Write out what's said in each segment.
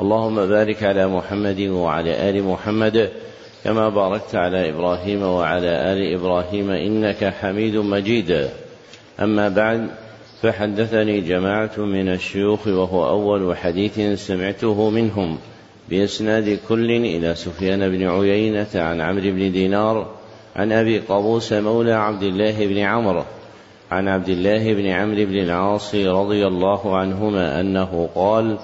اللهم بارك على محمد وعلى آل محمد كما باركت على إبراهيم وعلى آل إبراهيم إنك حميد مجيد. أما بعد فحدثني جماعة من الشيوخ وهو أول حديث سمعته منهم بإسناد كل إلى سفيان بن عيينة عن عمرو بن دينار عن أبي قابوس مولى عبد الله بن عمرو عن عبد الله بن عمرو بن العاص رضي الله عنهما أنه قال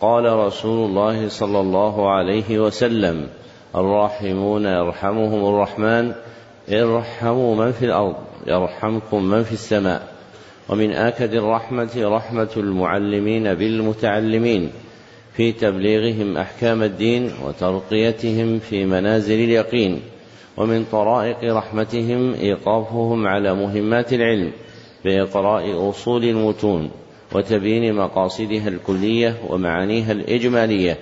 قال رسول الله صلى الله عليه وسلم الراحمون يرحمهم الرحمن ارحموا من في الأرض يرحمكم من في السماء. ومن آكد الرحمة رحمة المعلمين بالمتعلمين في تبليغهم أحكام الدين وترقيتهم في منازل اليقين. ومن طرائق رحمتهم إيقافهم على مهمات العلم بإقراء أصول المتون. وتبيين مقاصدها الكلية ومعانيها الإجمالية.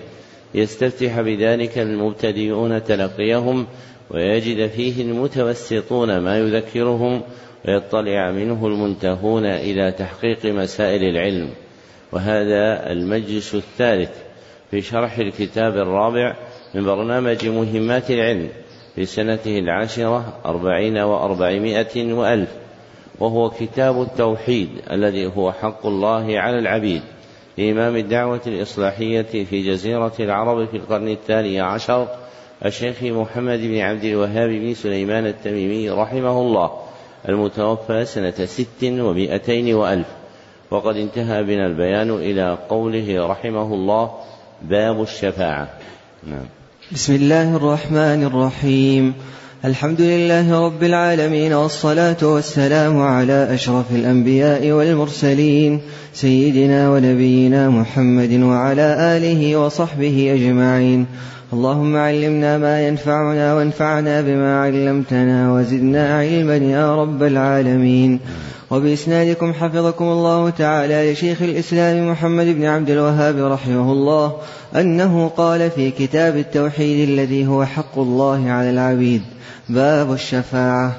يستفتح بذلك المبتدئون تلقيهم ويجد فيه المتوسطون ما يذكرهم ويطلع منه المنتهون إلى تحقيق مسائل العلم. وهذا المجلس الثالث في شرح الكتاب الرابع من برنامج مهمات العلم في سنته العاشرة أربعين وأربعمائة وألف. وهو كتاب التوحيد الذي هو حق الله على العبيد لإمام الدعوة الإصلاحية في جزيرة العرب في القرن الثاني عشر الشيخ محمد بن عبد الوهاب بن سليمان التميمي رحمه الله المتوفى سنة ست ومائتين وألف. وقد انتهى بنا البيان إلى قوله رحمه الله باب الشفاعة. نعم. بسم الله الرحمن الرحيم. الحمد لله رب العالمين والصلاة والسلام على أشرف الأنبياء والمرسلين سيدنا ونبينا محمد وعلى آله وصحبه أجمعين. اللهم علمنا ما ينفعنا وانفعنا بما علمتنا وزدنا علما يا رب العالمين. وبإسنادكم حفظكم الله تعالى لشيخ الإسلام محمد بن عبد الوهاب رحمه الله أنه قال في كتاب التوحيد الذي هو حق الله على العبيد باب الشفاعة.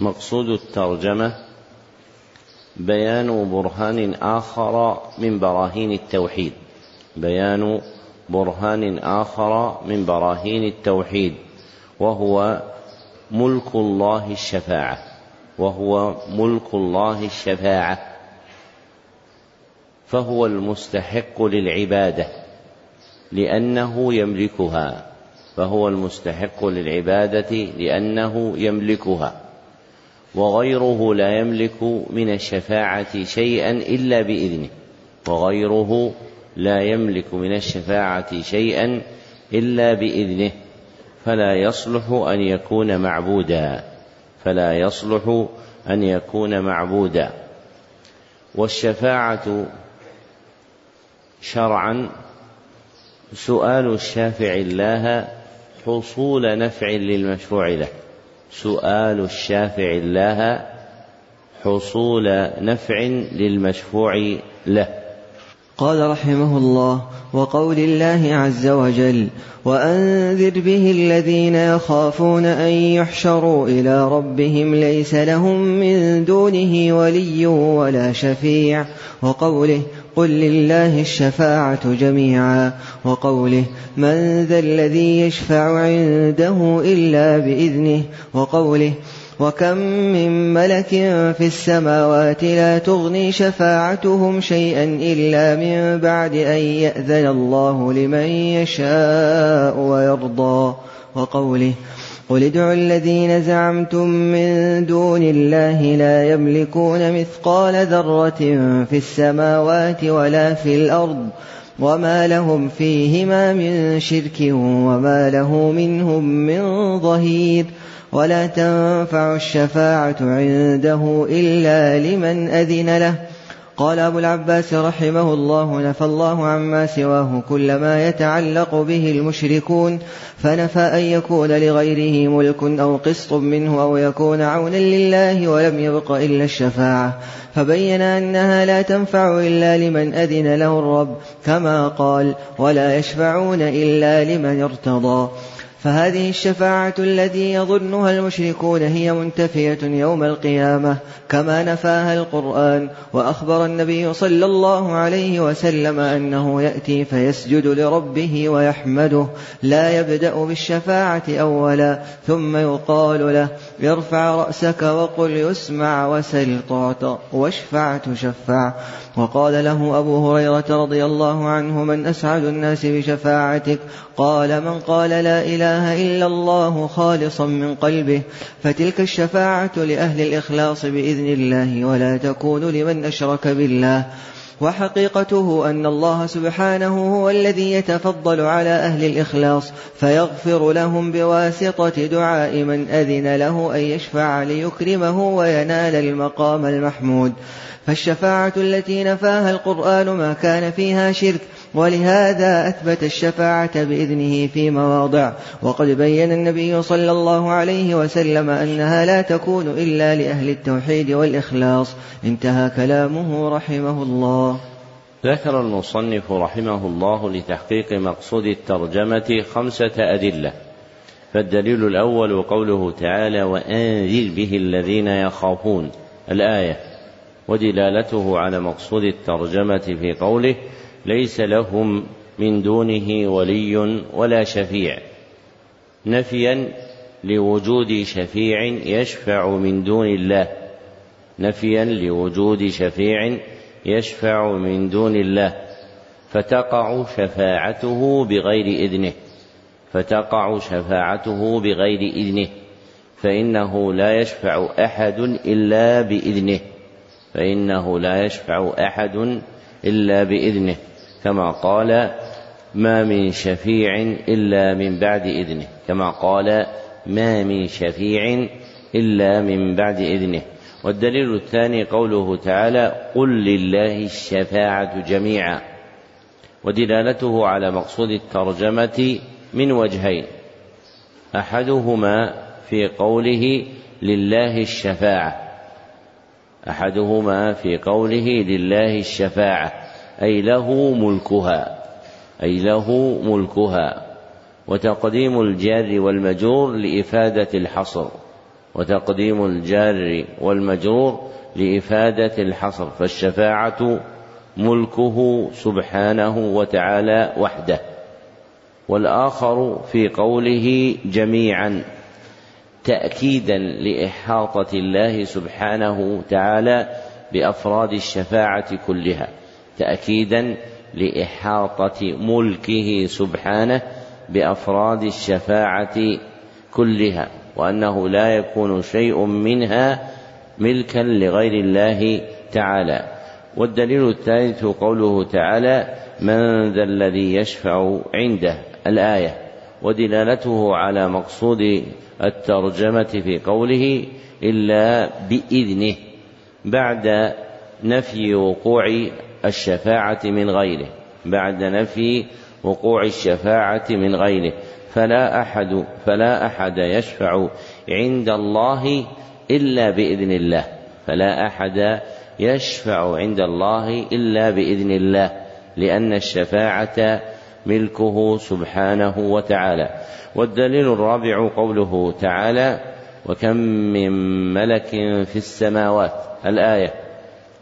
مقصود الترجمة بيان برهان آخر من براهين التوحيد. بيان برهان آخر من براهين التوحيد وهو ملك الله الشفاعة. وهو ملك الله الشفاعة فهو المستحق للعبادة لأنه يملكها فهو المستحق للعبادة لأنه يملكها وغيره لا يملك من الشفاعة شيئا إلا بإذنه وغيره لا يملك من الشفاعة شيئا إلا بإذنه فلا يصلح أن يكون معبودا. فلا يصلح أن يكون معبودا. والشفاعة شرعا سؤال الشافع الله حصول نفع للمشفوع له. سؤال الشافع الله حصول نفع للمشفوع له. قال رحمه الله وقول الله عز وجل وأنذر به الذين يخافون أن يحشروا إلى ربهم ليس لهم من دونه ولي ولا شفيع وقوله قل لله الشفاعة جميعا وقوله من ذا الذي يشفع عنده إلا بإذنه وقوله وكم من ملك في السماوات لا تغني شفاعتهم شيئا إلا من بعد أن يأذن الله لمن يشاء ويرضى وقوله قل ادعوا الذين زعمتم من دون الله لا يملكون مثقال ذرة في السماوات ولا في الأرض وما لهم فيهما من شرك وما له منهم من ظهير ولا تنفع الشفاعة عنده إلا لمن أذن له. قال أبو العباس رحمه الله نفى الله عما سواه كل ما يتعلق به المشركون فنفى أن يكون لغيره ملك أو قسط منه أو يكون عونا لله ولم يبق إلا الشفاعة. فبين أنها لا تنفع إلا لمن أذن له الرب كما قال ولا يشفعون إلا لمن ارتضى فهذه الشفاعة التي يظنها المشركون هي منتفية يوم القيامة كما نفاها القرآن وأخبر النبي صلى الله عليه وسلم أنه يأتي فيسجد لربه ويحمده لا يبدأ بالشفاعة أولا ثم يقال له ارفع رأسك وقل يسمع وسل تعطى واشفع تشفع. وقال له أبو هريرة رضي الله عنه من أسعد الناس بشفاعتك قال من قال لا إله إلا الله خالصا من قلبه فتلك الشفاعة لأهل الإخلاص بإذن الله ولا تكون لمن أشرك بالله. وحقيقته أن الله سبحانه هو الذي يتفضل على أهل الإخلاص فيغفر لهم بواسطة دعاء من أذن له أن يشفع ليكرمه وينال المقام المحمود. فالشفاعة التي نفاها القرآن ما كان فيها شرك ولهذا أثبت الشفاعة بإذنه في مواضع. وقد بين النبي صلى الله عليه وسلم أنها لا تكون إلا لأهل التوحيد والإخلاص. انتهى كلامه رحمه الله. ذكر المصنف رحمه الله لتحقيق مقصود الترجمة خمسة أدلة. فالدليل الأول قوله تعالى وأنذر به الذين يخافون الآية. ودلالته على مقصود الترجمة في قوله ليس لهم من دونه ولي ولا شفيع. نفيا لوجود شفيع يشفع من دون الله. نفيا لوجود شفيع يشفع من دون الله. فتقع شفاعته بغير إذنه. فتقع شفاعته بغير إذنه. فإنه لا يشفع أحد إلا بإذنه. فإنه لا يشفع أحد إلا بإذنه. كما قال ما من شفيع إلا من بعد إذنه. كما قال ما من شفيع إلا من بعد إذنه. والدليل الثاني قوله تعالى قل لله الشفاعة جميعا. ودلالته على مقصود الترجمة من وجهين. أحدهما في قوله لله الشفاعة. أحدهما في قوله لله الشفاعة. أي له ملكها أي له ملكها. وتقديم الجار والمجرور لإفادة الحصر. وتقديم الجار والمجرور لإفادة الحصر. فالشفاعة ملكه سبحانه وتعالى وحده. والآخر في قوله جميعا تأكيدا لإحاطة الله سبحانه تعالى بأفراد الشفاعة كلها. تأكيدا لإحاطة ملكه سبحانه بأفراد الشفاعة كلها وأنه لا يكون شيء منها ملكا لغير الله تعالى. والدليل الثالث قوله تعالى من ذا الذي يشفع عنده الآية. ودلالته على مقصود الترجمة في قوله إلا بإذنه بعد نفي وقوع الشفاعة من غيره بعد نفي وقوع الشفاعة من غيره. فلا أحد فلا أحد يشفع عند الله إلا بإذن الله. فلا أحد يشفع عند الله إلا بإذن الله لأن الشفاعة ملكه سبحانه وتعالى. والدليل الرابع قوله تعالى وكم من ملك في السماوات. الآية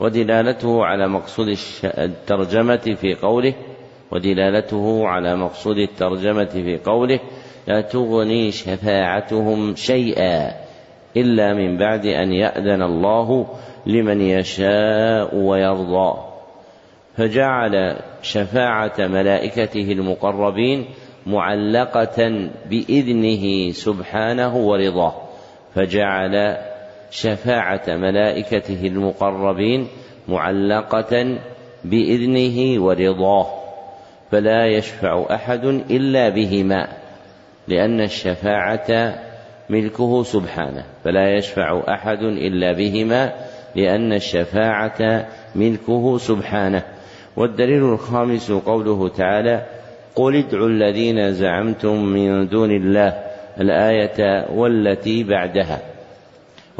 ودلالته على مقصود الترجمة في قوله ودلالته على مقصود الترجمة في قوله لا تغني شفاعتهم شيئا إلا من بعد أن يأذن الله لمن يشاء ويرضى. فجعل شفاعة ملائكته المقربين معلقة بإذنه سبحانه ورضاه. فجعل شفاعة ملائكته المقربين معلقة بإذنه ورضاه فلا يشفع أحد إلا بهما لأن الشفاعة ملكه سبحانه فلا يشفع أحد إلا بهما لأن الشفاعة ملكه سبحانه. والدليل الخامس قوله تعالى قل ادعوا الذين زعمتم من دون الله الآية والتي بعدها.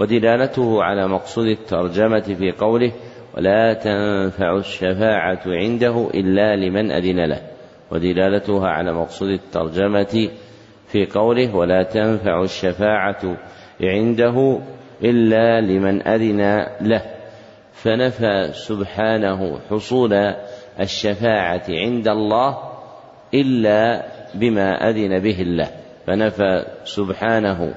ودلالته على مقصود الترجمة في قوله ولا تنفع الشفاعة عنده إلا لمن أذن له. ودلالتها على مقصود الترجمة في قوله ولا تنفع الشفاعة عنده إلا لمن أذن له. فنفى سبحانه حصول الشفاعة عند الله إلا بما أذن به الله. فنفى سبحانه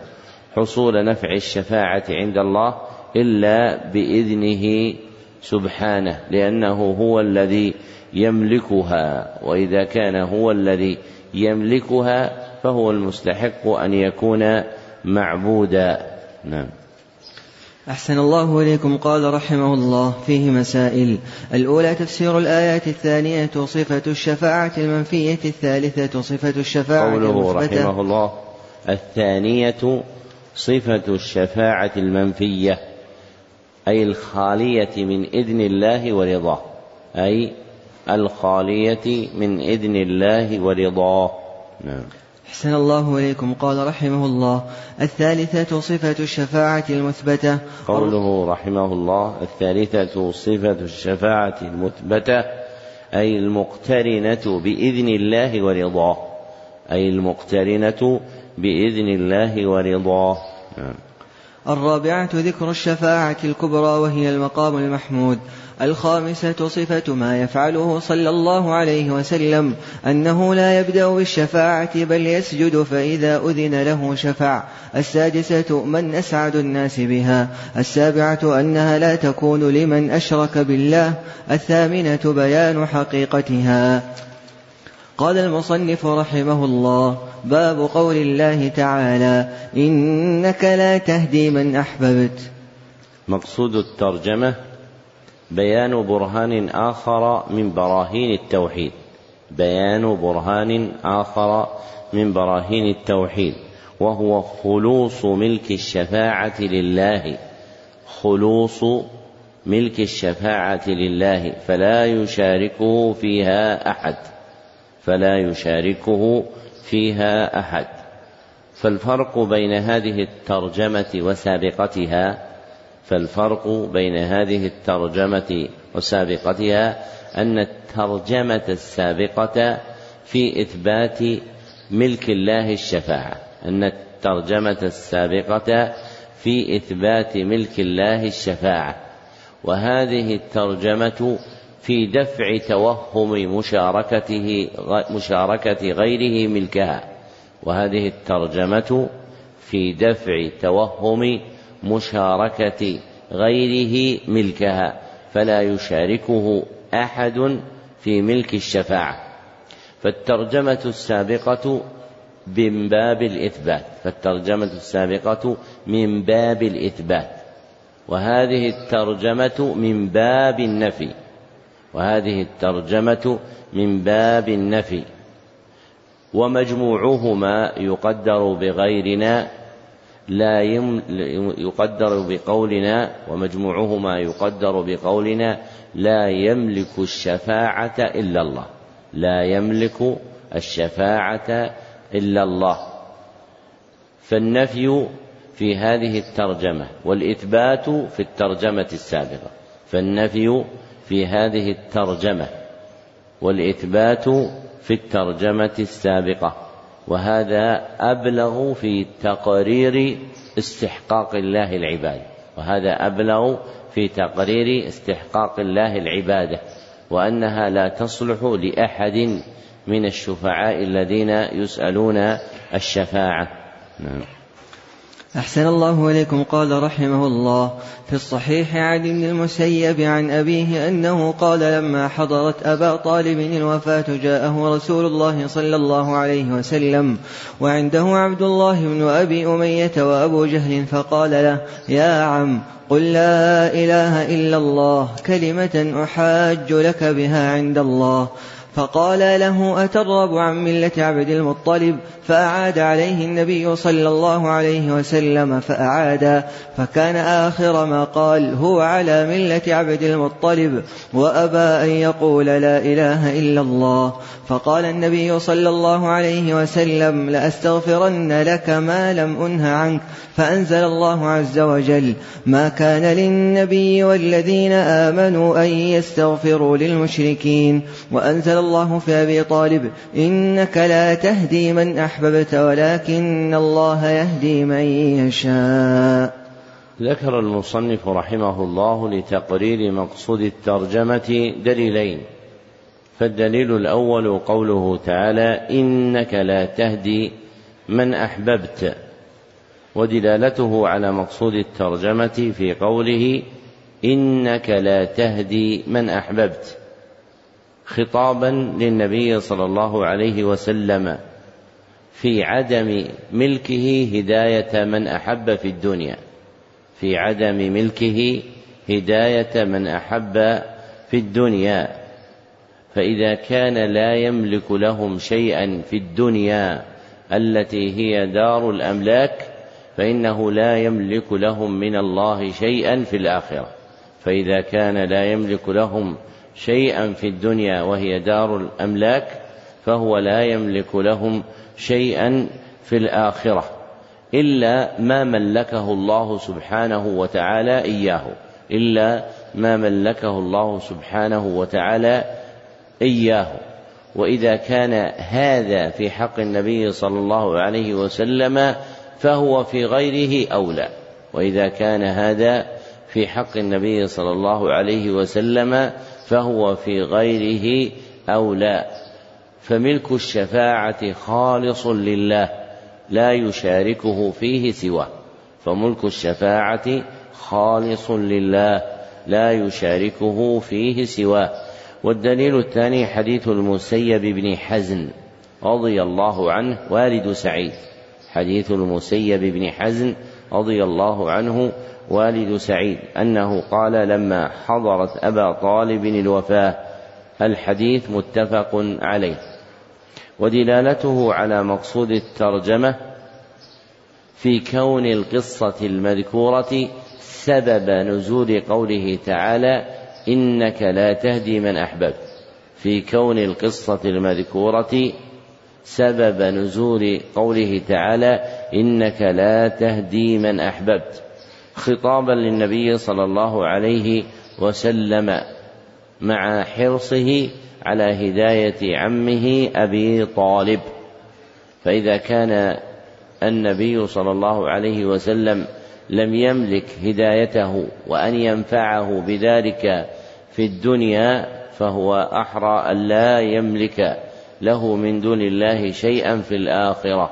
حصول نفع الشفاعة عند الله إلا بإذنه سبحانه لأنه هو الذي يملكها وإذا كان هو الذي يملكها فهو المستحق أن يكون معبودا. نعم. أحسن الله إليكم. قال رحمه الله فيه مسائل. الأولى تفسير الآيات الثانية صفة الشفاعة المنفية الثالثة صفة الشفاعة قوله رحمه الله الثانية صفة الشفاعة المنفية أي الخالية من إذن الله ورضاه أي الخالية من إذن الله ورضاه. نعم. أحسن الله إليكم. قال رحمه الله الثالثة صفة الشفاعة المثبتة. قوله رحمه الله الثالثة صفة الشفاعة المثبتة أي المقترنة بإذن الله ورضاه أي المقترنة بإذن الله ورضاه نعم. الرابعة ذكر الشفاعة الكبرى وهي المقام المحمود. الخامسة صفة ما يفعله صلى الله عليه وسلم أنه لا يبدأ بالشفاعة بل يسجد فإذا أذن له شفع. السادسة من أسعد الناس بها. السابعة أنها لا تكون لمن أشرك بالله. الثامنة بيان حقيقتها. قال المصنف رحمه الله باب قول الله تعالى إنك لا تهدي من أحببت. مقصود الترجمة بيان برهان آخر من براهين التوحيد. بيان برهان آخر من براهين التوحيد. وهو خلوص ملك الشفاعة لله. خلوص ملك الشفاعة لله. فلا يشاركه فيها أحد. فلا يشاركه فيها أحد. فالفرق بين هذه الترجمة وسابقتها فالفرق بين هذه الترجمة وسابقتها أن الترجمة السابقة في إثبات ملك الله الشفاعة أن الترجمة السابقة في إثبات ملك الله الشفاعة. وهذه الترجمة في دفع توهم مشاركته مشاركة غيره ملكها. وهذه الترجمة في دفع توهم مشاركة غيره ملكها فلا يشاركه أحد في ملك الشفاعة. فالترجمة السابقة من باب الإثبات فالترجمة السابقة من باب الإثبات. وهذه الترجمة من باب النفي. وهذه الترجمة من باب النفي ومجموعهما يقدر بغيرنا لا يم يقدر بقولنا ومجموعهما يقدر بقولنا لا يملك الشفاعة إلا الله لا يملك الشفاعة إلا الله. فالنفي في هذه الترجمة والإثبات في الترجمة السابقة فالنفي في هذه الترجمة والإثبات في الترجمة السابقة. وهذا أبلغ في تقرير استحقاق الله العبادة. وهذا أبلغ في تقرير استحقاق الله العبادة. وأنها لا تصلح لأحد من الشفعاء الذين يسألون الشفاعة. نعم. أحسن الله إليكم. قال رحمه الله في الصحيح عن ابن المسيب عن أبيه أنه قال لما حضرت أبا طالب الوفاة جاءه رسول الله صلى الله عليه وسلم وعنده عبد الله بن أبي أمية وأبو جهل فقال له يا عم قل لا إله إلا الله كلمة أحاج لك بها عند الله. فقال له أترغب عن ملة عبد المطلب؟ فأعاد عليه النبي صلى الله عليه وسلم فأعاد. فكان آخر ما قال هو على ملة عبد المطلب وأبى أن يقول لا إله إلا الله. فقال النبي صلى الله عليه وسلم لأستغفرن لك ما لم أنه عنك. فأنزل الله عز وجل ما كان للنبي والذين آمنوا أن يستغفروا للمشركين. وأنزل الله في أبي طالب. إنك لا تهدي من أحببت ولكن الله يهدي من يشاء. ذكر المصنف رحمه الله لتقرير مقصود الترجمة دليلين. فالدليل الأول قوله تعالى إنك لا تهدي من أحببت. ودلالته على مقصود الترجمة في قوله إنك لا تهدي من أحببت. خطابا للنبي صلى الله عليه وسلم في عدم ملكه هداية من أحب في الدنيا. في عدم ملكه هداية من أحب في الدنيا. فإذا كان لا يملك لهم شيئا في الدنيا التي هي دار الأملاك فإنه لا يملك لهم من الله شيئا في الآخرة. فإذا كان لا يملك لهم شيئا في الدنيا وهي دار الأملاك فهو لا يملك لهم شيئا في الآخرة إلا ما ملكه الله سبحانه وتعالى إياه إلا ما ملكه الله سبحانه وتعالى إياه. وإذا كان هذا في حق النبي صلى الله عليه وسلم فهو في غيره أولى. وإذا كان هذا في حق النبي صلى الله عليه وسلم فهو في غيره أولى. فملك الشفاعة خالص لله لا يشاركه فيه سواه. فملك الشفاعة خالص لله لا يشاركه فيه سواه. والدليل الثاني حديث المسيب بن حزن رضي الله عنه والد سعيد. حديث المسيب بن حزن رضي الله عنه والد سعيد أنه قال لما حضرت أبا طالب الوفاة الحديث متفق عليه ودلالته على مقصود الترجمة في كون القصة المذكورة سبب نزول قوله تعالى إنك لا تهدي من أحببت في كون القصة المذكورة سبب نزول قوله تعالى إنك لا تهدي من أحببت خطابا للنبي صلى الله عليه وسلم مع حرصه على هداية عمه أبي طالب. فإذا كان النبي صلى الله عليه وسلم لم يملك هدايته وأن ينفعه بذلك في الدنيا فهو أحرى أن لا يملك له من دون الله شيئا في الآخرة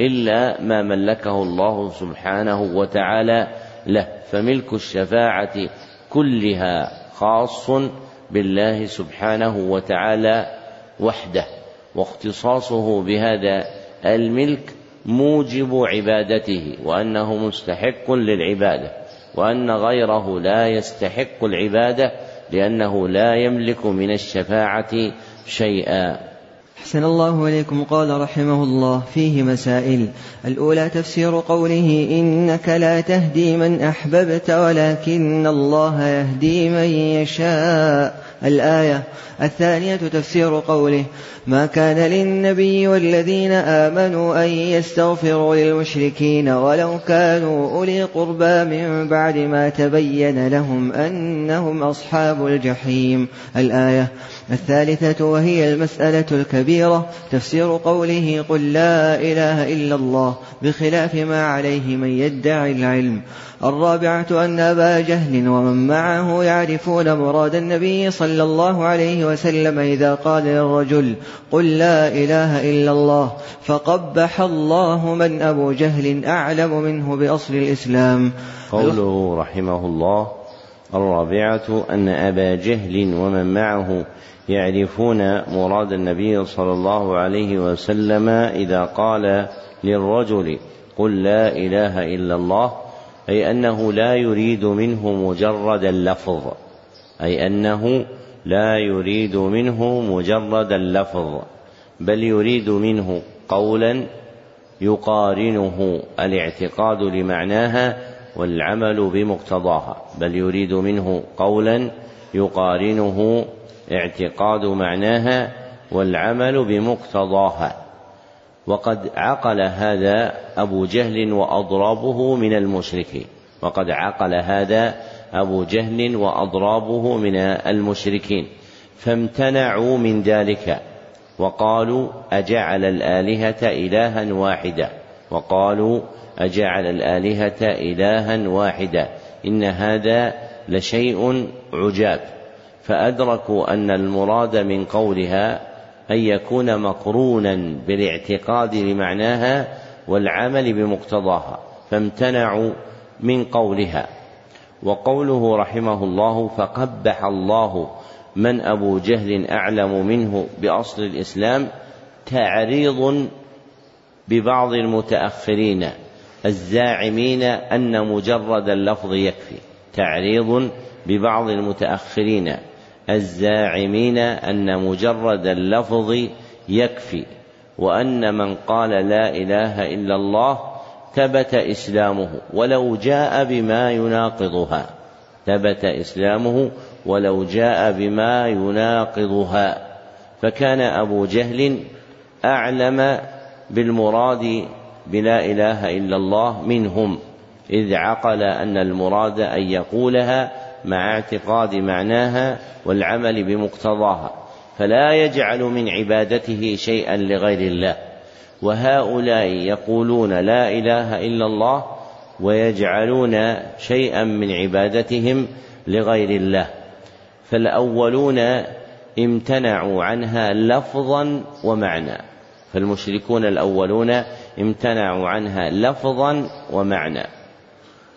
إلا ما ملكه الله سبحانه وتعالى له. فملك الشفاعة كلها خاص بالله سبحانه وتعالى وحده. واختصاصه بهذا الملك موجب عبادته وأنه مستحق للعبادة وأن غيره لا يستحق العبادة لأنه لا يملك من الشفاعة شيئا. أحسن الله إليكم. قال رحمه الله فيه مسائل. الأولى تفسير قوله إنك لا تهدي من أحببت ولكن الله يهدي من يشاء. الآية الثانية تفسير قوله ما كان للنبي والذين آمنوا أن يستغفروا للمشركين ولو كانوا أولي قربى من بعد ما تبين لهم أنهم أصحاب الجحيم. الآية الثالثة وهي المسألة الكبيرة تفسير قوله قل لا إله إلا الله بخلاف ما عليه من يدعي العلم. الرابعة أن أبا جهل ومن معه يعرفون مراد النبي صلى الله عليه وسلم إذا قال للرجل قل لا إله إلا الله فقبح الله من أبو جهل أعلم منه بأصل الإسلام. قوله رحمه الله الرابعة أن أبا جهل ومن معه يعرفون مراد النبي صلى الله عليه وسلم إذا قال للرجل قل لا إله إلا الله أي أنه لا يريد منه مجرد اللفظ. أي أنه لا يريد منه مجرد اللفظ. بل يريد منه قولا يقارنه الاعتقاد لمعناها والعمل بمقتضاها. بل يريد منه قولا يقارنه اعتقاد معناها والعمل بمقتضاها. وقد عقل هذا أبو جهل وأضرابه من المشركين. وقد عقل هذا أبو جهل وأضرابه من المشركين. فامتنعوا من ذلك وقالوا أجعل الآلهة إلها واحدا. وقالوا أجعل الآلهة إلها واحدا. إن هذا لشيء عجاب. فأدركوا أن المراد من قولها أن يكون مقرونا بالاعتقاد لمعناها والعمل بمقتضاها فامتنعوا من قولها. وقوله رحمه الله فقبح الله من أبو جهل أعلم منه بأصل الإسلام تعريض ببعض المتأخرين الزاعمين أن مجرد اللفظ يكفي تعريض ببعض المتأخرين. الزاعمين أن مجرد اللفظ يكفي وأن من قال لا إله إلا الله ثبت إسلامه ولو جاء بما يناقضها ثبت إسلامه ولو جاء بما يناقضها. فكان أبو جهل أعلم بالمراد بلا إله إلا الله منهم إذ عقل أن المراد أن يقولها مع اعتقاد معناها والعمل بمقتضاها فلا يجعل من عبادته شيئا لغير الله. وهؤلاء يقولون لا إله إلا الله ويجعلون شيئا من عبادتهم لغير الله. فالأولون امتنعوا عنها لفظا ومعنى. فالمشركون الأولون امتنعوا عنها لفظا ومعنى.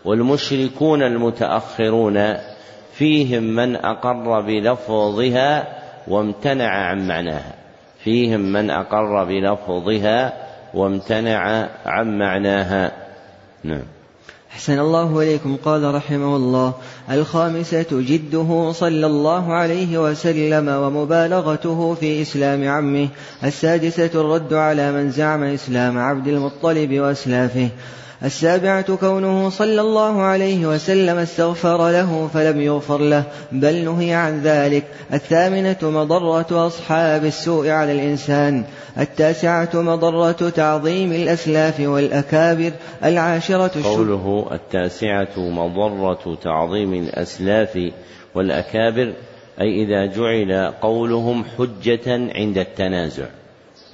والمشركون المتأخرون فيهم من أقر بلفظها وامتنع عن معناها. فيهم من أقر بلفظها وامتنع عن معناها. نعم. أحسن الله إليكم. قال رحمه الله الخامسة جده صلى الله عليه وسلم ومبالغته في إسلام عمه. السادسة الرد على من زعم إسلام عبد المطلب وأسلافه. السابعة كونه صلى الله عليه وسلم استغفر له فلم يغفر له بل نهي عن ذلك. الثامنة مضرة أصحاب السوء على الإنسان. التاسعة مضرة تعظيم الأسلاف والأكابر. العاشرة قوله التاسعة مضرة تعظيم الأسلاف والأكابر أي إذا جعل قولهم حجة عند التنازع.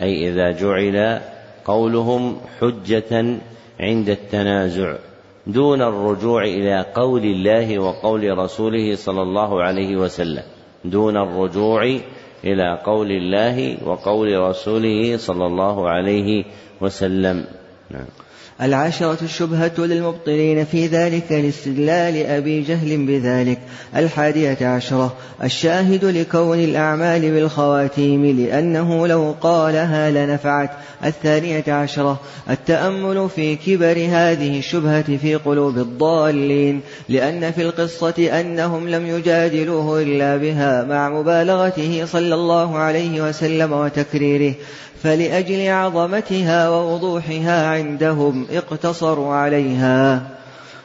أي إذا جعل قولهم حجة عند التنازع دون الرجوع إلى قول الله وقول رسوله صلى الله عليه وسلم دون الرجوع إلى قول الله وقول رسوله صلى الله عليه وسلم نعم. العشرة الشبهة للمبطلين في ذلك لاستدلال أبي جهل بذلك. الحادية عشرة الشاهد لكون الأعمال بالخواتيم لأنه لو قالها لنفعت. الثانية عشرة التأمل في كبر هذه الشبهة في قلوب الضالين لأن في القصة أنهم لم يجادلوه إلا بها مع مبالغته صلى الله عليه وسلم وتكريره. فلأجل عظمتها ووضوحها عندهم اقتصروا عليها.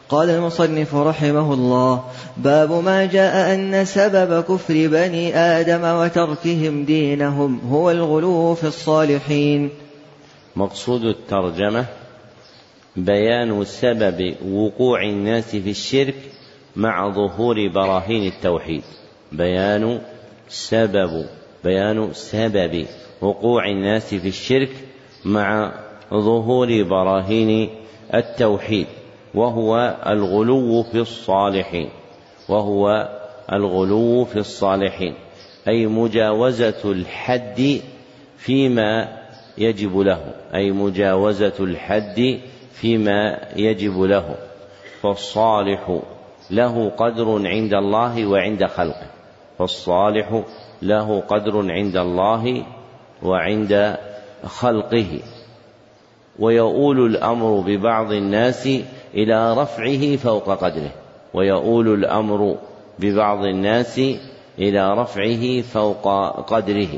قال المصنف رحمه الله باب ما جاء أن سبب كفر بني آدم وتركهم دينهم هو الغلو في الصالحين. مقصود الترجمة بيان سبب وقوع الناس في الشرك مع ظهور براهين التوحيد. بيان سبب بيان سبب وقوع الناس في الشرك مع ظهور براهين التوحيد وهو الغلو في الصالحين وهو الغلو في الصالحين أي مجاوزة الحد فيما يجب له أي مجاوزة الحد فيما يجب له. فالصالح له قدر عند الله وعند خلقه. فالصالح له قدر عند الله وعند خلقه ويؤول الأمر ببعض الناس إلى رفعه فوق قدره ويؤول الأمر ببعض الناس إلى رفعه فوق قدره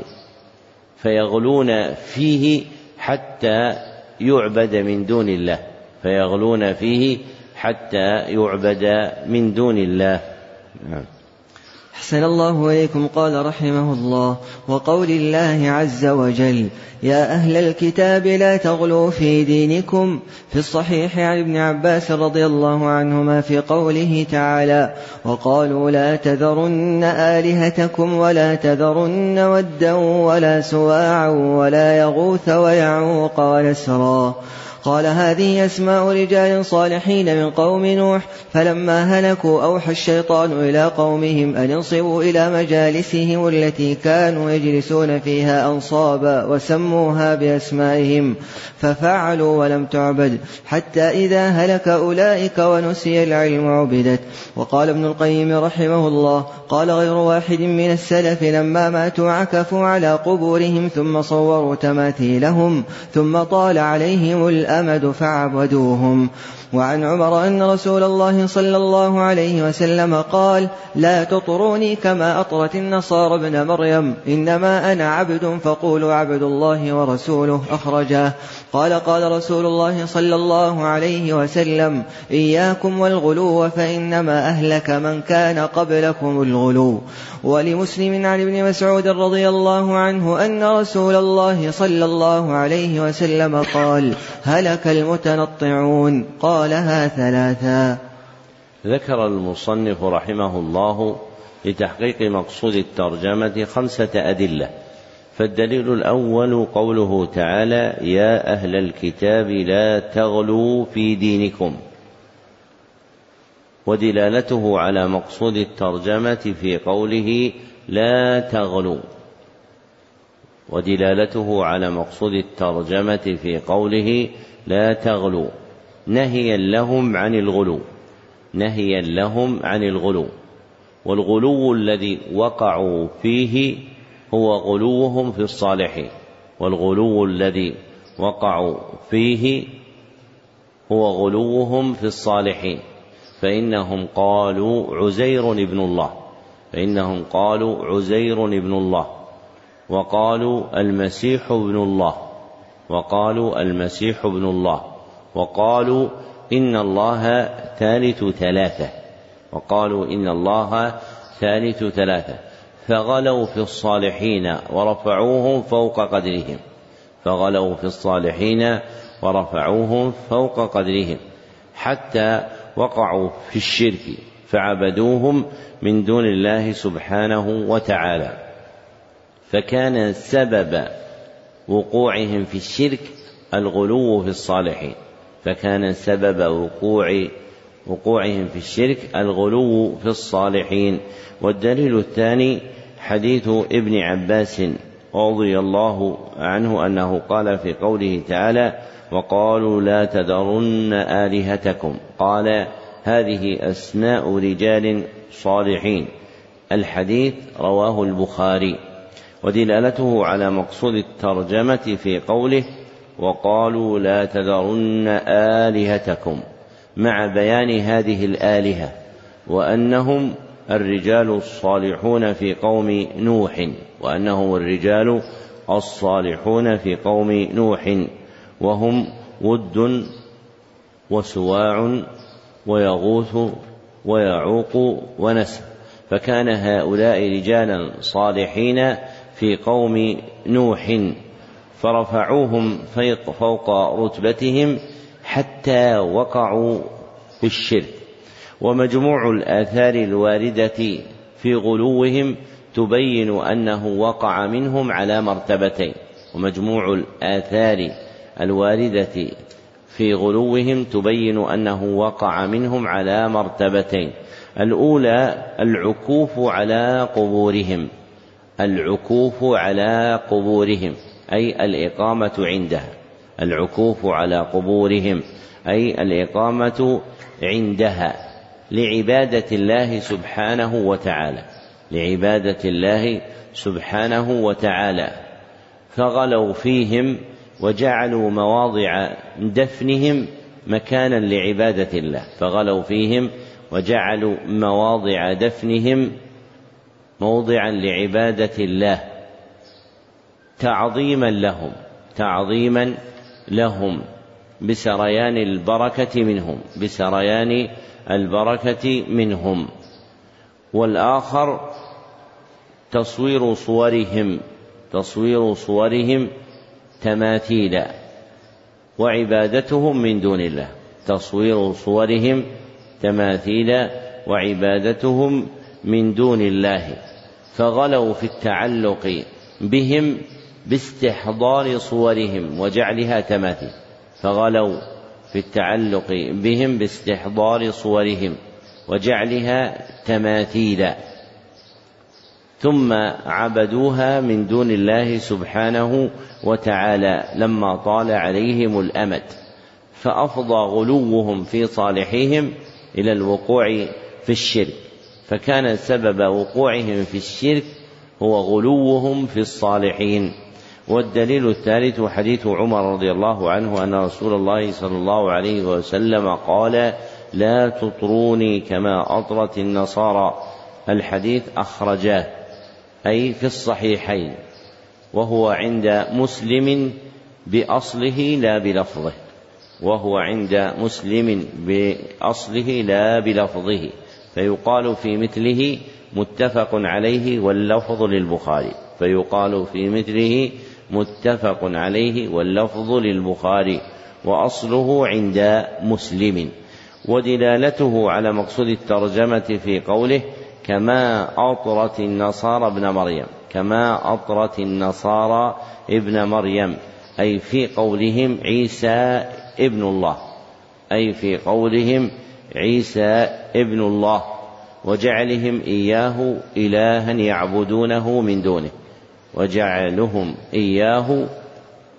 فيغلون فيه حتى يعبد من دون الله فيغلون فيه حتى يعبد من دون الله. نعم. أحسن الله إليكم. قال رحمه الله وقول الله عز وجل يا أهل الكتاب لا تغلوا في دينكم. في الصحيح عن ابن عباس رضي الله عنهما في قوله تعالى وقالوا لا تذرن آلهتكم ولا تذرن ودا ولا سواعا ولا يغوث ويعوق ونسرا. قال هذه أسماء رجال صالحين من قوم نوح فلما هلكوا أوحى الشيطان إلى قومهم أن انصبوا إلى مجالسهم التي كانوا يجلسون فيها أنصابا وسموها بأسمائهم ففعلوا ولم تعبد حتى إذا هلك أولئك ونسي العلم عبدت. وقال ابن القيم رحمه الله قال غير واحد من السلف لما ماتوا عكفوا على قبورهم ثم صوروا تماثيلهم ثم طال عليهم الأمد فعبدوهم وعن عمر أن رسول الله صلى الله عليه وسلم قال لا تطروني كما أطرت النصارى ابن مريم. إنما أنا عبد فقولوا عبد الله ورسوله. أخرجاه قال قال رسول الله صلى الله عليه وسلم إياكم والغلو فإنما أهلك من كان قبلكم الغلو. ولمسلم عن ابن مسعود رضي الله عنه أن رسول الله صلى الله عليه وسلم قال هلك المتنطعون. قالها ثلاثا. ذكر المصنف رحمه الله لتحقيق مقصود الترجمة خمسة أدلة. فالدليل الأول قوله تعالى يا أهل الكتاب لا تغلوا في دينكم. ودلالته على مقصود الترجمة في قوله لا تغلوا. ودلالته على مقصود الترجمة في قوله لا تغلوا. نهيا لهم عن الغلو. نهيا لهم عن الغلو. والغلو الذي وقعوا فيه هو غلوهم في الصالحين والغلو الذي وقعوا فيه هو غلوهم في الصالحين فإنهم قالوا عزير ابن الله فإنهم قالوا عزير ابن الله وقالوا المسيح ابن الله وقالوا المسيح ابن الله وقالوا إن الله ثالث ثلاثة وقالوا إن الله ثالث ثلاثة. فغلوا في الصالحين ورفعوهم فوق قدرهم. فغلوا في الصالحين ورفعوهم فوق قدرهم. حتى وقعوا في الشرك فعبدوهم من دون الله سبحانه وتعالى. فكان سبب وقوعهم في الشرك الغلو في الصالحين. فكان سبب وقوع وقوعهم في الشرك الغلو في الصالحين. والدليل الثاني حديث ابن عباس رضي الله عنه أنه قال في قوله تعالى وقالوا لا تذرن آلهتكم قال هذه أسماء رجال صالحين الحديث رواه البخاري ودلالته على مقصود الترجمة في قوله وقالوا لا تذرن آلهتكم مع بيان هذه الآلهة وأنهم الرجال الصالحون في قوم نوح وأنهم الرجال الصالحون في قوم نوح وهم ود وسواع ويغوث ويعوق ونسر فكان هؤلاء رجالا صالحين في قوم نوح فرفعوهم فوق رتبتهم حتى وقعوا في الشرك. ومجموع الآثار الواردة في غلوهم تبين أنه وقع منهم على مرتبتين ومجموع الآثار الواردة في غلوهم تبين أنه وقع منهم على مرتبتين الأولى العكوف على قبورهم العكوف على قبورهم أي الإقامة عندها العكوف على قبورهم أي الإقامة عندها. لعبادة الله سبحانه وتعالى. لعبادة الله سبحانه وتعالى. فغلوا فيهم وجعلوا مواضع دفنهم مكانا لعبادة الله. فغلوا فيهم وجعلوا مواضع دفنهم موضعا لعبادة الله. تعظيما لهم. تعظيما لهم. بسريان البركة منهم بسريان البركة منهم. والآخر تصوير صورهم تصوير صورهم تماثيلا وعبادتهم من دون الله تصوير صورهم تماثيلا وعبادتهم من دون الله فغلوا في التعلق بهم باستحضار صورهم وجعلها تماثيل. فغلوا في التعلق بهم باستحضار صورهم وجعلها تماثيلا. ثم عبدوها من دون الله سبحانه وتعالى لما طال عليهم الأمد. فأفضى غلوهم في صالحيهم إلى الوقوع في الشرك. فكان سبب وقوعهم في الشرك هو غلوهم في الصالحين. والدليل الثالث حديث عمر رضي الله عنه أن رسول الله صلى الله عليه وسلم قال لا تطروني كما أطرت النصارى. الحديث أخرجاه أي في الصحيحين وهو عند مسلم بأصله لا بلفظه وهو عند مسلم بأصله لا بلفظه فيقال في مثله متفق عليه واللفظ للبخاري فيقال في مثله متفق عليه واللفظ للبخاري وأصله عند مسلم ودلالته على مقصود الترجمة في قوله كما أطرت النصارى ابن مريم كما أطرت النصارى ابن مريم أي في قولهم عيسى ابن الله أي في قولهم عيسى ابن الله وجعلهم إياه إلها يعبدونه من دونه. وجعلهم إياه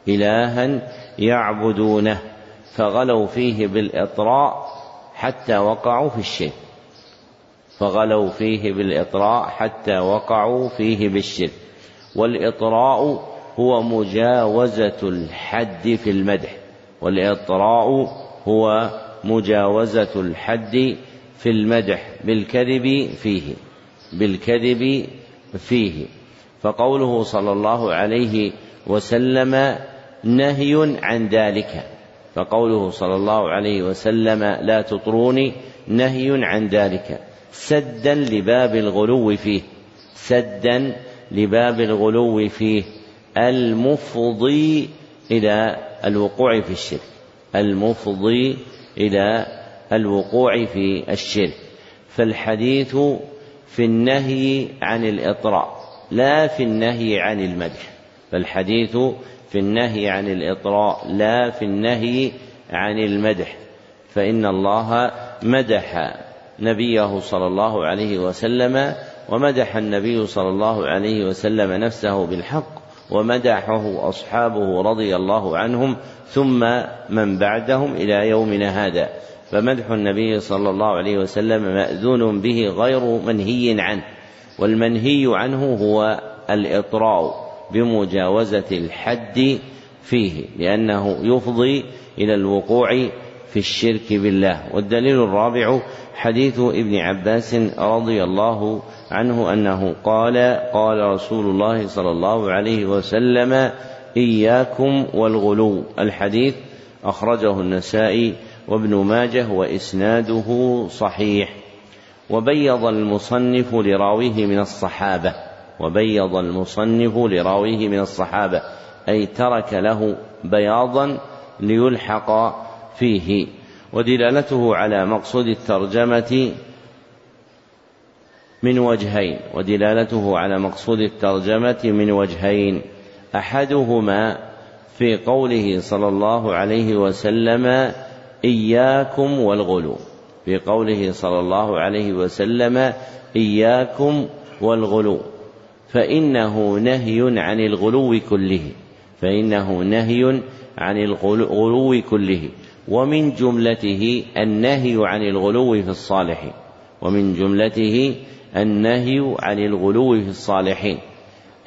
إلها يعبدونه فغلوا فيه بالإطراء حتى وقعوا في الشرك. فغلوا فيه بالإطراء حتى وقعوا فيه بالشرك. والإطراء هو مجاوزة الحد في المدح. والإطراء هو مجاوزة الحد في المدح. بالكذب فيه. بالكذب فيه. فقوله صلى الله عليه وسلم نهي عن ذلك. فقوله صلى الله عليه وسلم لا تطروني نهي عن ذلك. سدا لباب الغلو فيه. سدا لباب الغلو فيه. المفضي إلى الوقوع في الشرك. المفضي إلى الوقوع في الشرك. فالحديث في النهي عن الإطراء. لا في النهي عن المدح فالحديث في النهي عن الإطراء لا في النهي عن المدح. فإن الله مدح نبيه صلى الله عليه وسلم ومدح النبي صلى الله عليه وسلم نفسه بالحق ومدحه أصحابه رضي الله عنهم ثم من بعدهم إلى يومنا هذا. فمدح النبي صلى الله عليه وسلم مأذون به غير منهي عنه. والمنهي عنه هو الإطراء بمجاوزة الحد فيه لأنه يفضي إلى الوقوع في الشرك بالله. والدليل الرابع حديث ابن عباس رضي الله عنه أنه قال قال رسول الله صلى الله عليه وسلم إياكم والغلو الحديث أخرجه النسائي وابن ماجه وإسناده صحيح. وبيض المصنف لراويه من الصحابة وبيض المصنف لراويه من الصحابة أي ترك له بياضا ليلحق فيه. ودلالته على مقصود الترجمة من وجهين. ودلالته على مقصود الترجمة من وجهين. أحدهما في قوله صلى الله عليه وسلم إياكم والغلو. في قوله صلى الله عليه وسلم إياكم والغلو. فإنه نهي عن الغلو كله. فإنه نهي عن الغلو كله. ومن جملته النهي عن الغلو في الصالحين ومن جملته النهي عن الغلو في الصالحين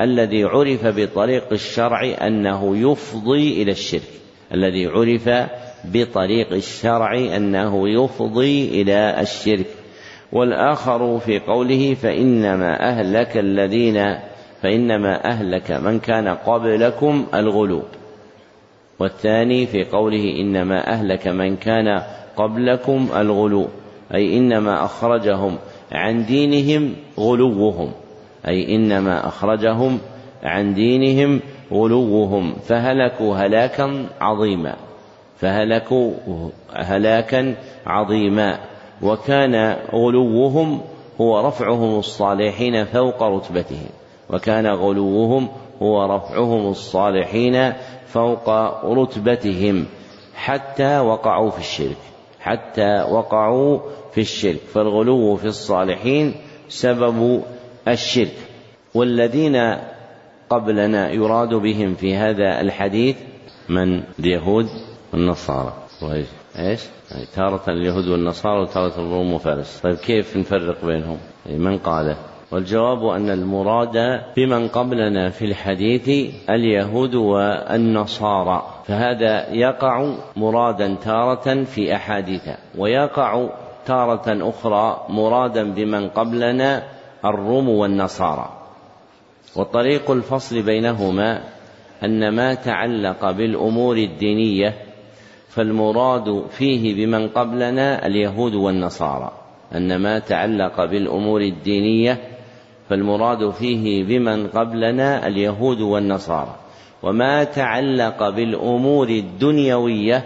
الذي عرف بطريق الشرع أنه يفضي إلى الشرك. الذي عرف بطريق الشرع أنه يفضي إلى الشرك. والآخر في قوله فإنما أهلك الذين فإنما أهلك من كان قبلكم الغلو. والثاني في قوله إنما أهلك من كان قبلكم الغلو أي إنما أخرجهم عن دينهم غلوهم أي إنما أخرجهم عن دينهم غلوهم فهلكوا هلاكا عظيما. فهلكوا هلاكا عظيما وكان غلوهم هو رفعهم الصالحين فوق رتبتهم وكان غلوهم هو رفعهم الصالحين فوق رتبتهم حتى وقعوا في الشرك حتى وقعوا في الشرك فالغلو في الصالحين سبب الشرك. والذين قبلنا يراد بهم في هذا الحديث من؟ اليهود. والنصارى وإيش إيش؟ يعني تارة اليهود والنصارى وتارة الروم وفارس طيب كيف نفرق بينهم؟ يعني من قاله؟ والجواب أن المراد بمن قبلنا في الحديث اليهود والنصارى فهذا يقع مرادا تارة في أحاديث ويقع تارة أخرى مرادا بمن قبلنا الروم والنصارى وطريق الفصل بينهما أن ما تعلق بالأمور الدينية فالمراد فيه بمن قبلنا اليهود والنصارى أن ما تعلق بالأمور الدينية فالمراد فيه بمن قبلنا اليهود والنصارى. وما تعلق بالأمور الدنيوية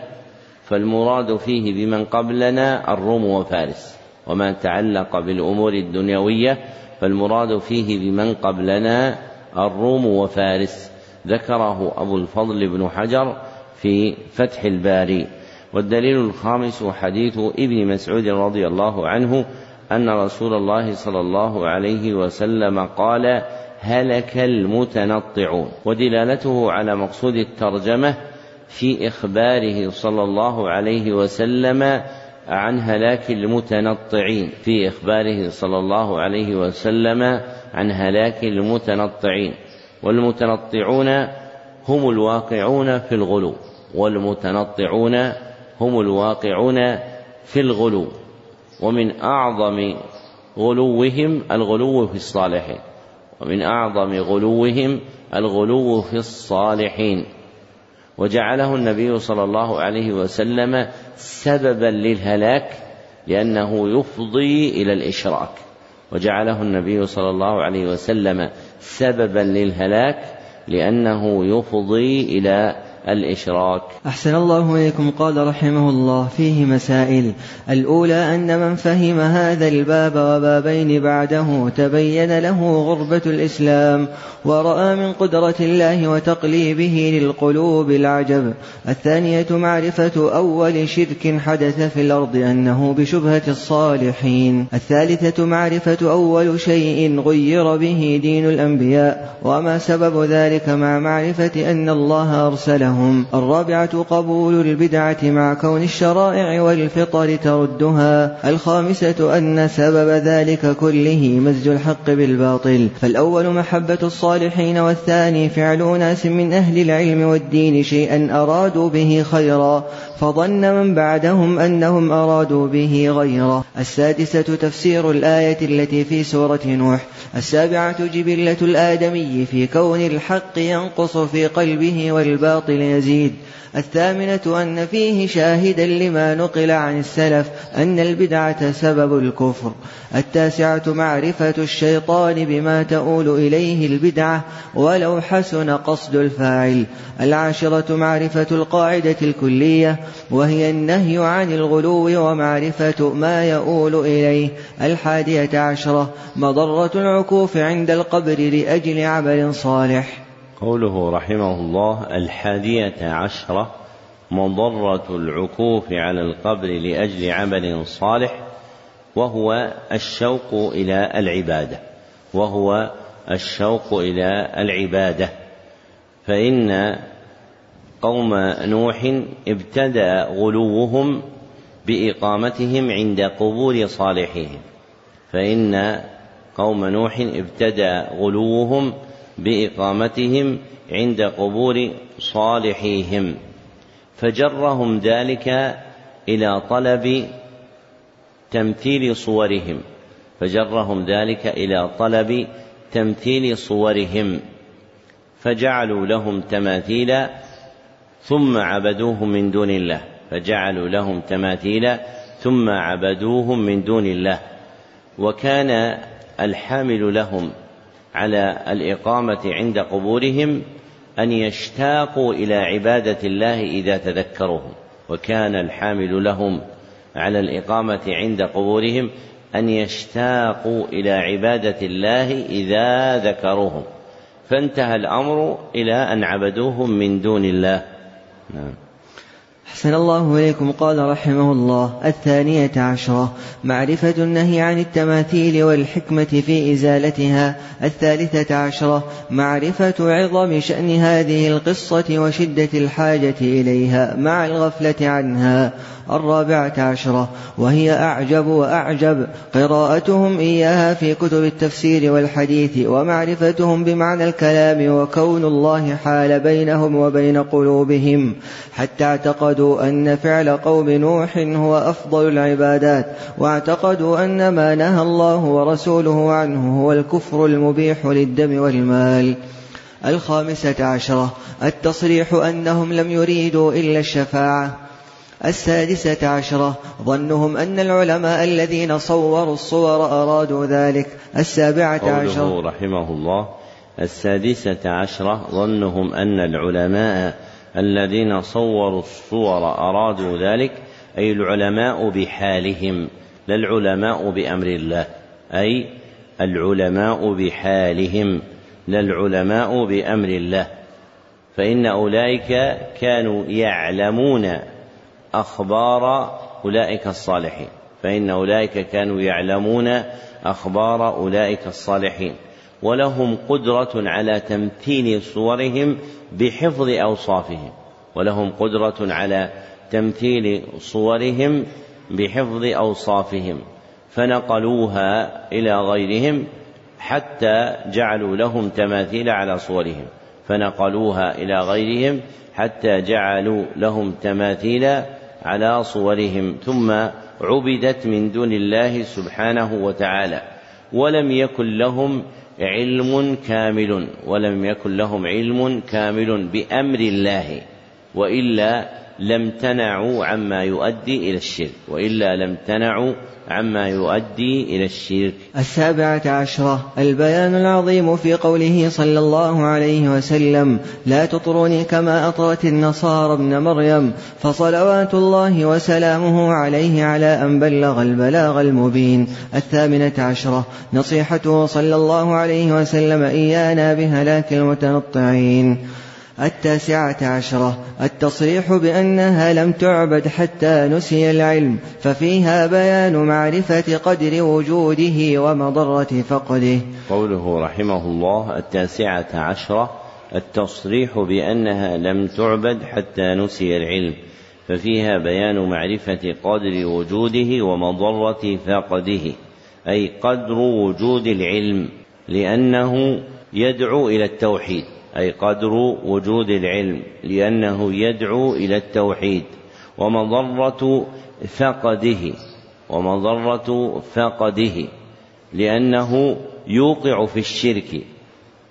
فالمراد فيه بمن قبلنا الروم وفارس. وما تعلق بالأمور الدنيوية فالمراد فيه بمن قبلنا الروم وفارس. ذكره أبو الفضل بن حجر في فتح الباري. والدليل الخامس حديث ابن مسعود رضي الله عنه أن رسول الله صلى الله عليه وسلم قال هلك المتنطعون ودلالته على مقصود الترجمة في إخباره صلى الله عليه وسلم عن هلاك المتنطعين. في إخباره صلى الله عليه وسلم عن هلاك المتنطعين. والمتنطعون هم الواقعون في الغلو. والمتنطعون هم الواقعون في الغلو ومن أعظم غلوهم الغلو في الصالحين ومن أعظم غلوهم الغلو في الصالحين. وجعله النبي صلى الله عليه وسلم سببا للهلاك لأنه يفضي إلى الإشراك. وجعله النبي صلى الله عليه وسلم سببا للهلاك لأنه يفضي إلى الإشراك. أحسن الله إليكم قال رحمه الله فيه مسائل. الأولى أن من فهم هذا الباب وبابين بعده تبين له غربة الإسلام ورأى من قدرة الله وتقليبه للقلوب العجب. الثانية معرفة أول شرك حدث في الأرض أنه بشبهة الصالحين. الثالثة معرفة أول شيء غير به دين الأنبياء وما سبب ذلك مع معرفة أن الله أرسلهم الرابعة قبول البدعة مع كون الشرائع والفطر تردها. الخامسة أن سبب ذلك كله مزج الحق بالباطل. فالأول محبة الصالحين والثاني فعل ناس من أهل العلم والدين شيئا أرادوا به خيرا فظن من بعدهم أنهم أرادوا به غيره. السادسة تفسير الآية التي في سورة نوح. السابعة جبلة الآدمي في كون الحق ينقص في قلبه والباطل يزيد. الثامنة أن فيه شاهدا لما نقل عن السلف أن البدعة سبب الكفر. التاسعة معرفة الشيطان بما تؤول إليه البدعة ولو حسن قصد الفاعل. العاشرة معرفة القاعدة الكلية وهي النهي عن الغلو ومعرفة ما يؤول إليه. الحادية عشرة مضرة العكوف عند القبر لأجل عمل صالح. قوله رحمه الله الحادية عشرة مضرة العكوف على القبر لأجل عمل صالح وهو الشوق إلى العبادة وهو الشوق إلى العبادة. فإن قوم نوح ابتدأ غلوهم بإقامتهم عند قبور صالحهم فإن قوم نوح ابتدأ غلوهم بإقامتهم عند قبور صالحيهم فجرهم ذلك إلى طلب تمثيل صورهم فجرهم ذلك إلى طلب تمثيل صورهم فجعلوا لهم تماثيل ثم عبدوهم من دون الله فجعلوا لهم تماثيل ثم عبدوهم من دون الله وكان الحامل لهم على الإقامة عند قبورهم أن يشتاقوا إلى عبادة الله إذا تذكروهم وكان الحامل لهم على الإقامة عند قبورهم أن يشتاقوا إلى عبادة الله إذا ذكروهم. فانتهى الأمر إلى أن عبدوهم من دون الله. نعم. أحسن الله إليكم. قال رحمه الله الثانية عشرة معرفة النهي عن التماثيل والحكمة في إزالتها. الثالثة عشرة معرفة عظم شأن هذه القصة وشدة الحاجة إليها مع الغفلة عنها. الرابعة عشرة. وهي أعجب وأعجب. قراءتهم إياها في كتب التفسير والحديث ومعرفتهم بمعنى الكلام وكون الله حال بينهم وبين قلوبهم. حتى اعتقدوا أن فعل قوم نوح هو أفضل العبادات. واعتقدوا أن ما نهى الله ورسوله عنه هو الكفر المبيح للدم والمال. الخامسة عشرة. التصريح أنهم لم يريدوا إلا الشفاعة. السادسة عشرة. ظنهم أن العلماء الذين صوروا الصور أرادوا ذلك. السابعة عشرة. رحمه الله السادسة عشرة. ظنهم أن العلماء الذين صوروا الصور أرادوا ذلك أي العلماء بحالهم لا العلماء بأمر الله أي العلماء بحالهم لا العلماء بأمر الله. فإن أولئك كانوا يعلمون أخبار أولئك الصالحين فإن أولئك كانوا يعلمون أخبار أولئك الصالحين. ولهم قدرة على تمثيل صورهم بحفظ أوصافهم ولهم قدرة على تمثيل صورهم بحفظ أوصافهم. فنقلوها إلى غيرهم حتى جعلوا لهم تماثيل على صورهم. فنقلوها إلى غيرهم حتى جعلوا لهم تماثيل على صورهم ثم عبدت من دون الله سبحانه وتعالى ولم يكن لهم علم كامل ولم يكن لهم علم كامل بأمر الله وإلا لم تنعوا عما يؤدي إلى الشرك وإلا لم تنعوا عما يؤدي إلى الشرك. السابعة عشرة البيان العظيم في قوله صلى الله عليه وسلم لا تطروني كما أطرت النصارى ابن مريم فصلوات الله وسلامه عليه على أن بلغ البلاغ المبين. الثامنة عشرة نصيحته صلى الله عليه وسلم إيانا بهلاك المتنطعين. التاسعة عشرة. التصريح بأنها لم تعبد حتى نسي العلم ففيها بيان معرفة قدر وجوده ومضرة فقده. قوله رحمه الله التاسعة عشرة التصريح بأنها لم تعبد حتى نسي العلم ففيها بيان معرفة قدر وجوده ومضرة فقده أي قدر وجود العلم لأنه يدعو إلى التوحيد. أي قدر وجود العلم لأنه يدعو إلى التوحيد ومضرة فقده ومضرة فقده لأنه يوقع في الشرك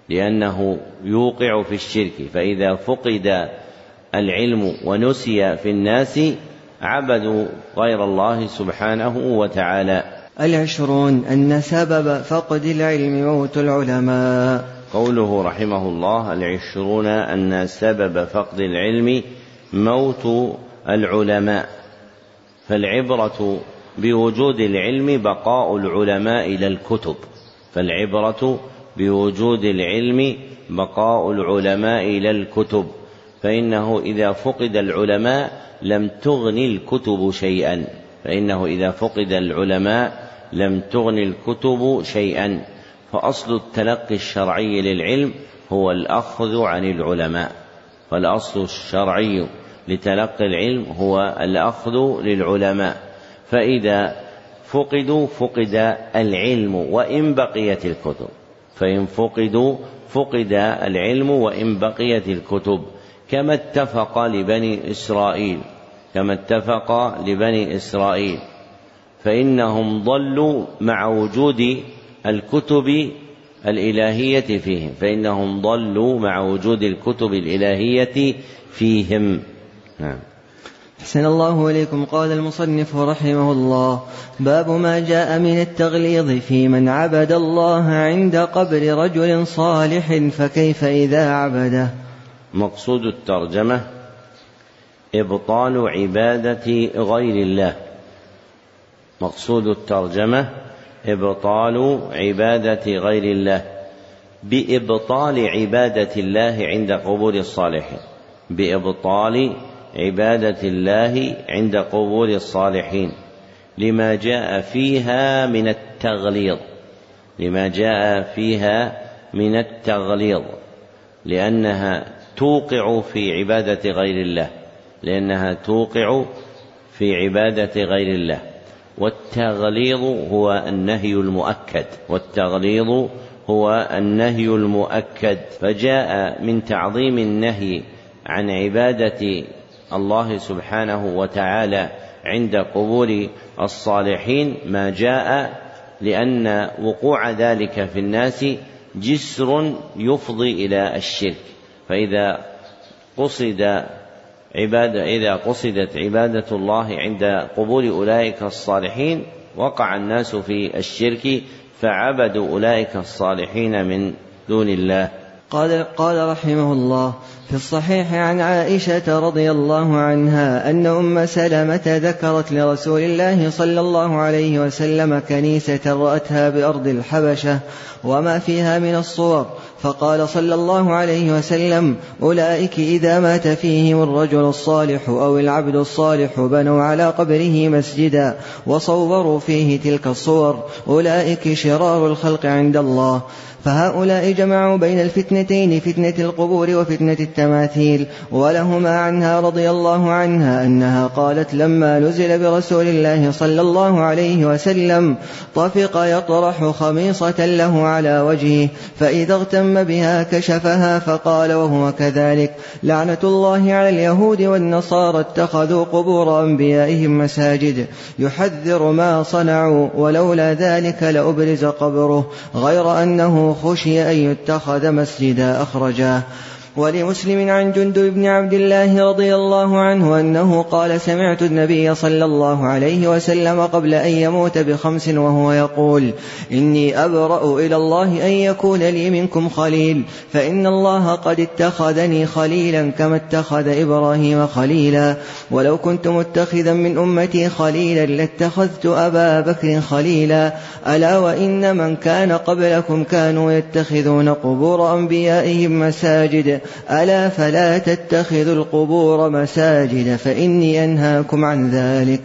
لأنه يوقع في الشرك. فإذا فقد العلم ونسي في الناس عبدوا غير الله سبحانه وتعالى. العشرون أن سبب فقد العلم موت العلماء. قوله رحمه الله العشرون أن سبب فقد العلم موت العلماء. فالعبرة بوجود العلم بقاء العلماء إلى الكتب. فالعبرة بوجود العلم بقاء العلماء إلى الكتب. فإنه إذا فقد العلماء لم تغني الكتب شيئا. فإنه إذا فقد العلماء لم تغني الكتب شيئا. فأصل التلقي الشرعي للعلم هو الأخذ عن العلماء فالأصل الشرعي لتلقي العلم هو الأخذ للعلماء فإذا فقدوا فقد العلم وإن بقيت الكتب فإن فقدوا فقد العلم وإن بقيت الكتب كما اتفق لبني إسرائيل كما اتفق لبني إسرائيل فإنهم ضلوا مع وجود الكتب الإلهية فيهم فإنهم ضلوا مع وجود الكتب الإلهية فيهم. نعم. أحسن الله إليكم. قال المصنف رحمه الله باب ما جاء من التغليظ في من عبد الله عند قبر رجل صالح فكيف إذا عبده؟ مقصود الترجمة إبطال عبادة غير الله. مقصود الترجمة إبطال عبادة غير الله بإبطال عبادة الله عند قبور الصالحين بإبطال عبادة الله عند قبور الصالحين لما جاء فيها من التغليظ لما جاء فيها من التغليظ لأنها توقع في عبادة غير الله لأنها توقع في عبادة غير الله. والتغليظ هو النهي المؤكد والتغليظ هو النهي المؤكد. فجاء من تعظيم النهي عن عبادة الله سبحانه وتعالى عند قبور الصالحين ما جاء لأن وقوع ذلك في الناس جسر يفضي إلى الشرك. فإذا قصد عبادة إذا قصدت عبادة الله عند قبول أولئك الصالحين وقع الناس في الشرك فعبدوا أولئك الصالحين من دون الله. قال قال رحمه الله في الصحيح عن عائشة رضي الله عنها أن أم سلمة ذكرت لرسول الله صلى الله عليه وسلم كنيسة رأتها بأرض الحبشة وما فيها من الصور. فقال صلى الله عليه وسلم أولئك إذا مات فيهم الرجل الصالح أو العبد الصالح بنوا على قبره مسجدا وصوروا فيه تلك الصور أولئك شرار الخلق عند الله. فهؤلاء جمعوا بين الفتنتين فتنة القبور وفتنة التماثيل. ولهما عنها رضي الله عنها أنها قالت لما نزل برسول الله صلى الله عليه وسلم طفق يطرح خميصة له على وجهه فإذا اغتم بها كشفها فقال وهو كذلك. لعنة الله على اليهود والنصارى اتخذوا قبور أنبيائهم مساجد. يحذر ما صنعوا ولولا ذلك لأبرز قبره. غير أنه خشي أن يتخذ مسجدا أخرجاه ولمسلم عن جندب بن عبد الله رضي الله عنه أنه قال سمعت النبي صلى الله عليه وسلم قبل أن يموت بخمس وهو يقول إني أبرأ إلى الله أن يكون لي منكم خليل فإن الله قد اتخذني خليلا كما اتخذ إبراهيم خليلا ولو كنت متخذا من أمتي خليلا لاتخذت أبا بكر خليلا ألا وإن من كان قبلكم كانوا يتخذون قبور أنبيائهم مساجد ألا فلا تتخذوا القبور مساجد فإني أنهاكم عن ذلك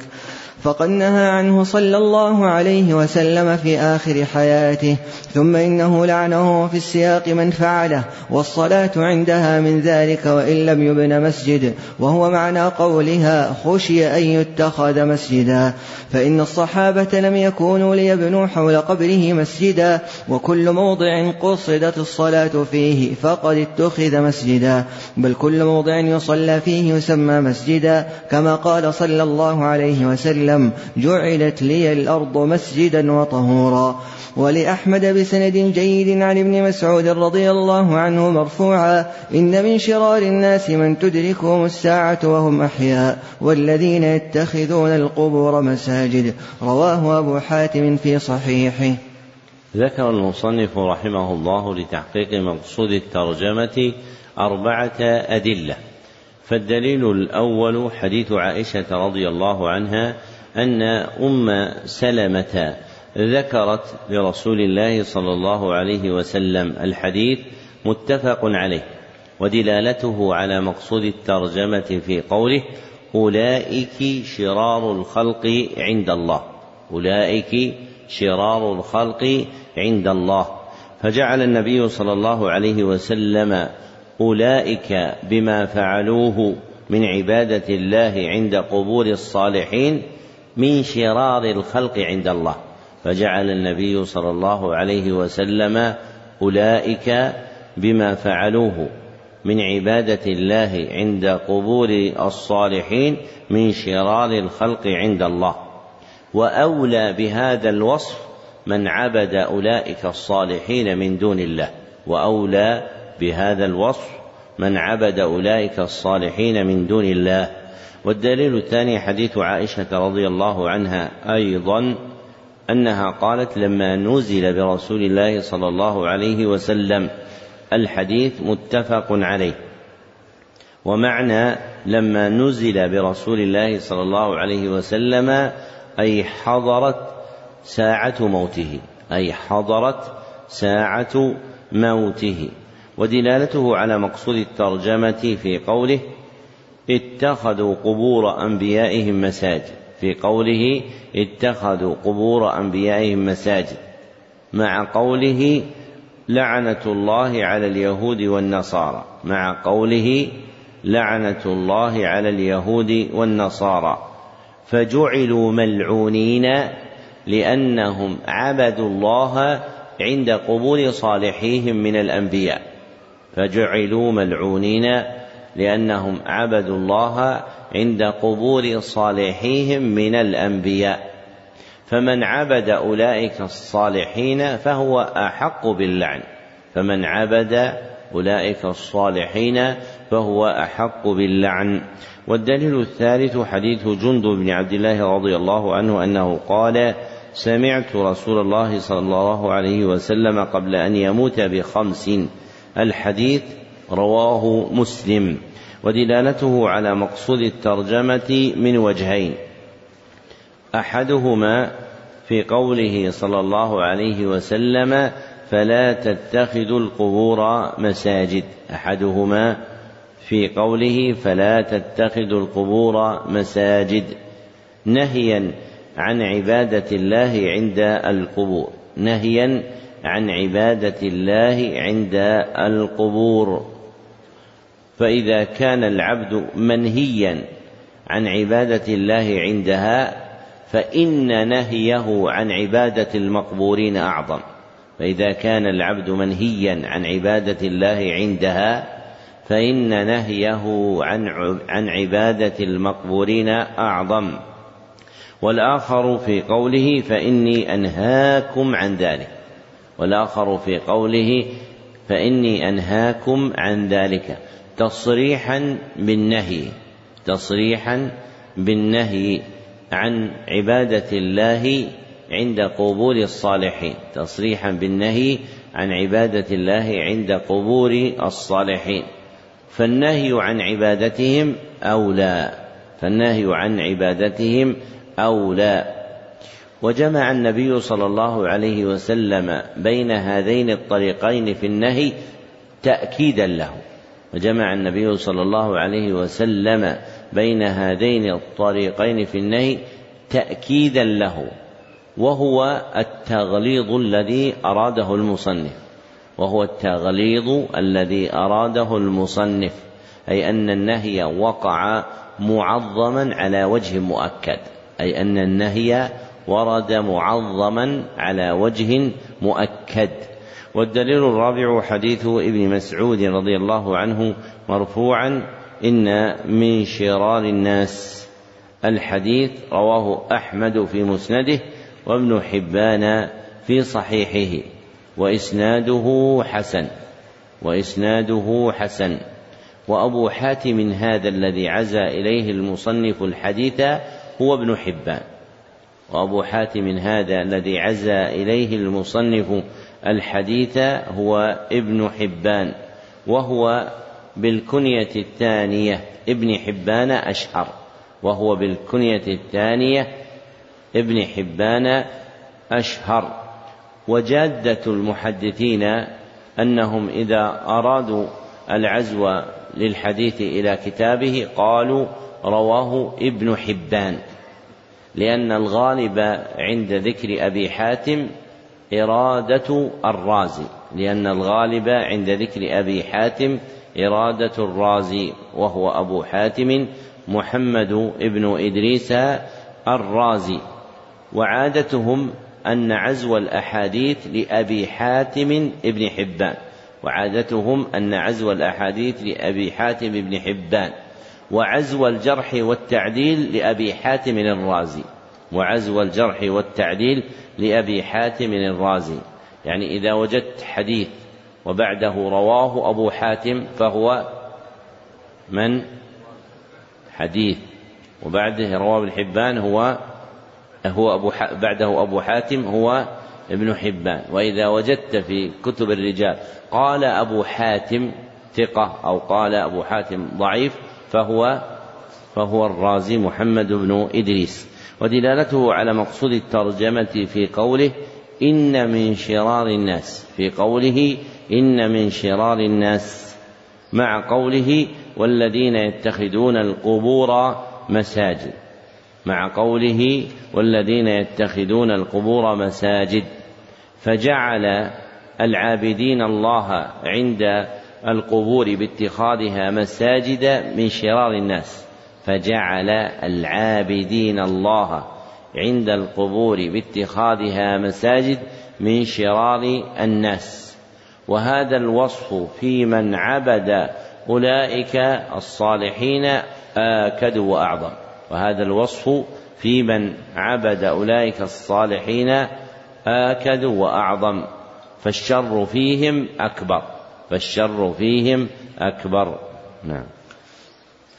فقد نهى عنه صلى الله عليه وسلم في آخر حياته ثم إنه لعنه في السياق من فعله والصلاة عندها من ذلك وإن لم يبن مسجد وهو معنى قولها خشي أن يتخذ مسجدا. فإن الصحابة لم يكونوا ليبنوا حول قبره مسجدا وكل موضع قصدت الصلاة فيه فقد اتخذ مسجدا. بل كل موضع يصلى فيه يسمى مسجدا كما قال صلى الله عليه وسلم وسلم جعلت لي الأرض مسجدا وطهورا. ولأحمد بسند جيد عن ابن مسعود رضي الله عنه مرفوعا إن من شرار الناس من تدركهم الساعة وهم أحياء والذين يتخذون القبور مساجد. رواه أبو حاتم في صحيحه. ذكر المصنف رحمه الله لتحقيق مقصود الترجمة أربعة أدلة. فالدليل الأول حديث عائشة رضي الله عنها أن أم سلمة ذكرت لرسول الله صلى الله عليه وسلم الحديث متفق عليه ودلالته على مقصود الترجمة في قوله أولئك شرار الخلق عند الله أولئك شرار الخلق عند الله. فجعل النبي صلى الله عليه وسلم أولئك بما فعلوه من عبادة الله عند قبور الصالحين من شرار الخلق عند الله. فجعل النبي صلى الله عليه وسلم أولئك بما فعلوه من عبادة الله عند قبور الصالحين من شرار الخلق عند الله. وأولى بهذا الوصف من عبد أولئك الصالحين من دون الله. وأولى بهذا الوصف من عبد أولئك الصالحين من دون الله. والدليل الثاني حديث عائشة رضي الله عنها أيضا أنها قالت لما نزل برسول الله صلى الله عليه وسلم الحديث متفق عليه. ومعنى لما نزل برسول الله صلى الله عليه وسلم أي حضرت ساعة موته أي حضرت ساعة موته. ودلالته على مقصود الترجمة في قوله اتخذوا قبور أنبيائهم مساجد. في قوله اتخذوا قبور أنبيائهم مساجد. مع قوله لعنة الله على اليهود والنصارى. مع قوله لعنة الله على اليهود والنصارى. فجعلوا ملعونين لأنهم عبدوا الله عند قبول صالحيهم من الأنبياء. فجعلوا ملعونين لأنهم عبدوا الله عند قبور صالحيهم من الأنبياء. فمن عبد أولئك الصالحين فهو أحق باللعن. فمن عبد أولئك الصالحين فهو أحق باللعن. والدليل الثالث حديث جند بن عبد الله رضي الله عنه أنه قال سمعت رسول الله صلى الله عليه وسلم قبل أن يموت بخمس. الحديث رواه مسلم ودلالته على مقصود الترجمة من وجهين. أحدهما في قوله صلى الله عليه وسلم فلا تتخذوا القبور مساجد. أحدهما في قوله فلا تتخذوا القبور مساجد. نهيا عن عبادة الله عند القبور. نهيا عن عبادة الله عند القبور. فإذا كان العبد منهيا عن عبادة الله عندها فإن نهيه عن عبادة المقبورين أعظم. فإذا كان العبد منهيا عن عبادة الله عندها فإن نهيه عن عن عبادة المقبورين أعظم. والآخر في قوله فإني أنهاكم عن ذلك. والآخر في قوله فإني أنهاكم عن ذلك. تصريحا بالنهي تصريحا بالنهي عن عبادة الله عند قبور الصالحين تصريحا بالنهي عن عبادة الله عند قبور الصالحين. فالنهي عن عبادتهم أولى فالنهي عن عبادتهم أولى. وجمع النبي صلى الله عليه وسلم بين هذين الطريقين في النهي تأكيدا له. وجمع النبي صلى الله عليه وسلم بين هذين الطريقين في النهي تأكيدا له وهو التغليظ الذي أراده المصنف وهو التغليظ الذي أراده المصنف أي أن النهي وقع معظما على وجه مؤكد أي أن النهي ورد معظما على وجه مؤكد. والدليل الرابع حديث ابن مسعود رضي الله عنه مرفوعا إن من شرار الناس. الحديث رواه أحمد في مسنده وابن حبان في صحيحه وإسناده حسن وإسناده حسن. وأبو حاتم هذا الذي عزى إليه المصنف الحديث هو ابن حبان. وأبو حاتم هذا الذي عزى إليه المصنف الحديث هو ابن حبان وهو بالكنية الثانية ابن حبان أشهر وهو بالكنية الثانية ابن حبان أشهر. وجادة المحدثين أنهم إذا أرادوا العزو للحديث إلى كتابه قالوا رواه ابن حبان لأن الغالب عند ذكر أبي حاتم إرادة الرازي لأن الغالب عند ذكر أبي حاتم إرادة الرازي وهو أبو حاتم محمد ابن إدريس الرازي. وعادتهم أن عزو الأحاديث لأبي حاتم ابن حبان. وعادتهم أن عزو الأحاديث لأبي حاتم ابن حبان. وعزو الجرح والتعديل لأبي حاتم الرازي. وعزو الجرح والتعديل لأبي حاتم الرازي. يعني إذا وجدت حديث وبعده رواه أبو حاتم فهو من؟ حديث. وبعده رواه ابن حبان هو هو أبو بعده أبو حاتم هو ابن حبان. وإذا وجدت في كتب الرجال قال أبو حاتم ثقة أو قال أبو حاتم ضعيف فهو فهو الرازي محمد بن إدريس. ودلالته على مقصود الترجمة في قوله إن من شرار الناس في قوله إن من شرار الناس مع قوله والذين يتخذون القبور مساجد مع قوله والذين يتخذون القبور مساجد فجعل العابدين الله عند القبور باتخاذها مساجد من شرار الناس. فجعل العابدين الله عند القبور باتخاذها مساجد من شرار الناس. وهذا الوصف في من عبد أولئك الصالحين آكد وأعظم. وهذا الوصف في من عبد أولئك الصالحين آكد وأعظم. فالشر فيهم أكبر. فالشر فيهم أكبر. نعم.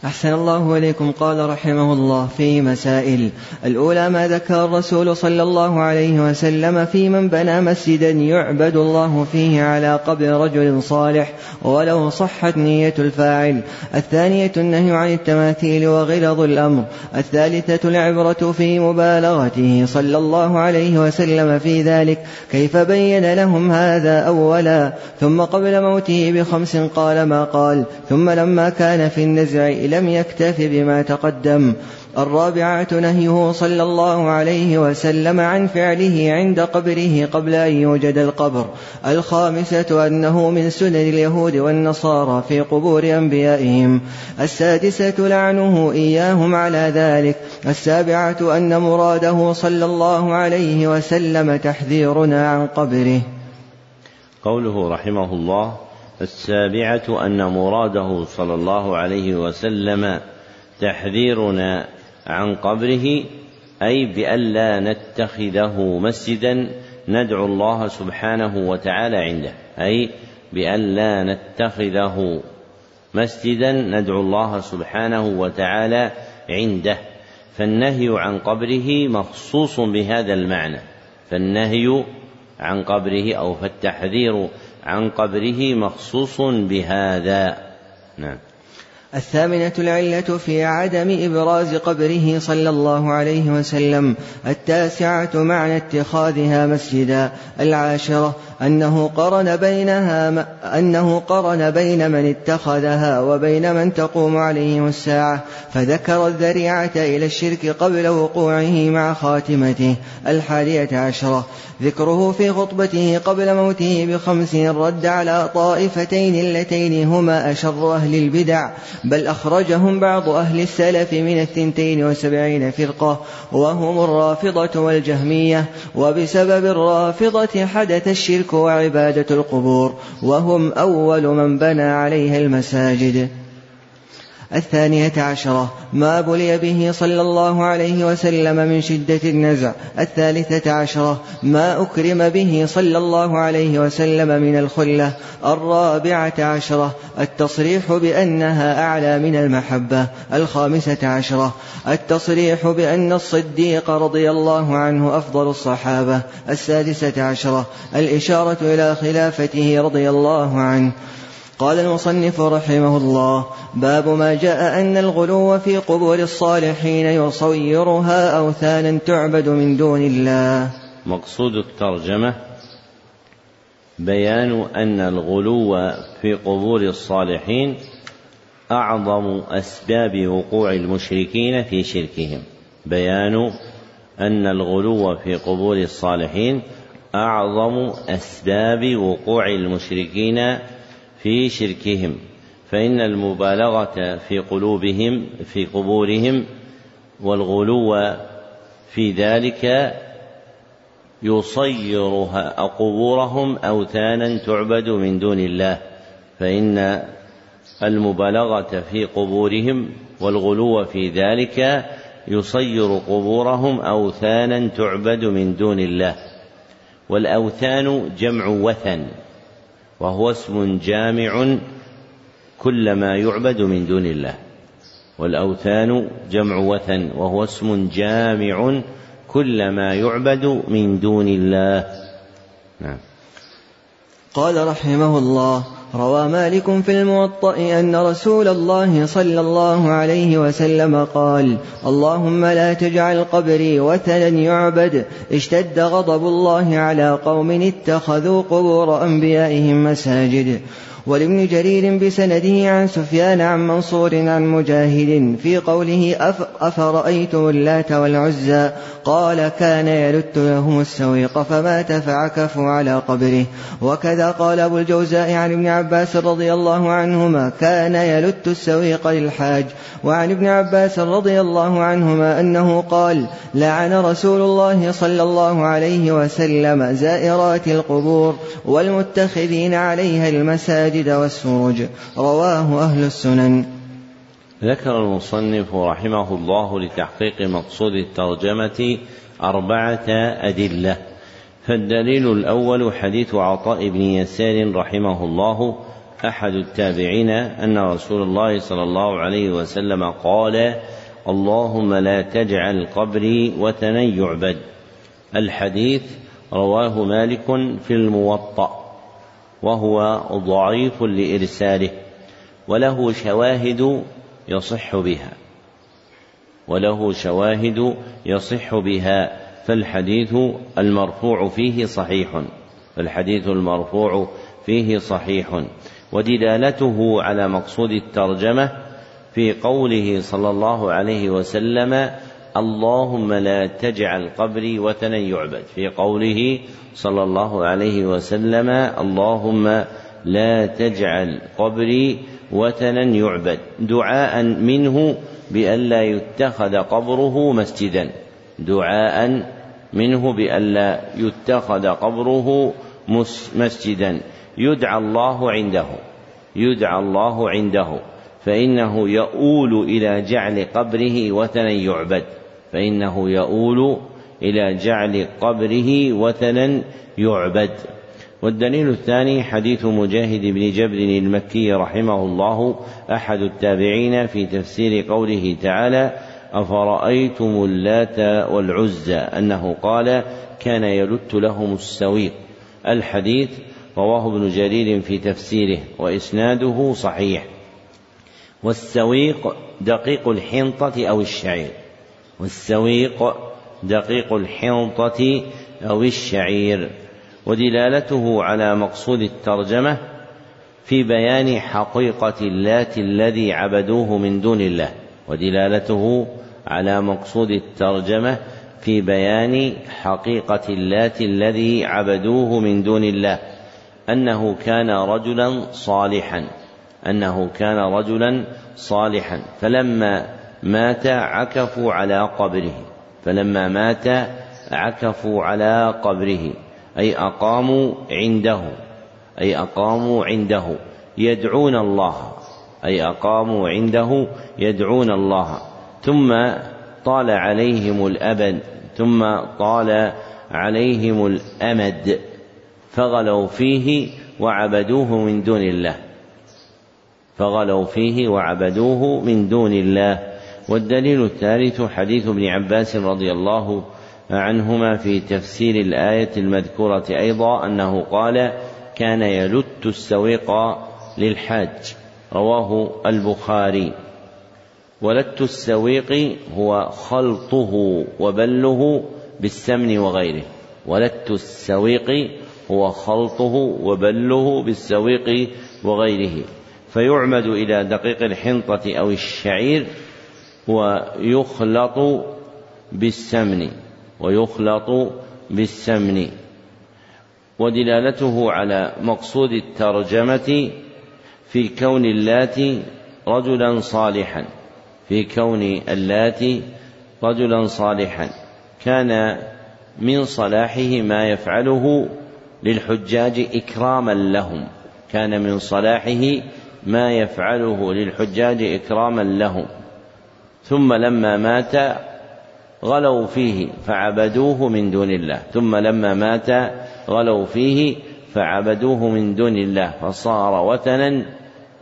أحسن الله إليكم. قال رحمه الله في مسائل. الأولى ما ذكر الرسول صلى الله عليه وسلم في من بنى مسجدا يعبد الله فيه على قبر رجل صالح ولو صحت نية الفاعل. الثانية النهي عن التماثيل وغلظ الأمر. الثالثة العبرة في مبالغته صلى الله عليه وسلم في ذلك. كيف بين لهم هذا أولا؟ ثم قبل موته بخمس قال ما قال. ثم لما كان في النزع لم يكتف بما تقدم. الرابعة نهيه صلى الله عليه وسلم عن فعله عند قبره قبل أن يوجد القبر. الخامسة أنه من سنن اليهود والنصارى في قبور أنبيائهم. السادسة لعنه إياهم على ذلك. السابعة أن مراده صلى الله عليه وسلم تحذيرنا عن قبره. قوله رحمه الله السابعة أن مراده صلى الله عليه وسلم تحذيرنا عن قبره أي بألا نتخذه مسجدا ندعو الله سبحانه وتعالى عنده أي بألا نتخذه مسجدا ندعو الله سبحانه وتعالى عنده. فالنهي عن قبره مخصوص بهذا المعنى فالنهي عن قبره أو فالتحذير عن قبره مخصوص بهذا. نعم. الثامنة العلة في عدم إبراز قبره صلى الله عليه وسلم. التاسعة معنى اتخاذها مسجدا. العاشرة أنه قرن بينها أنه قرن بين من اتخذها وبين من تقوم عليهم الساعة فذكر الذريعة إلى الشرك قبل وقوعه مع خاتمته الحادية عشرة. ذكره في خطبته قبل موته بخمس رد على طائفتين اللتين هما أشر أهل البدع بل أخرجهم بعض أهل السلف من الثنتين وسبعين فرقة وهم الرافضة والجهمية وبسبب الرافضة حدث الشرك وعبادة القبور وهم أول من بنى عليها المساجد. الثانية عشرة. ما بلي به صلى الله عليه وسلم من شدة النزع. الثالثة عشرة. ما أكرم به صلى الله عليه وسلم من الخلة. الرابعة عشرة. التصريح بأنها أعلى من المحبة. الخامسة عشرة. التصريح بأن الصديق رضي الله عنه أفضل الصحابة. السادسة عشرة. الإشارة إلى خلافته رضي الله عنه. قال المصنف رحمه الله باب ما جاء أن الغلو في قبور الصالحين يصيرها أوثانا تعبد من دون الله. مقصود الترجمة بيان أن الغلو في قبور الصالحين أعظم أسباب وقوع المشركين في شركهم. بيان أن الغلو في قبور الصالحين أعظم أسباب وقوع المشركين في شركهم فإن المبالغة في قلوبهم في قبورهم والغلو في ذلك يصيرها قبورهم أوثانا تعبد من دون الله فإن المبالغة في قبورهم والغلو في ذلك يصير قبورهم أوثانا تعبد من دون الله والأوثان جمع وثن. وهو اسم جامع كل ما يعبد من دون الله. والأوثان جمع وثن وهو اسم جامع كل ما يعبد من دون الله. نعم. قال رحمه الله روى مالك في الموطأ أن رسول الله صلى الله عليه وسلم قال اللهم لا تجعل قبري وثنا يعبد اشتد غضب الله على قوم اتخذوا قبور أنبيائهم مساجد. ولابن جرير بسنده عن سفيان عن منصور عن مجاهد في قوله أفرأيتم اللات والعزى؟ قال كان يلت لهم السويق فمات فعكفوا على قبره. وكذا قال أبو الجوزاء عن ابن عباس رضي الله عنهما كان يلت السويق للحاج. وعن ابن عباس رضي الله عنهما أنه قال لعن رسول الله صلى الله عليه وسلم زائرات القبور والمتخذين عليها المساجد. والسرج رواه أهل السنن. ذكر المصنف رحمه الله لتحقيق مقصود الترجمة أربعة أدلة. فالدليل الأول حديث عطاء بن يسار رحمه الله. أحد التابعين أن رسول الله صلى الله عليه وسلم قال اللهم لا تجعل قبري وثنا يعبد الحديث رواه مالك في الموطأ. وهو ضعيف لإرساله وله شواهد يصح بها. وله شواهد يصح بها فالحديث المرفوع فيه صحيح فالحديث المرفوع فيه صحيح. ودلالته على مقصود الترجمة في قوله صلى الله عليه وسلم اللهم لا تجعل قبري وثنا يعبد. في قوله صلى الله عليه وسلم اللهم لا تجعل قبري وثنا يعبد. دعاء منه بألا يتخذ قبره مسجدا. دعاء منه بألا يتخذ قبره مسجدا. يدعى الله عنده. يدعى الله عنده. فإنه يؤول إلى جعل قبره وثنا يعبد. فإنه يؤول إلى جعل قبره وثنا يعبد. والدليل الثاني حديث مجاهد بن جبر المكي رحمه الله أحد التابعين في تفسير قوله تعالى أفرأيتم اللات والعزى؟ أنه قال كان يلت لهم السويق. الحديث رواه ابن جرير في تفسيره وإسناده صحيح. والسويق دقيق الحنطة أو الشعير. والسويق دقيق الحنطة أو الشعير ودلالته على مقصود الترجمة في بيان حقيقة اللات الذي عبدوه من دون الله ودلالته على مقصود الترجمة في بيان حقيقة اللات الذي عبدوه من دون الله أنه كان رجلا صالحا أنه كان رجلا صالحا. فلما مات عكفوا على قبره. فلما مات عكفوا على قبره. أي أقاموا عنده. أي أقاموا عنده. يدعون الله. أي أقاموا عنده. يدعون الله. ثم طال عليهم الأبد. ثم طال عليهم الأمد. فغلوا فيه وعبدوه من دون الله. فغلوا فيه وعبدوه من دون الله. والدليل الثالث حديث ابن عباس رضي الله عنهما في تفسير الآية المذكورة أيضا أنه قال كان يلت السويق للحاج رواه البخاري. ولت السويق هو خلطه وبله بالسمن وغيره. ولت السويق هو خلطه وبله بالسويق وغيره. فيعمد إلى دقيق الحنطة أو الشعير ويخلط بالسمن ويخلط بالسمن. ودلالته على مقصود الترجمة في كون اللات رجلا صالحا. في كون اللات رجلا صالحا. كان من صلاحه ما يفعله للحجاج إكراما لهم. كان من صلاحه ما يفعله للحجاج إكراما لهم. ثم لما مات غلوا فيه فعبدوه من دون الله. ثم لما مات غلوا فيه فعبدوه من دون الله. فصار وثنا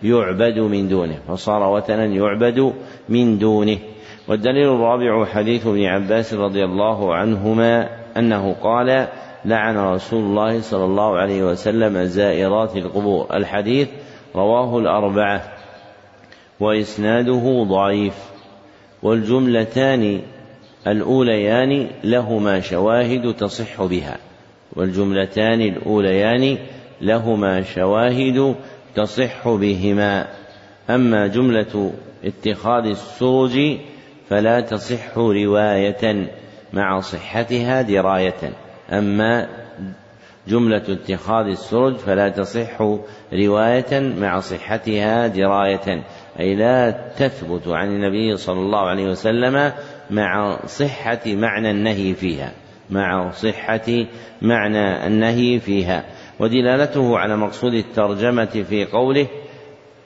يعبد من دونه. فصار وثنا يعبد من دونه. والدليل الرابع حديث ابن عباس رضي الله عنهما أنه قال لعن رسول الله صلى الله عليه وسلم زائرات القبور. الحديث رواه الأربعة وإسناده ضعيف. والجملتان الأوليان لهما شواهد تصح بها. والجملتان الأوليان لهما شواهد تصح بهما. أما جملة اتخاذ السرج فلا تصح رواية مع صحتها دراية. أما جملة اتخاذ السرج فلا تصح رواية مع صحتها دراية. أي لا تثبت عن النبي صلى الله عليه وسلم مع صحة معنى النهي فيها مع صحة معنى النهي فيها. ودلالته على مقصود الترجمة في قوله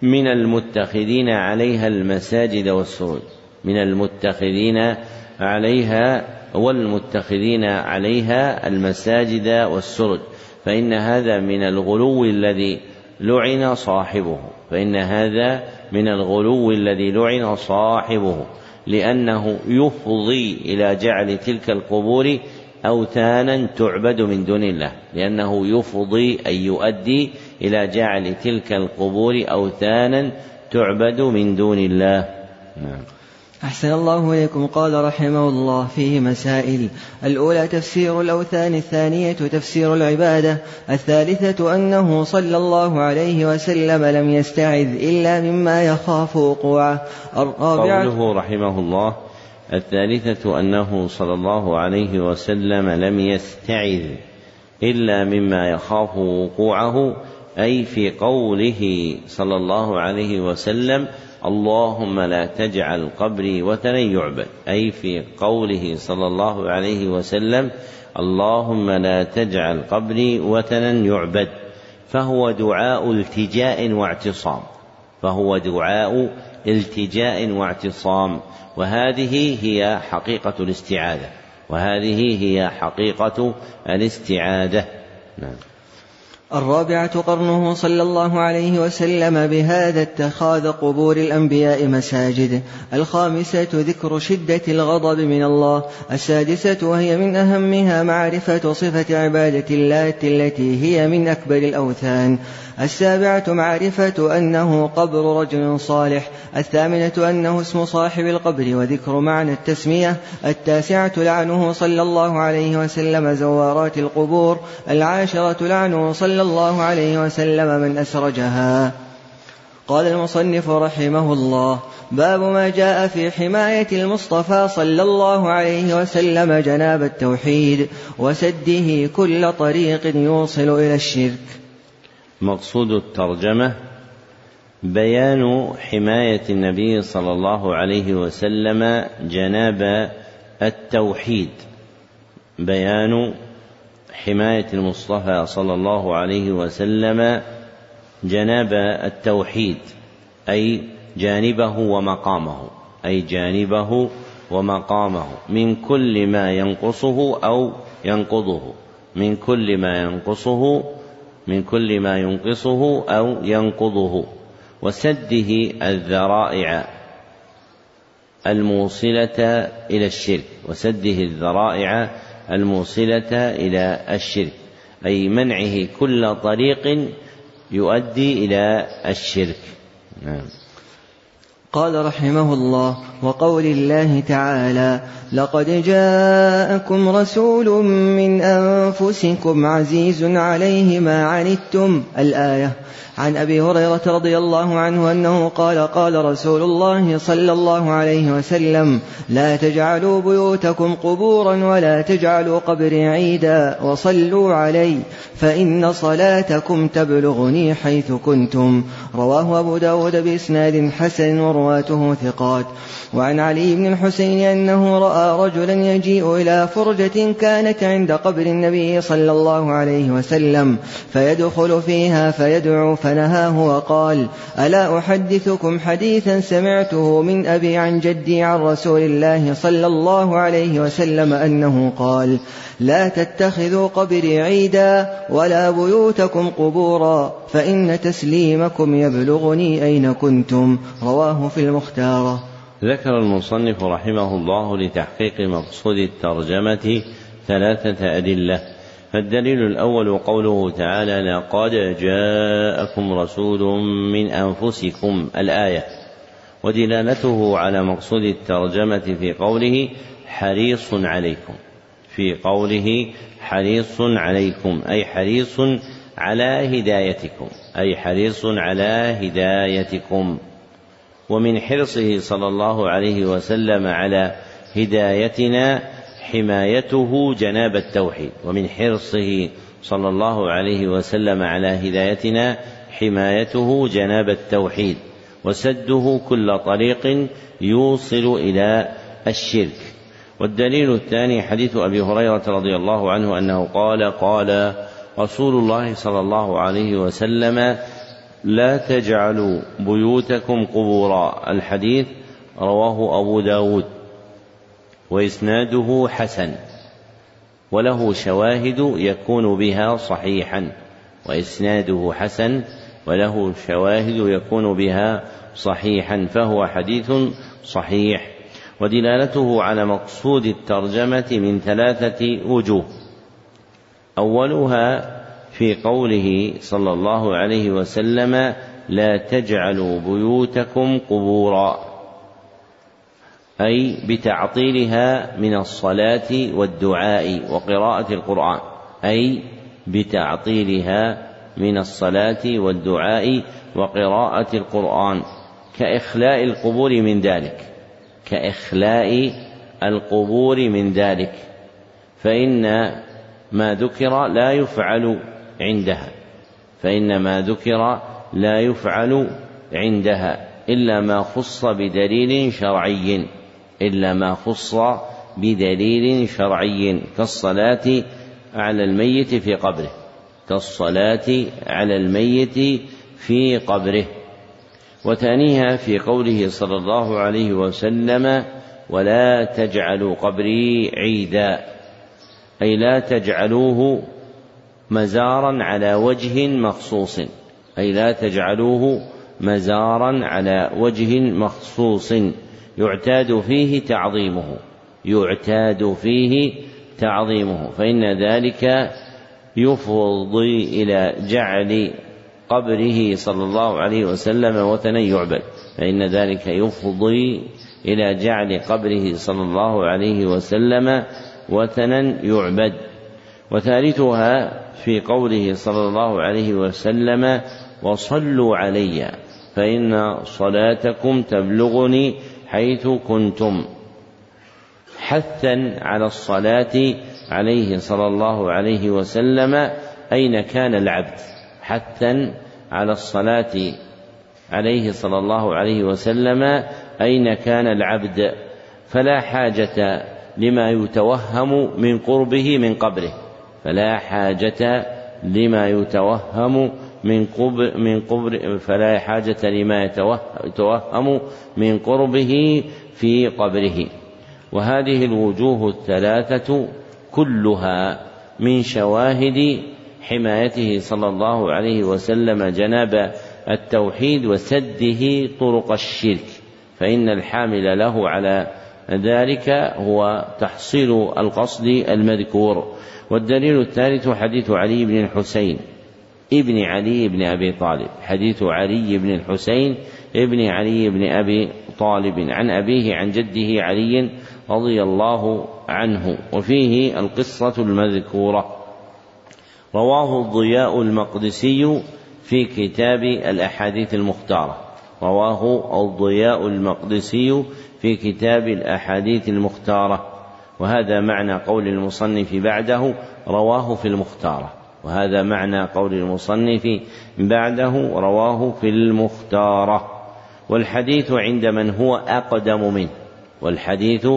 من المتخذين عليها المساجد والسرج من المتخذين عليها والمتخذين عليها المساجد والسرج فإن هذا من الغلو الذي لعن صاحبه. فإن هذا من الغلو الذي لعن صاحبه لأنه يفضي إلى جعل تلك القبور أوثانا تعبد من دون الله لأنه يفضي أي يؤدي إلى جعل تلك القبور أوثانا تعبد من دون الله. نعم. أحسن الله إليكم. قال رحمه الله فيه مسائل. الأولى تفسير الأوثان الثانية تفسير العبادة. الثالثة أنه صلى الله عليه وسلم لم يستعذ إلا مما يخاف وقوعه. الرابعة قوله رحمه الله الثالثة أنه صلى الله عليه وسلم لم يستعذ إلا مما يخاف وقوعه أي في قوله صلى الله عليه وسلم اللهم لا تجعل قبري وثنا يعبد أي في قوله صلى الله عليه وسلم اللهم لا تجعل قبري وثنا يعبد فهو دعاء التجاء واعتصام. فهو دعاء التجاء واعتصام. وهذه هي حقيقة الاستعاذة. وهذه هي حقيقة الاستعاذة. نعم. الرابعة قرنه صلى الله عليه وسلم بهذا اتخاذ قبور الأنبياء مساجد. الخامسة ذكر شدة الغضب من الله. السادسة وهي من أهمها معرفة صفة عبادة الله التي هي من أكبر الأوثان. السابعة معرفة أنه قبر رجل صالح الثامنة أنه اسم صاحب القبر وذكر معنى التسمية التاسعة لعنه صلى الله عليه وسلم زوارات القبور العاشرة لعنه صلى الله عليه وسلم من أسرجها. قال المصنف رحمه الله باب ما جاء في حماية المصطفى صلى الله عليه وسلم جناب التوحيد وسده كل طريق يوصل إلى الشرك. مقصود الترجمة بيان حماية النبي صلى الله عليه وسلم جناب التوحيد. بيان حماية المصطفى صلى الله عليه وسلم جناب التوحيد أي جانبه ومقامه أي جانبه ومقامه من كل ما ينقصه أو ينقضه من كل ما ينقصه من كل ما ينقصه أو ينقضه وسده الذرائع الموصلة إلى الشرك وسده الذرائع الموصلة إلى الشرك أي منعه كل طريق يؤدي إلى الشرك. نعم. قال رحمه الله وقول الله تعالى لقد جاءكم رسول من أنفسكم عزيز عليه ما عنتم. الآية عن أبي هريرة رضي الله عنه أنه قال قال رسول الله صلى الله عليه وسلم لا تجعلوا بيوتكم قبورا ولا تجعلوا قبري عيدا وصلوا علي فإن صلاتكم تبلغني حيث كنتم رواه أبو داود بإسناد حسن رواته ثقات. وعن علي بن الحسين أنه رأى رجلا يجيء إلى فرجة كانت عند قبر النبي صلى الله عليه وسلم فيدخل فيها فيدعو فنهاه وقال ألا أحدثكم حديثا سمعته من أبي عن جدي عن رسول الله صلى الله عليه وسلم أنه قال لا تتخذوا قبري عيدا ولا بيوتكم قبورا فإن تسليمكم يبلغني أين كنتم. رواه في المختار ذكر المصنف رحمه الله لتحقيق مقصود الترجمة ثلاثة أدلة. فالدليل الأول قوله تعالى لقد جاءكم رسول من أنفسكم الآية. ودلالته على مقصود الترجمة في قوله حريص عليكم. في قوله حريص عليكم أي حريص على هدايتكم أي حريص على هدايتكم. ومن حرصه صلى الله عليه وسلم على هدايتنا حمايته جناب التوحيد ومن حرصه صلى الله عليه وسلم على هدايتنا حمايته جناب التوحيد وسده كل طريق يوصل إلى الشرك. والدليل الثاني حديث أبي هريرة رضي الله عنه أنه قال قال رسول الله صلى الله عليه وسلم لا تجعلوا بيوتكم قبورا. الحديث رواه أبو داود. وإسناده حسن وله شواهد يكون بها صحيحا وإسناده حسن وله شواهد يكون بها صحيحا فهو حديث صحيح. ودلالته على مقصود الترجمة من ثلاثة وجوه. أولها في قوله صلى الله عليه وسلم لا تجعلوا بيوتكم قبورا أي بتعطيلها من الصلاة والدعاء وقراءة القرآن. أي بتعطيلها من الصلاة والدعاء وقراءة القرآن. كإخلاء القبور من ذلك. كإخلاء القبور من ذلك. فإن ما ذكر لا يفعل عندها. فإن ما ذكر لا يفعل عندها. إلا ما خص بدليل شرعي. إلا ما خص بدليل شرعي كالصلاة على الميت في قبره كالصلاة على الميت في قبره. وثانيها في قوله صلى الله عليه وسلم ولا تجعلوا قبري عيدا أي لا تجعلوه مزارا على وجه مخصوص أي لا تجعلوه مزارا على وجه مخصوص. يعتاد فيه تعظيمه يعتاد فيه تعظيمه فإن ذلك يفضي إلى جعل قبره صلى الله عليه وسلم وثنا يعبد فإن ذلك يفضي إلى جعل قبره صلى الله عليه وسلم وثنا يعبد وثالثها في قوله صلى الله عليه وسلم وصلوا علي فإن صلاتكم تبلغني حيث كنتم حثا على الصلاة عليه صلى الله عليه وسلم أين كان العبد؟ حثا على الصلاة عليه صلى الله عليه وسلم أين كان العبد؟ فلا حاجة لما يتوهم من قربه من قبره فلا حاجة لما يتوهم من قبر من قبر فلا حاجة لما يتوهم من قربه في قبره. وهذه الوجوه الثلاثة كلها من شواهد حمايته صلى الله عليه وسلم جناب التوحيد وسده طرق الشرك. فإن الحامل له على ذلك هو تحصيل القصد المذكور. والدليل الثالث حديث علي بن الحسين. ابن علي بن أبي طالب حديث علي بن الحسين ابن علي بن أبي طالب عن أبيه عن جده علي رضي الله عنه وفيه القصة المذكورة. رواه الضياء المقدسي في كتاب الأحاديث المختارة. رواه الضياء المقدسي في كتاب الأحاديث المختارة. وهذا معنى قول المصنف بعده رواه في المختارة. وهذا معنى قول المصنف بعده رواه في المختارة. والحديث عند من هو أقدم منه. والحديث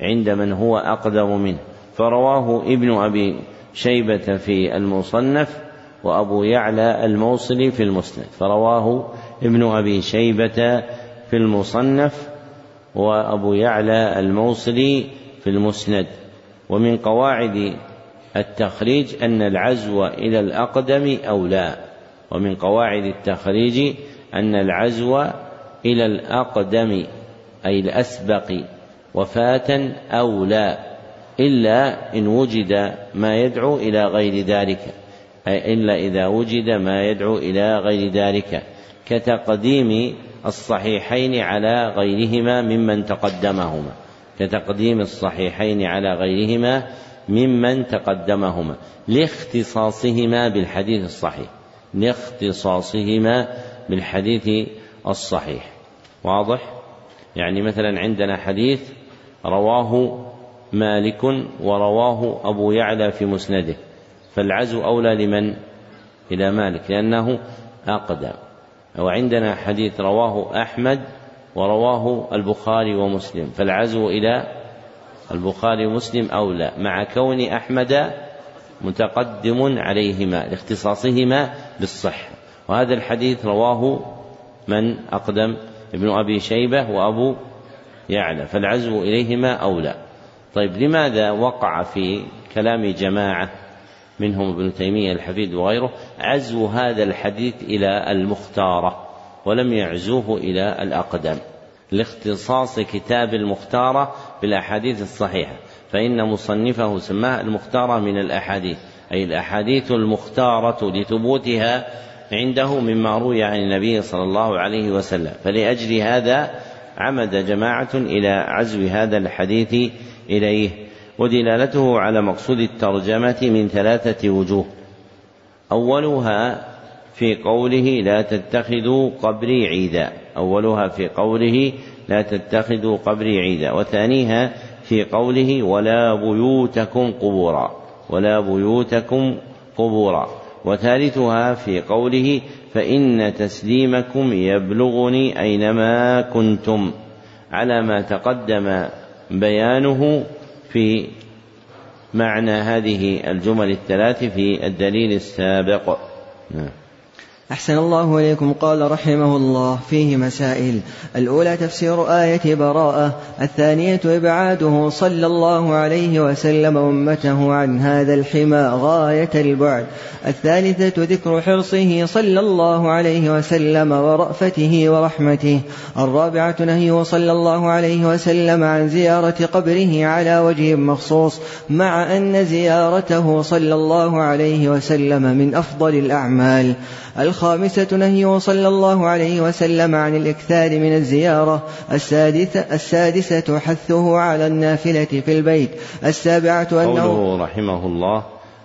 عند من هو أقدم منه. فرواه ابن أبي شيبة في المصنف وأبو يعلى الموصلي في المسند. فرواه ابن أبي شيبة في المصنف وأبو يعلى الموصلي في المسند. ومن قواعد التخريج أن العزو إلى الأقدم أولى ومن قواعد التخريج أن العزو إلى الأقدم أي الأسبق وفاة أولى إلا إن وجد ما يدعو إلى غير ذلك أي إلا إذا وجد ما يدعو إلى غير ذلك كتقديم الصحيحين على غيرهما ممن تقدمهما كتقديم الصحيحين على غيرهما ممن تقدمهما لاختصاصهما بالحديث الصحيح. لاختصاصهما بالحديث الصحيح. واضح؟ يعني مثلا عندنا حديث رواه مالك ورواه أبو يعلى في مسنده فالعزو أولى لمن؟ إلى مالك لأنه أقدم. وعندنا حديث رواه أحمد ورواه البخاري ومسلم فالعزو إلى البخاري ومسلم أولى مع كون أحمد متقدم عليهما لاختصاصهما بالصحة وهذا الحديث رواه من أقدم ابن أبي شيبة وأبو يعلى فالعزو إليهما أولى طيب لماذا وقع في كلام جماعة منهم ابن تيمية الحفيد وغيره عزو هذا الحديث إلى المختارة ولم يعزوه إلى الأقدم؟ لاختصاص كتاب المختارة بالأحاديث الصحيحة فإن مصنفه سماه المختارة من الأحاديث أي الأحاديث المختارة لثبوتها عنده مما روي عن النبي صلى الله عليه وسلم. فلأجل هذا عمد جماعة إلى عزو هذا الحديث إليه ودلالته على مقصود الترجمة من ثلاثة وجوه. أولها في قوله لا تتخذوا قبري عيدا أولها في قوله لا تتخذوا قبري عيدا. وثانيها في قوله ولا بيوتكم قبورا. ولا بيوتكم قبورا. وثالثها في قوله فإن تسليمكم يبلغني أينما كنتم. على ما تقدم بيانه في معنى هذه الجمل الثلاث في الدليل السابق. نعم. أحسن الله إليكم. قال رحمه الله فيه مسائل. الأولى تفسير آية براءة الثانية إبعاده صلى الله عليه وسلم أمته عن هذا الحمى غاية البعد. الثالثة ذكر حرصه صلى الله عليه وسلم ورأفته ورحمته. الرابعة نهيه صلى الله عليه وسلم عن زيارة قبره على وجه مخصوص مع أن زيارته صلى الله عليه وسلم من أفضل الأعمال. الخامسة نهيه صلى الله عليه وسلم عن الإكثار من الزيارة. السادسة, السادسة حثه على النافلة في البيت. السابعة أنه قوله رحمه الله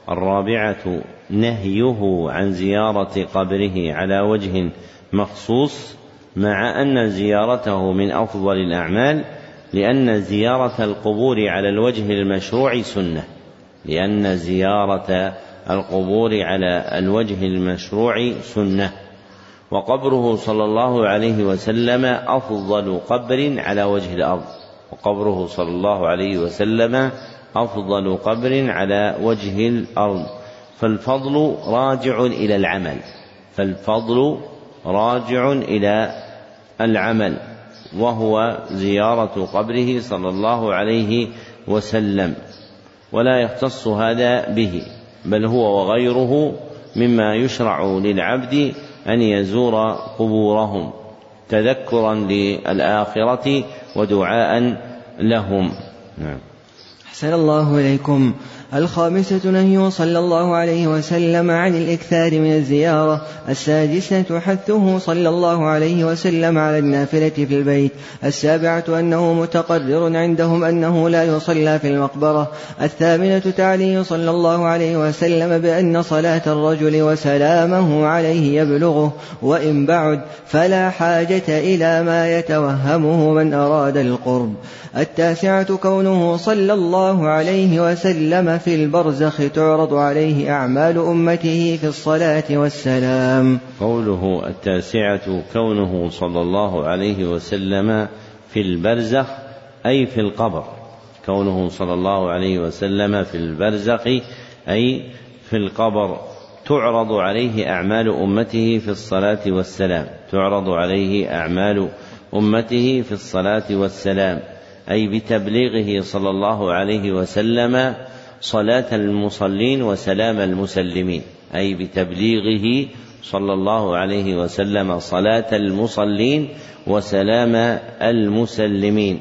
الرابعة نهيه عن زيارة قبره على وجه مخصوص مع أن زيارته من أفضل الأعمال لأن زيارة القبور على الوجه المشروع سنة. لأن زيارة القبور على الوجه المشروع سنة. وقبره صلى الله عليه وسلم أفضل قبر على وجه الأرض. وقبره صلى الله عليه وسلم أفضل قبر على وجه الأرض. فالفضل راجع إلى العمل. فالفضل راجع إلى العمل. وهو زيارة قبره صلى الله عليه وسلم. ولا يختص هذا به. بل هو وغيره مما يشرع للعبد أن يزور قبورهم تذكرا للآخرة ودعاء لهم. نعم. أحسن الله إليكم. الخامسة نهي صلى الله عليه وسلم عن الإكثار من الزيارة. السادسة حثه صلى الله عليه وسلم على النافلة في البيت. السابعة أنه متقرر عندهم أنه لا يصلى في المقبرة. الثامنة تعليه صلى الله عليه وسلم بأن صلاة الرجل وسلامه عليه يبلغه. وإن بعد فلا حاجة إلى ما يتوهمه من أراد القرب. التاسعة كونه صلى الله الله عليه وسلم في البرزخ تعرض عليه أعمال أمته في الصلاة والسلام. قوله التاسعة كونه صلى الله عليه وسلم في البرزخ أي في القبر. كونه صلى الله عليه وسلم في البرزخ أي في القبر. تعرض عليه أعمال أمته في الصلاة والسلام. تعرض عليه أعمال أمته في الصلاة والسلام. أي بتبليغه صلى الله عليه وسلم صلاة المصلين وسلام المسلمين. أي بتبليغه صلى الله عليه وسلم صلاة المصلين وسلام المسلمين.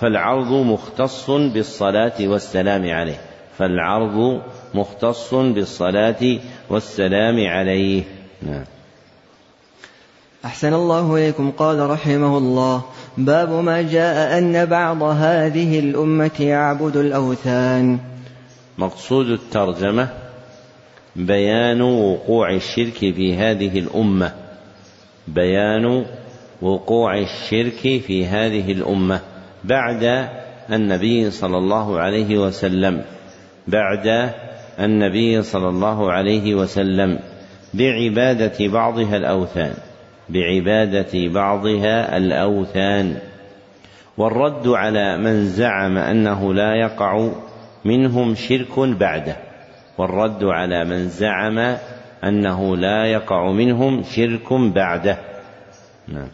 فالعرض مختص بالصلاة والسلام عليه. فالعرض مختص بالصلاة والسلام عليه. نعم. أحسن الله إليكم. قال رحمه الله باب ما جاء أن بعض هذه الأمة يعبد الأوثان. مقصود الترجمة بيان وقوع الشرك في هذه الأمة. بيان وقوع الشرك في هذه الأمة. بعد النبي صلى الله عليه وسلم. بعد النبي صلى الله عليه وسلم. بعبادة بعضها الأوثان. بعبادة بعضها الأوثان. والرد على من زعم أنه لا يقع منهم شرك بعده. والرد على من زعم أنه لا يقع منهم شرك بعده. نعم.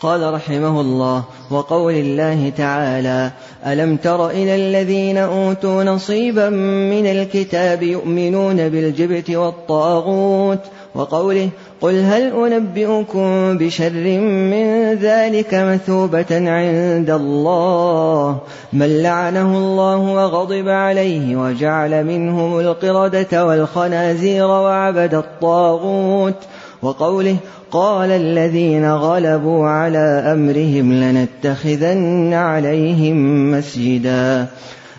قال رحمه الله وقول الله تعالى ألم تر إلى الذين أوتوا نصيبا من الكتاب يؤمنون بالجبت والطاغوت؟ وقوله قل هل أنبئكم بشر من ذلك مثوبة عند الله من لعنه الله وغضب عليه وجعل منهم القردة والخنازير وعبد الطاغوت وقوله قال الذين غلبوا على أمرهم لنتخذن عليهم مسجدا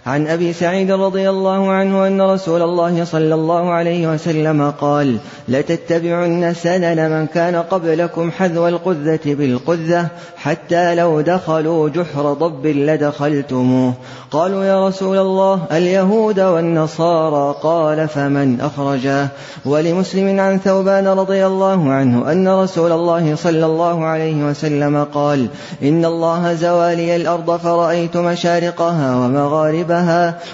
عن أبي سعيد رضي الله عنه أن رسول الله صلى الله عليه وسلم قال لتتبعن سنن من كان قبلكم حذو القذة بالقذة حتى لو دخلوا جحر ضب لدخلتموه. قالوا يا رسول الله اليهود والنصارى قال فمن أخرجاه ولمسلم عن ثوبان رضي الله عنه أن رسول الله صلى الله عليه وسلم قال إن الله زوالي الأرض فرأيت مشارقها ومغاربها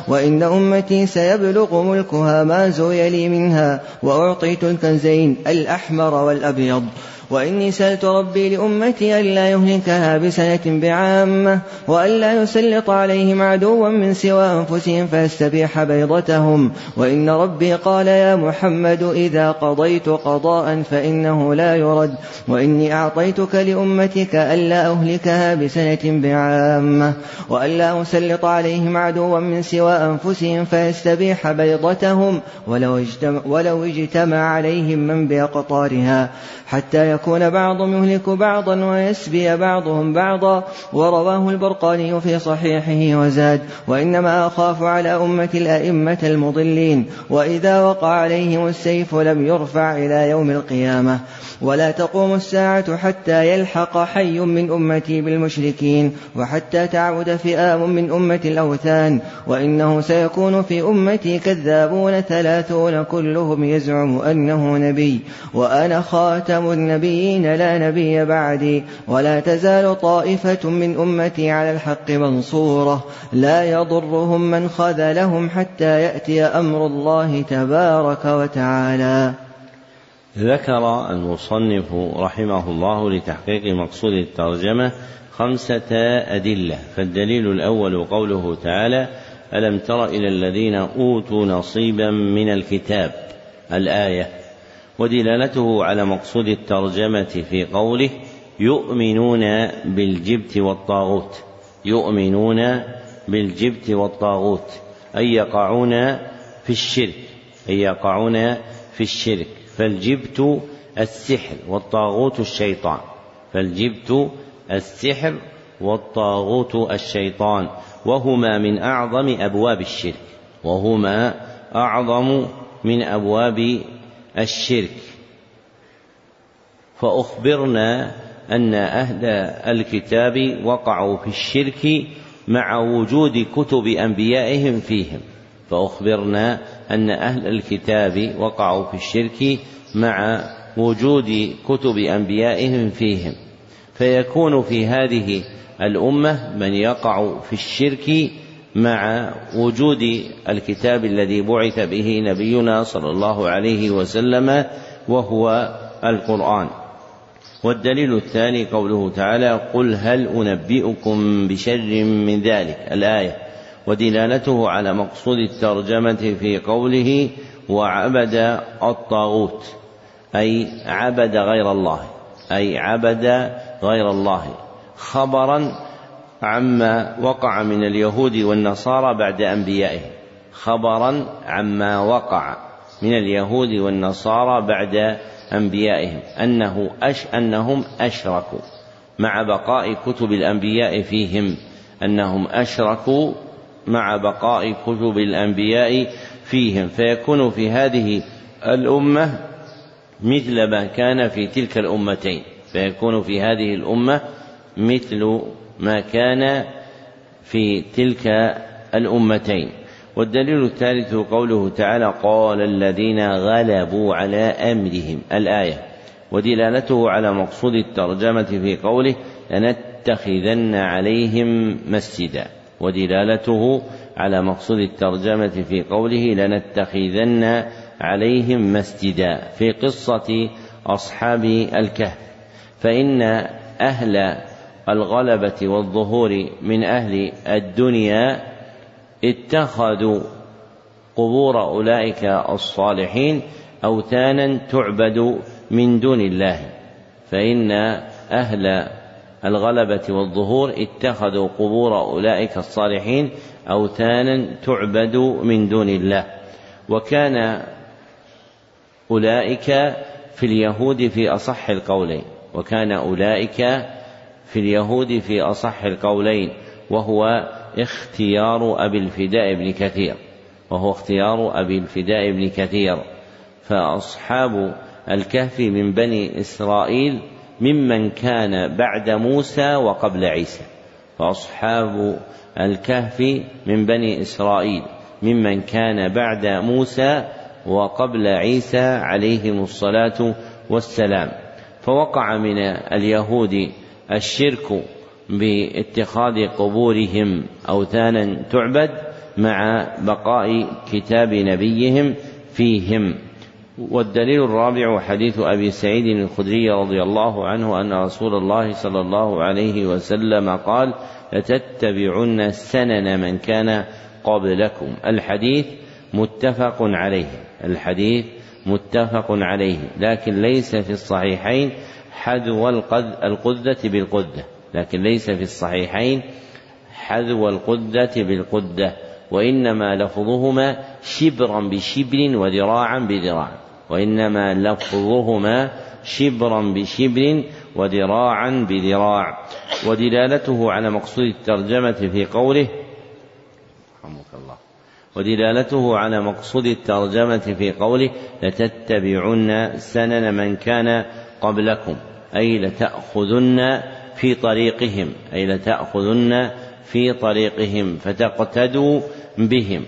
وإن أمتي سيبلغ ملكها ما زوي لي منها وأعطيت الكنزين الأحمر والأبيض. وإني سألت ربي لأمتي ألا يهلكها بسنة بعامة وألا يسلط عليهم عدوا من سوى أنفسهم فيستبيح بيضتهم. وإن ربي قال يا محمد إذا قضيت قضاء فإنه لا يرد. وإني أعطيتك لأمتك ألا أهلكها بسنة بعامة وألا أسلط عليهم عدوا من سوى أنفسهم فيستبيح بيضتهم ولو اجتمع, ولو اجتمع عليهم من بأقطارها. حتى يكون بعضهم يهلك بعضا ويسبي بعضهم بعضا. ورواه البرقاني في صحيحه وزاد وإنما أخاف على أمة الأئمة المضلين وإذا وقع عليهم السيف لم يرفع إلى يوم القيامة. ولا تقوم الساعة حتى يلحق حي من أمتي بالمشركين وحتى تعبد فئام من أمة الأوثان. وإنه سيكون في أمتي كذابون ثلاثون كلهم يزعم أنه نبي. وأنا خاتم النبيين لا نبي بعدي ولا تزال طائفة من أمتي على الحق منصورة لا يضرهم من خذلهم حتى يأتي أمر الله تبارك وتعالى. ذكر المصنف رحمه الله لتحقيق مقصود الترجمة خمسة أدلة فالدليل الأول قوله تعالى ألم تر إلى الذين أوتوا نصيبا من الكتاب؟ الآية. ودلالته على مقصود الترجمة في قوله يؤمنون بالجبت والطاغوت. يؤمنون بالجبت والطاغوت. أي يقعون في الشرك. أي يقعون في الشرك. فالجبت السحر والطاغوت الشيطان. فالجبت السحر والطاغوت الشيطان. وهما من أعظم أبواب الشرك. وهما أعظم من أبواب الشرك. فأخبرنا أن أهل الكتاب وقعوا في الشرك مع وجود كتب أنبيائهم فيهم. فأخبرنا أن أهل الكتاب وقعوا في الشرك مع وجود كتب أنبيائهم فيهم. فيكون في هذه الأمة من يقع في الشرك مع وجود الكتاب الذي بعث به نبينا صلى الله عليه وسلم وهو القرآن. والدليل الثاني قوله تعالى قل هل أنبئكم بشر من ذلك؟ الآية. ودلالته على مقصود الترجمة في قوله وعبد الطاغوت أي عبد غير الله. أي عبد غير الله. خبرا عما وقع من اليهود والنصارى بعد أنبيائهم. خبرا عما وقع من اليهود والنصارى بعد أنبيائهم. أنه أش أنهم أشركوا مع بقاء كتب الأنبياء فيهم. أنهم أشركوا مع بقاء كتب الأنبياء فيهم. فيكون في هذه الأمة مثل ما كان في تلك الأمتين. فيكون في هذه الأمة مثل ما كان في تلك الأمتين. والدليل الثالث قوله تعالى قال الذين غلبوا على أمرهم. الآية. ودلالته على مقصود الترجمة في قوله لنتخذن عليهم مسجدا. ودلالته على مقصود الترجمة في قوله لنتخذن عليهم مسجدا. في قصة أصحاب الكهف. فإن أهل الغلبة والظهور من أهل الدنيا اتخذوا قبور أولئك الصالحين أوثانا تعبد من دون الله. فإن أهل الغلبة والظهور اتخذوا قبور أولئك الصالحين أوثانا تعبد من دون الله. وكان أولئك في اليهود في أصح القولين وكان أولئك في اليهود في أصح القولين وهو اختيار أبي الفداء بن كثير وهو اختيار أبي الفداء بن كثير. فأصحاب الكهف من بني إسرائيل ممن كان بعد موسى وقبل عيسى. فأصحاب الكهف من بني إسرائيل ممن كان بعد موسى وقبل عيسى عليهم الصلاة والسلام. فوقع من اليهود الشرك باتخاذ قبورهم أوثانا تعبد مع بقاء كتاب نبيهم فيهم. والدليل الرابع حديث أبي سعيد الخدري رضي الله عنه أن رسول الله صلى الله عليه وسلم قال لتتبعن سنن من كان قبلكم. الحديث متفق عليه الحديث متفق عليه لكن ليس في الصحيحين حذو القذة بالقدة لكن ليس في الصحيحين حذو القدة بالقدة وإنما لفظهما شبرا بشبر وذراعا بذراع وإنما لفظهما شبرا بشبر وذراعا بذراع ودلالته على مقصود الترجمة في قوله رحمك الله ودلالته على مقصود الترجمة في قوله لتتبعن سنن من كان قبلكم أي لتأخذن في طريقهم أي لتأخذن في طريقهم فتقتدوا بهم.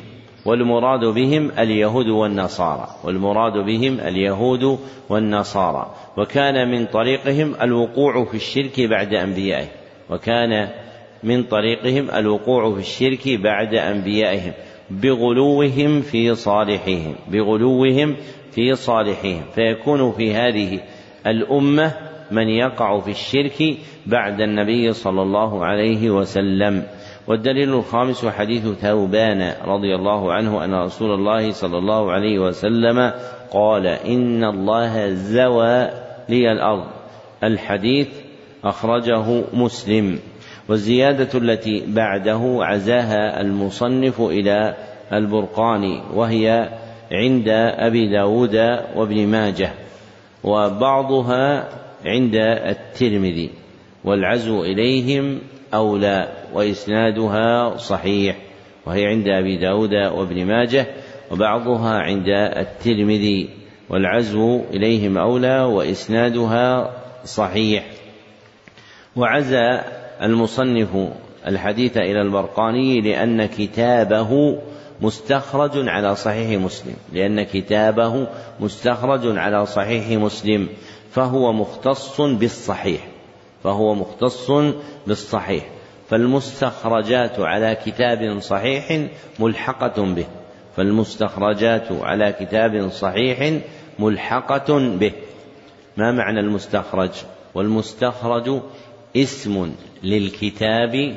والمراد بهم اليهود والنصارى والمراد بهم اليهود والنصارى. وكان من طريقهم الوقوع في الشرك بعد أنبيائه. وكان من طريقهم الوقوع في الشرك بعد أنبيائهم. بغلوهم في صالحهم بغلوهم في صالحهم. فيكون في هذه الأمة من يقع في الشرك بعد النبي صلى الله عليه وسلم. والدليل الخامس حديث ثوبان رضي الله عنه أن رسول الله صلى الله عليه وسلم قال إن الله زوى لي الأرض. الحديث أخرجه مسلم. والزيادة التي بعده عزاها المصنف إلى البرقاني وهي عند أبي داود وابن ماجه. وبعضها عند الترمذي والعزو إليهم أولى وإسنادها صحيح وهي عند أبي داود وابن ماجه وبعضها عند الترمذي والعزو إليهم أولى وإسنادها صحيح. وعزى المصنف الحديث إلى البرقاني لأن كتابه مستخرج على صحيح مسلم لأن كتابه مستخرج على صحيح مسلم فهو مختص بالصحيح فهو مختص بالصحيح فالمستخرجات على كتاب صحيح ملحقة به فالمستخرجات على كتاب صحيح ملحقة به. ما معنى المستخرج؟ والمستخرج اسم للكتاب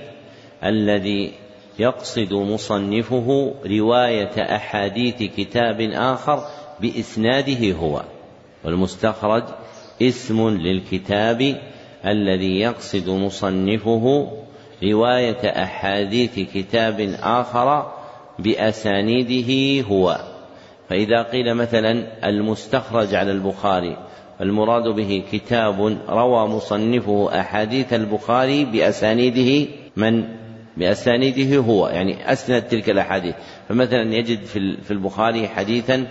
الذي يقصد مصنفه رواية أحاديث كتاب آخر بإسناده هو والمستخرج اسم للكتاب الذي يقصد مصنفه رواية أحاديث كتاب آخر بأسانيده هو. فإذا قيل مثلا المستخرج على البخاري المراد به كتاب روى مصنفه أحاديث البخاري بأسانيده من؟ بأسانيده هو يعني أسند تلك الأحاديث. فمثلا يجد في البخاري حديثا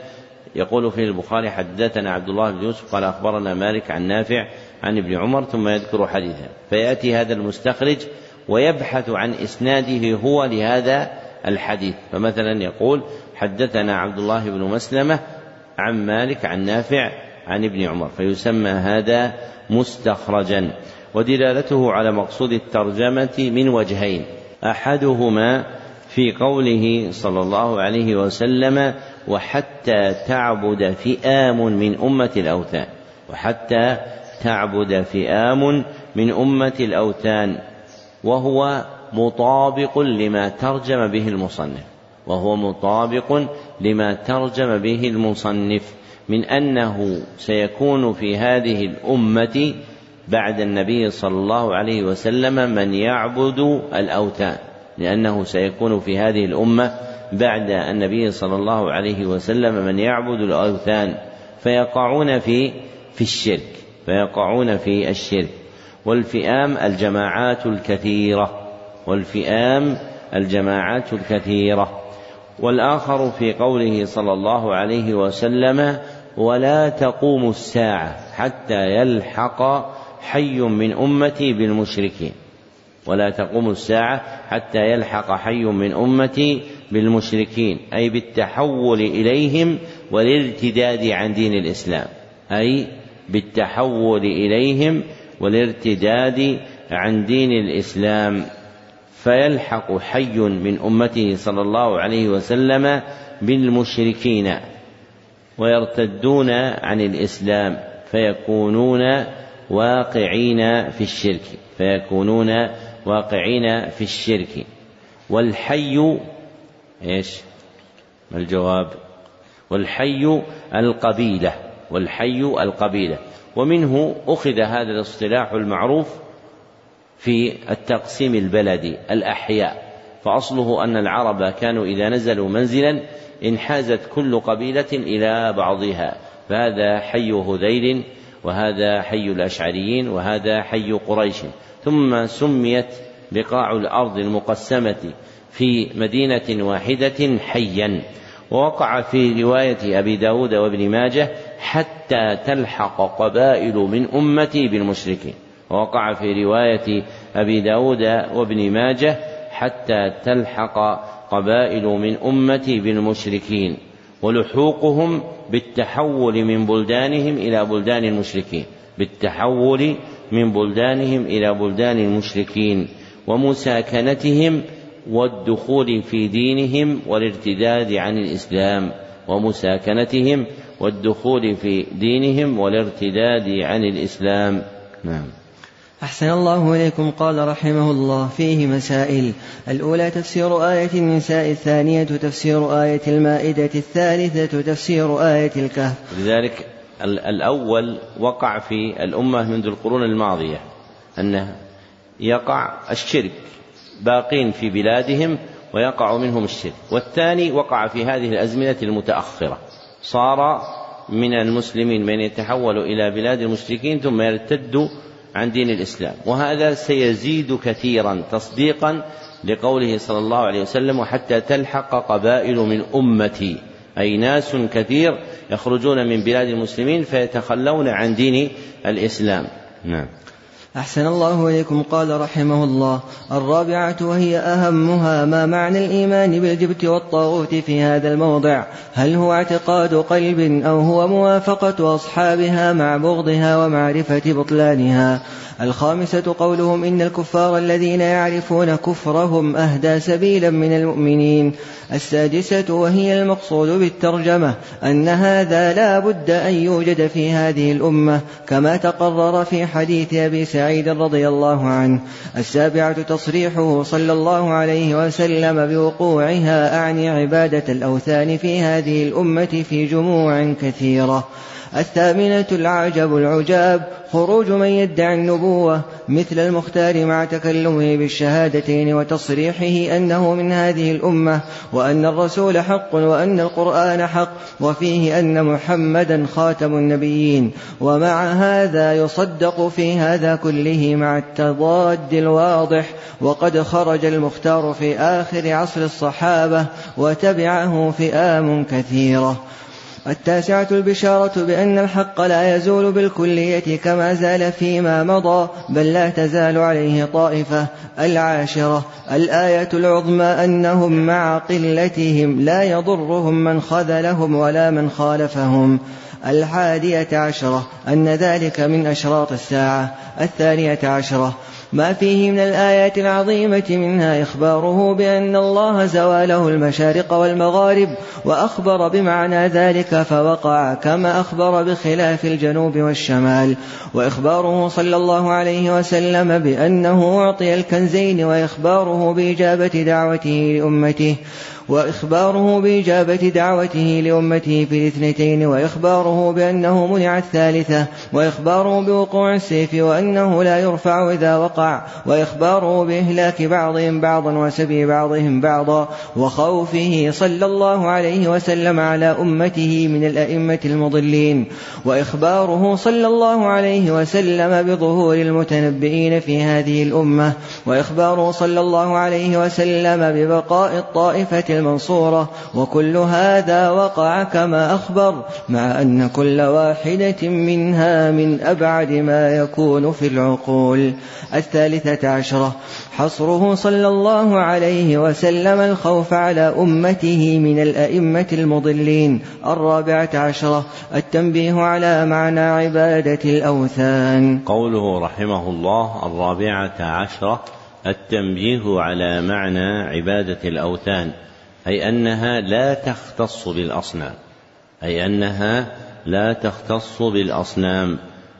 يقول فيه البخاري حدثنا عبد الله بن يوسف قال أخبرنا مالك عن نافع عن ابن عمر ثم يذكر حديثا. فيأتي هذا المستخرج ويبحث عن إسناده هو لهذا الحديث. فمثلا يقول حدثنا عبد الله بن مسلمة عن مالك عن نافع عن ابن عمر فيسمى هذا مستخرجا. ودلالته على مقصود الترجمة من وجهين. أحدهما في قوله صلى الله عليه وسلم وحتى تعبد فئام من أمة الأوثان. وحتى تعبد فئام من أمة الأوثان. وهو مطابق لما ترجم به المصنف. وهو مطابق لما ترجم به المصنف. من أنه سيكون في هذه الأمة بعد النبي صلى الله عليه وسلم من يعبد الأوثان لأنه سيكون في هذه الأمة بعد النبي صلى الله عليه وسلم من يعبد الأوثان فيقعون في في الشرك فيقعون في الشرك. والفئام الجماعات الكثيرة والفئام الجماعات الكثيرة. والآخر في قوله صلى الله عليه وسلم ولا تقوم الساعة حتى يلحق حي من أمتي بالمشركين. ولا تقوم الساعة حتى يلحق حي من أمتي بالمشركين. أي بالتحول إليهم والارتداد عن دين الإسلام. أي بالتحول إليهم والارتداد عن دين الإسلام. فيلحق حي من أمته صلى الله عليه وسلم بالمشركين. ويرتدون عن الإسلام. فيكونون واقعين في الشرك فيكونون واقعين في الشرك. والحي إيش؟ ما الجواب؟ والحي القبيلة والحي القبيلة. ومنه أخذ هذا الاصطلاح المعروف في التقسيم البلدي الأحياء. فأصله أن العرب كانوا إذا نزلوا منزلا انحازت كل قبيلة إلى بعضها. فهذا حي هذيل وهذا حي الأشعريين وهذا حي قريش. ثم سميت بقاع الأرض المقسمة في مدينة واحدة حيا. ووقع في رواية أبي داود وابن ماجه حتى تلحق قبائل من أمتي بالمشركين. ووقع في رواية أبي داود وابن ماجه حتى تلحق قبائل من أمتي بالمشركين. ولحوقهم بالتحول من بلدانهم إلى بلدان المشركين. بالتحول من بلدانهم إلى بلدان المشركين. ومساكنتهم والدخول في دينهم والارتداد عن الإسلام. ومساكنتهم والدخول في دينهم والارتداد عن الإسلام. نعم. أحسن الله إليكم. قال رحمه الله فيه مسائل. الأولى تفسير آية النساء الثانية تفسير آية المائدة الثالثة تفسير آية الكهف. لذلك الأول وقع في الأمة منذ القرون الماضية أنه يقع الشرك باقين في بلادهم ويقع منهم الشرك. والثاني وقع في هذه الأزمنة المتأخرة. صار من المسلمين من يتحول إلى بلاد المشركين ثم يرتد عن دين الإسلام. وهذا سيزيد كثيرا تصديقا لقوله صلى الله عليه وسلم وحتى تلحق قبائل من أمتي. أي ناس كثير يخرجون من بلاد المسلمين فيتخلون عن دين الإسلام. نعم. أحسن الله إليكم. قال رحمه الله الرابعة وهي أهمها ما معنى الإيمان بالجبت والطاغوت في هذا الموضع. هل هو اعتقاد قلب أو هو موافقة أصحابها مع بغضها ومعرفة بطلانها؟ الخامسة قولهم إن الكفار الذين يعرفون كفرهم أهدى سبيلا من المؤمنين. السادسة وهي المقصود بالترجمة أن هذا لا بد أن يوجد في هذه الأمة كما تقرر في حديث أبي سعيد رضي الله عنه. السابعة تصريحه صلى الله عليه وسلم بوقوعها أعني عبادة الأوثان في هذه الأمة في جموع كثيرة. الثامنة العجب العجاب خروج من يدعي النبوة مثل المختار مع تكلمه بالشهادتين وتصريحه أنه من هذه الأمة وأن الرسول حق وأن القرآن حق وفيه أن محمدا خاتم النبيين. ومع هذا يصدق في هذا كله مع التضاد الواضح وقد خرج المختار في آخر عصر الصحابة وتبعه فئام كثيرة. التاسعة البشارة بأن الحق لا يزول بالكلية كما زال فيما مضى بل لا تزال عليه طائفة العاشرة. الآية العظمى أنهم مع قلتهم لا يضرهم من خذلهم ولا من خالفهم. الحادية عشرة أن ذلك من أشراط الساعة. الثانية عشرة ما فيه من الآيات العظيمة منها إخباره بأن الله زواله المشارق والمغارب وأخبر بمعنى ذلك فوقع كما أخبر بخلاف الجنوب والشمال. وإخباره صلى الله عليه وسلم بأنه أعطي الكنزين وإخباره بإجابة دعوته لأمته. وإخباره بإجابة دعوته لأمته في الاثنتين وإخباره بأنه منع الثالثة وإخباره بوقوع السيف وأنه لا يرفع إذا وقع وإخباره بإهلاك بعضهم بعضا وسبي بعضهم بعضا وخوفه صلى الله عليه وسلم على أمته من الأئمة المضلين وإخباره صلى الله عليه وسلم بظهور المتنبئين في هذه الأمة وإخباره صلى الله عليه وسلم ببقاء الطائفة المنصورة وكل هذا وقع كما أخبر مع أن كل واحدة منها من أبعد ما يكون في العقول. الثالثة عشرة حصره صلى الله عليه وسلم الخوف على أمته من الأئمة المضلين. الرابعة عشرة التنبيه على معنى عبادة الأوثان. قوله رحمه الله الرابعة عشرة التنبيه على معنى عبادة الأوثان. أي أنها لا تختص بالأصنام. أي أنها لا تختص بالأصنام.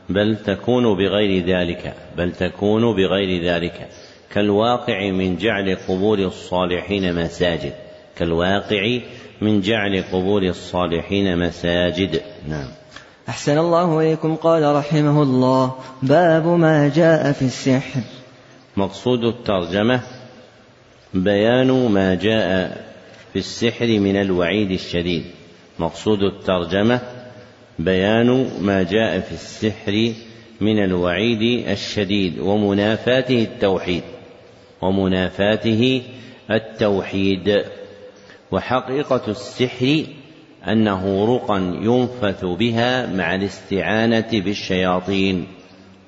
بل تكون بغير ذلك. بل تكون بغير ذلك. كالواقع من جعل قبور الصالحين مساجد. كالواقع من جعل قبور الصالحين مساجد. نعم. أحسن الله إليكم قال رحمه الله. باب ما جاء في السحر. مقصود الترجمة بيان ما جاء في السحر من الوعيد الشديد. مقصود الترجمة بيان ما جاء في السحر من الوعيد الشديد ومنافاته التوحيد ومنافاته التوحيد. وحقيقة السحر أنه رقى ينفث بها مع الاستعانة بالشياطين.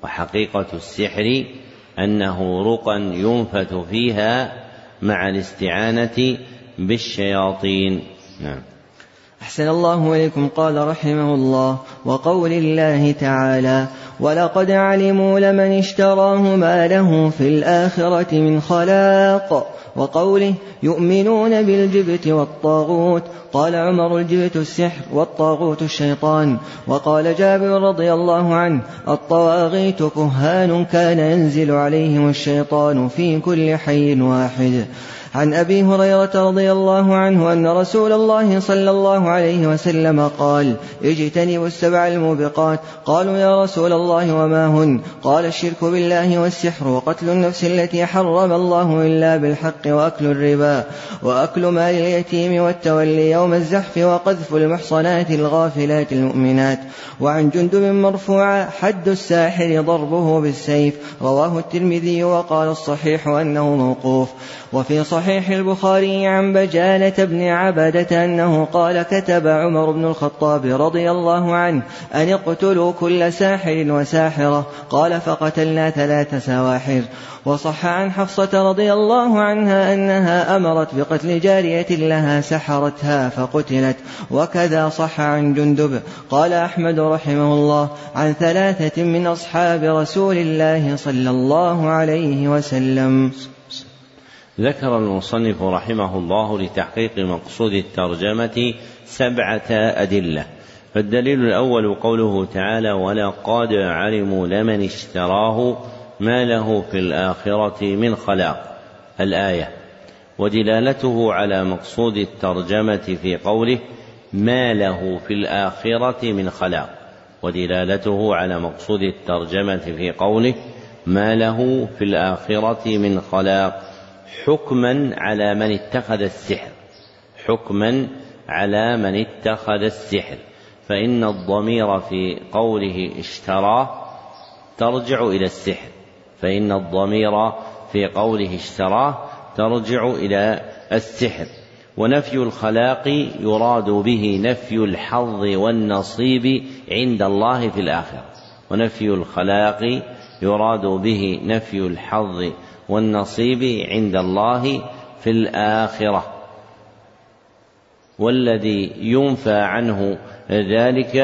وحقيقة السحر أنه رقى ينفث فيها مع الاستعانة بالشياطين. نعم. أحسن الله إليكم. قال رحمه الله وقول الله تعالى ولقد علموا لمن اشتراه ما له في الآخرة من خلاق. وقوله يؤمنون بالجبت والطاغوت. قال عمر الجبت السحر والطاغوت الشيطان. وقال جابر رضي الله عنه الطواغيت كهان كان ينزل عليهم الشيطان في كل حي واحد. عن أبي هريرة رضي الله عنه أن رسول الله صلى الله عليه وسلم قال اجتنبوا السبع الموبقات. قالوا يا رسول الله وما هن؟ قال الشرك بالله والسحر وقتل النفس التي حرم الله إلا بالحق وأكل الربا وأكل مال اليتيم والتولي يوم الزحف وقذف المحصنات الغافلات المؤمنات. وعن جندب مرفوعا حد الساحر ضربه بالسيف. رواه الترمذي وقال الصحيح أنه موقوف. وفي صحيح البخاري عن بجالة بن عبدة أنه قال كتب عمر بن الخطاب رضي الله عنه أن اقتلوا كل ساحر وساحرة. قال فقتلنا ثلاث سواحر. وصح عن حفصة رضي الله عنها أنها أمرت بقتل جارية لها سحرتها فقتلت. وكذا صح عن جندب. قال أحمد رحمه الله عن ثلاثة من أصحاب رسول الله صلى الله عليه وسلم. ذكر المصنف رحمه الله لتحقيق مقصود الترجمة سبعة أدلة. فالدليل الأول قوله تعالى ولقد علموا لمن اشتراه ما له في الآخرة من خلاق. الآية ودلالته على مقصود الترجمة في قوله ما له في الآخرة من خلاق. ودلالته على مقصود الترجمة في قوله ما له في الآخرة من خلاق. حكما على من اتخذ السحر. حكما على من اتخذ السحر. فإن الضمير في قوله اشتراه ترجع إلى السحر. فإن الضمير في قوله اشتراه ترجع إلى السحر. ونفي الخلاق يراد به نفي الحظ والنصيب عند الله في الآخرة. ونفي الخلاق يراد به نفي الحظ والنصيب عند الله في الآخرة. والذي ينفى عنه ذلك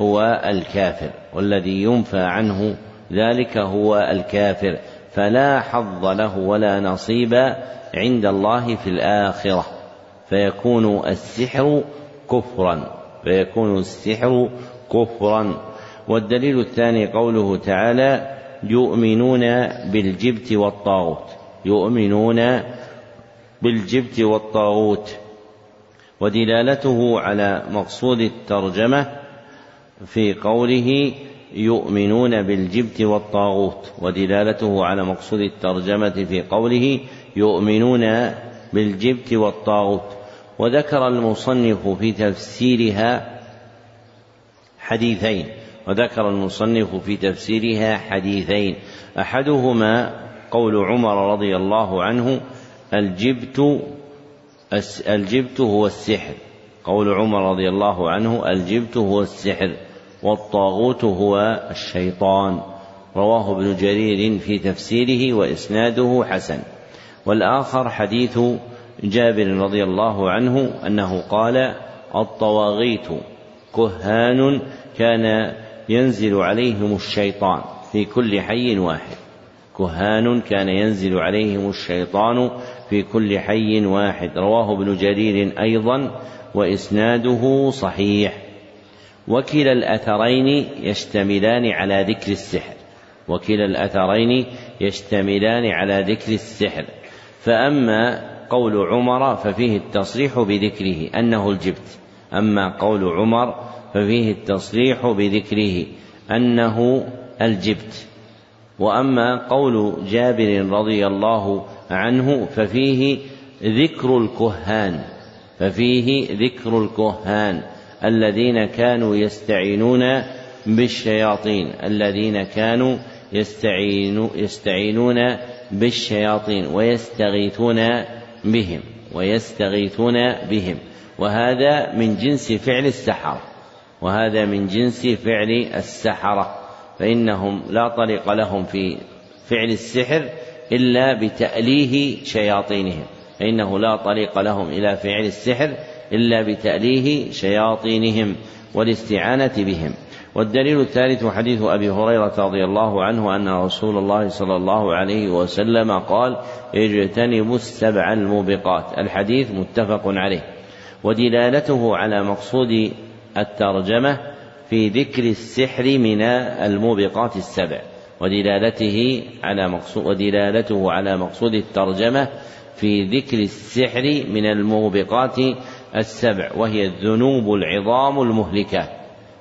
هو الكافر. والذي ينفى عنه ذلك هو الكافر. فلا حظ له ولا نصيب عند الله في الآخرة. فيكون السحر كفرا. فيكون السحر كفرا. والدليل الثاني قوله تعالى يؤمنون بالجبت والطاغوت. يؤمنون بالجبت والطاغوت. ودلالته على مقصود الترجمة في قوله يؤمنون بالجبت والطاغوت. ودلالته على مقصود الترجمة في قوله يؤمنون بالجبت والطاغوت. وذكر المصنف في تفسيرها حديثين. وذكر المصنف في تفسيرها حديثين. أحدهما قول عمر رضي الله عنه الجبت الجبت هو السحر. قول عمر رضي الله عنه الجبت هو السحر والطاغوت هو الشيطان. رواه ابن جرير في تفسيره وإسناده حسن. والآخر حديث جابر رضي الله عنه أنه قال الطواغيت كهان كان ينزل عليهم الشيطان في كل حي واحد. كهان كان ينزل عليهم الشيطان في كل حي واحد. رواه ابن جرير أيضا وإسناده صحيح. وكلا الأثرين يشتملان على ذكر السحر. وكلا الأثرين يشتملان على ذكر السحر. فأما قول عمر ففيه التصريح بذكره أنه الجبت. أما قول عمر ففيه التصريح بذكره أنه الجبت. وأما قول جابر رضي الله عنه ففيه ذكر الكهان ففيه ذكر الكهان الذين كانوا يستعينون بالشياطين الذين كانوا يستعين يستعينون بالشياطين ويستغيثون بهم ويستغيثون بهم. وهذا من جنس فعل السحرة وهذا من جنس فعل السحرة فإنهم لا طريق لهم في فعل السحر إلا بتأليه شياطينهم فإنه لا طريق لهم إلى فعل السحر إلا بتأليه شياطينهم والاستعانة بهم. والدليل الثالث حديث أبي هريرة رضي الله عنه أن رسول الله صلى الله عليه وسلم قال اجتنبوا السبع الموبقات. الحديث متفق عليه. ودلالته على مقصود الترجمة في ذكر السحر من الموبقات السبع ودلالته على مقصود ودلالته على مقصود الترجمة في ذكر السحر من الموبقات السبع وهي الذنوب العظام المهلكات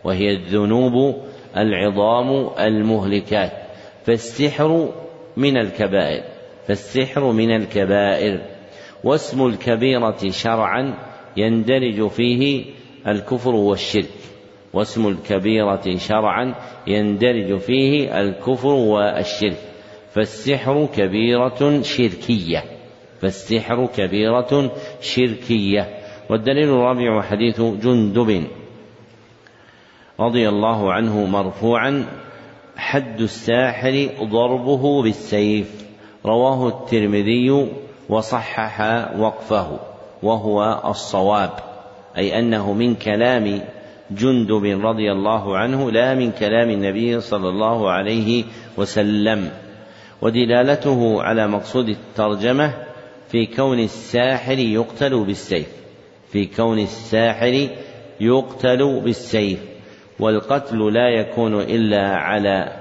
وهي الذنوب العظام المهلكات. فالسحر من الكبائر فالسحر من الكبائر واسم الكبيرة شرعا يندرج فيه الكفر والشرك واسم الكبيرة شرعا يندرج فيه الكفر والشرك. فالسحر كبيرة شركية فالسحر كبيرة شركية. والدليل الرابع حديث جندب رضي الله عنه مرفوعا حد الساحر ضربه بالسيف. رواه الترمذي وصحح وقفه وهو الصواب. أي أنه من كلام جندب رضي الله عنه لا من كلام النبي صلى الله عليه وسلم. ودلالته على مقصود الترجمة في كون الساحر يقتل بالسيف. في كون الساحر يقتل بالسيف. والقتل لا يكون إلا على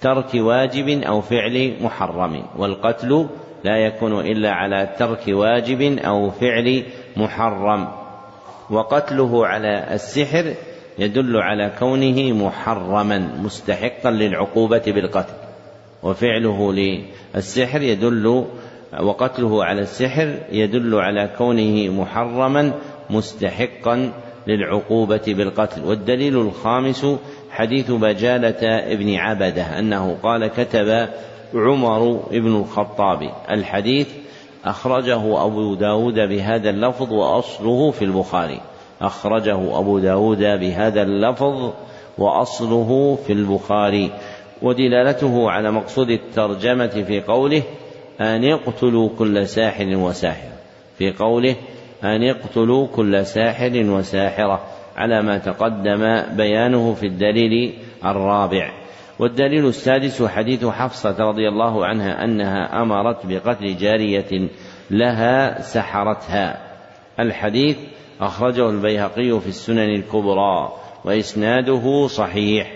ترك واجب أو فعل محرم. والقتل لا يكون إلا على ترك واجب أو فعل محرم. وقتله على السحر يدل على كونه محرما مستحقا للعقوبة بالقتل. وفعله للسحر يدل وقتله على السحر يدل على كونه محرما مستحقا للعقوبة بالقتل. والدليل الخامس حديث بجالة ابن عبدة أنه قال كتب عمر بن الخطاب الحديث أخرجه أبو داود بهذا اللفظ وأصله في البخاري. أخرجه أبو داود بهذا اللفظ وأصله في البخاري. ودلالته على مقصود الترجمة في قوله أن يقتلوا كل ساحر وساحرة. في قوله أن يقتلوا كل ساحر وساحرة على ما تقدم بيانه في الدليل الرابع. والدليل السادس حديث حفصة رضي الله عنها أنها أمرت بقتل جارية لها سحرتها. الحديث أخرجه البيهقي في السنن الكبرى وإسناده صحيح.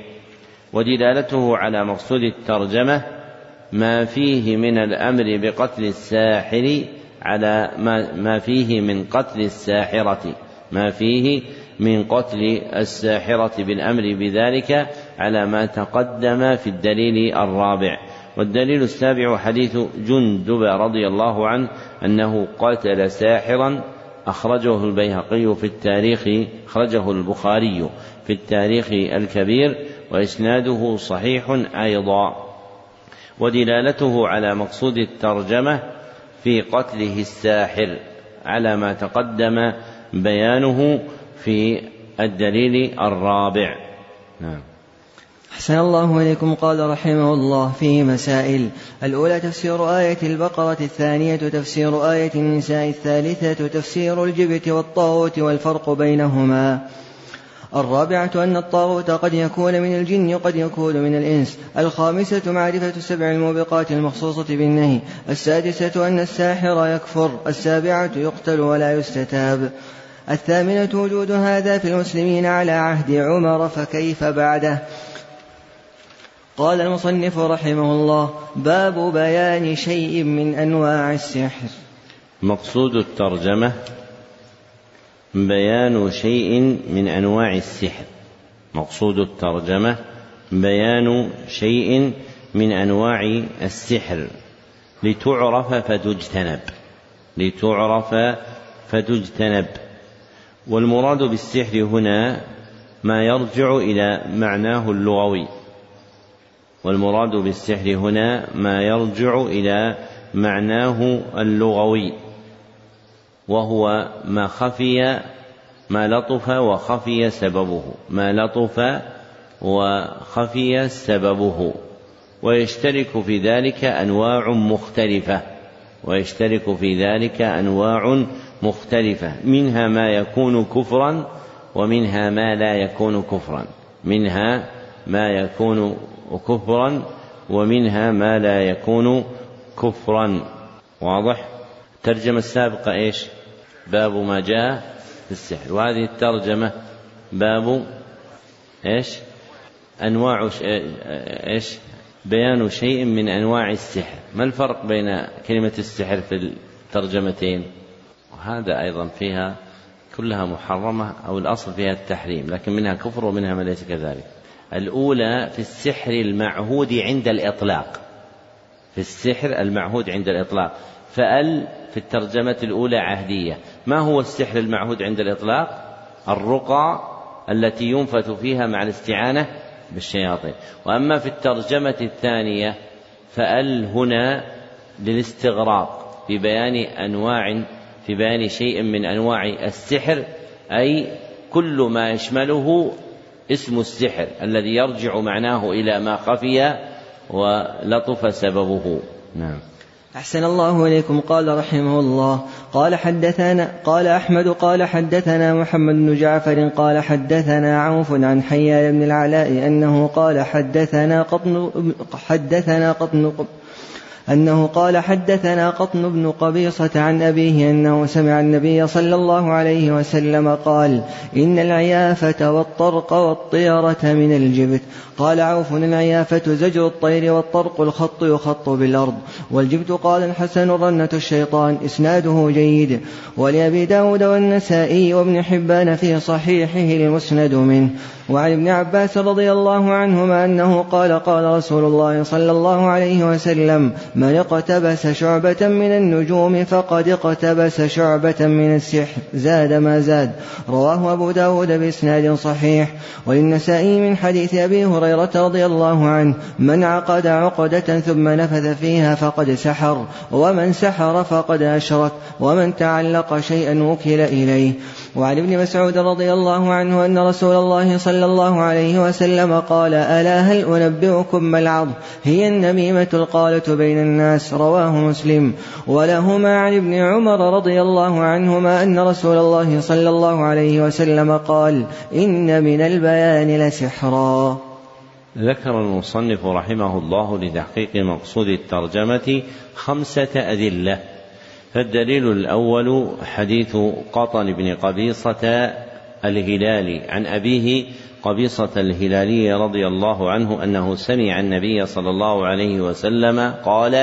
ودلالته على مقصود الترجمة ما فيه من الأمر بقتل الساحر على ما, ما فيه من قتل الساحرة. ما فيه من قتل الساحرة بالأمر بذلك على ما تقدم في الدليل الرابع. والدليل السابع حديث جندب رضي الله عنه أنه قتل ساحرا أخرجه البيهقي في التاريخ أخرجه البخاري في التاريخ الكبير وإسناده صحيح أيضا. ودلالته على مقصود الترجمة في قتله الساحر على ما تقدم بيانه في الدليل الرابع. نعم. أحسن الله إليكم. قال رحمه الله فيه مسائل الأولى تفسير آية البقرة الثانية تفسير آية النساء الثالثة تفسير الجبت والطاغوت والفرق بينهما. الرابعة أن الطاغوت قد يكون من الجن وقد يكون من الإنس. الخامسة معرفة السبع الموبقات المخصوصة بالنهي. السادسة أن الساحر يكفر. السابعة يقتل ولا يستتاب. الثامنة وجود هذا في المسلمين على عهد عمر فكيف بعده؟ قال المصنف رحمه الله باب بيان شيء من أنواع السحر. مقصود الترجمة بيان شيء من أنواع السحر. مقصود الترجمة بيان شيء من أنواع السحر. لتعرف فتجتنب. لتعرف فتجتنب. والمراد بالسحر هنا ما يرجع إلى معناه اللغوي. والمراد بالسحر هنا ما يرجع إلى معناه اللغوي وهو ما خفي ما لطف وخفي سببه ما لطف وخفي سببه. ويشترك في ذلك أنواع مختلفة ويشترك في ذلك أنواع مختلفة منها ما يكون كفرا ومنها ما لا يكون كفرا منها ما يكون كفرا ومنها ما لا يكون كفرا واضح الترجمة السابقة إيش؟ باب ما جاء في السحر وهذه الترجمة باب إيش؟ أنواع إيش؟ بيان شيء من أنواع السحر، ما الفرق بين كلمة السحر في الترجمتين؟ وهذا أيضا فيها كلها محرمة أو الأصل فيها التحريم، لكن منها كفر ومنها ما ليس كذلك. الأولى في السحر المعهود عند الإطلاق. في السحر المعهود عند الإطلاق، فأل في الترجمة الأولى عهدية. ما هو السحر المعهود عند الإطلاق؟ الرقى التي ينفث فيها مع الاستعانة بالشياطين. وأما في الترجمة الثانية فأل هنا للاستغراق في بيان أنواع في بيان شيء من أنواع السحر أي كل ما يشمله اسم السحر الذي يرجع معناه إلى ما خفي ولطف سببه. نعم. أحسن الله إليكم. قال رحمه الله قال حدثنا قال أحمد قال حدثنا محمد بن جعفر قال حدثنا عوف عن حيان بن العلاء أنه قال حدثنا قطن حدثنا قطن أنه قال حدثنا قطن بن قبيصة عن أبيه أنه سمع النبي صلى الله عليه وسلم قال إن العيافة والطرق والطيرة من الجبت. قال عوف العيافة زجر الطير والطرق الخط يخط بالأرض. والجبت قال الحسن رنة الشيطان إسناده جيد. ولأبي داود والنسائي وابن حبان في صحيحه المسند منه. وعن ابن عباس رضي الله عنهما أنه قال قال رسول الله صلى الله عليه وسلم من اقتبس شعبة من النجوم فقد اقتبس شعبة من السحر زاد ما زاد. رواه أبو داود بإسناد صحيح. وللنسائي من حديث أبي هريرة رضي الله عنه من عقد عقدة ثم نفذ فيها فقد سحر ومن سحر فقد أشرك ومن تعلق شيئا وكل إليه. وعن ابن مسعود رضي الله عنه أن رسول الله صلى الله عليه وسلم قال ألا هل أنبئكم ما العظ هي النميمة القالة بين الناس. رواه مسلم. ولهما عن ابن عمر رضي الله عنهما أن رسول الله صلى الله عليه وسلم قال إن من البيان لسحرا. ذكر المصنف رحمه الله لتحقيق مقصود الترجمة خمسة أدلة. فالدليل الأول حديث قطن بن قبيصة الهلالي عن أبيه قبيصة الهلالي رضي الله عنه أنه سمع النبي صلى الله عليه وسلم قال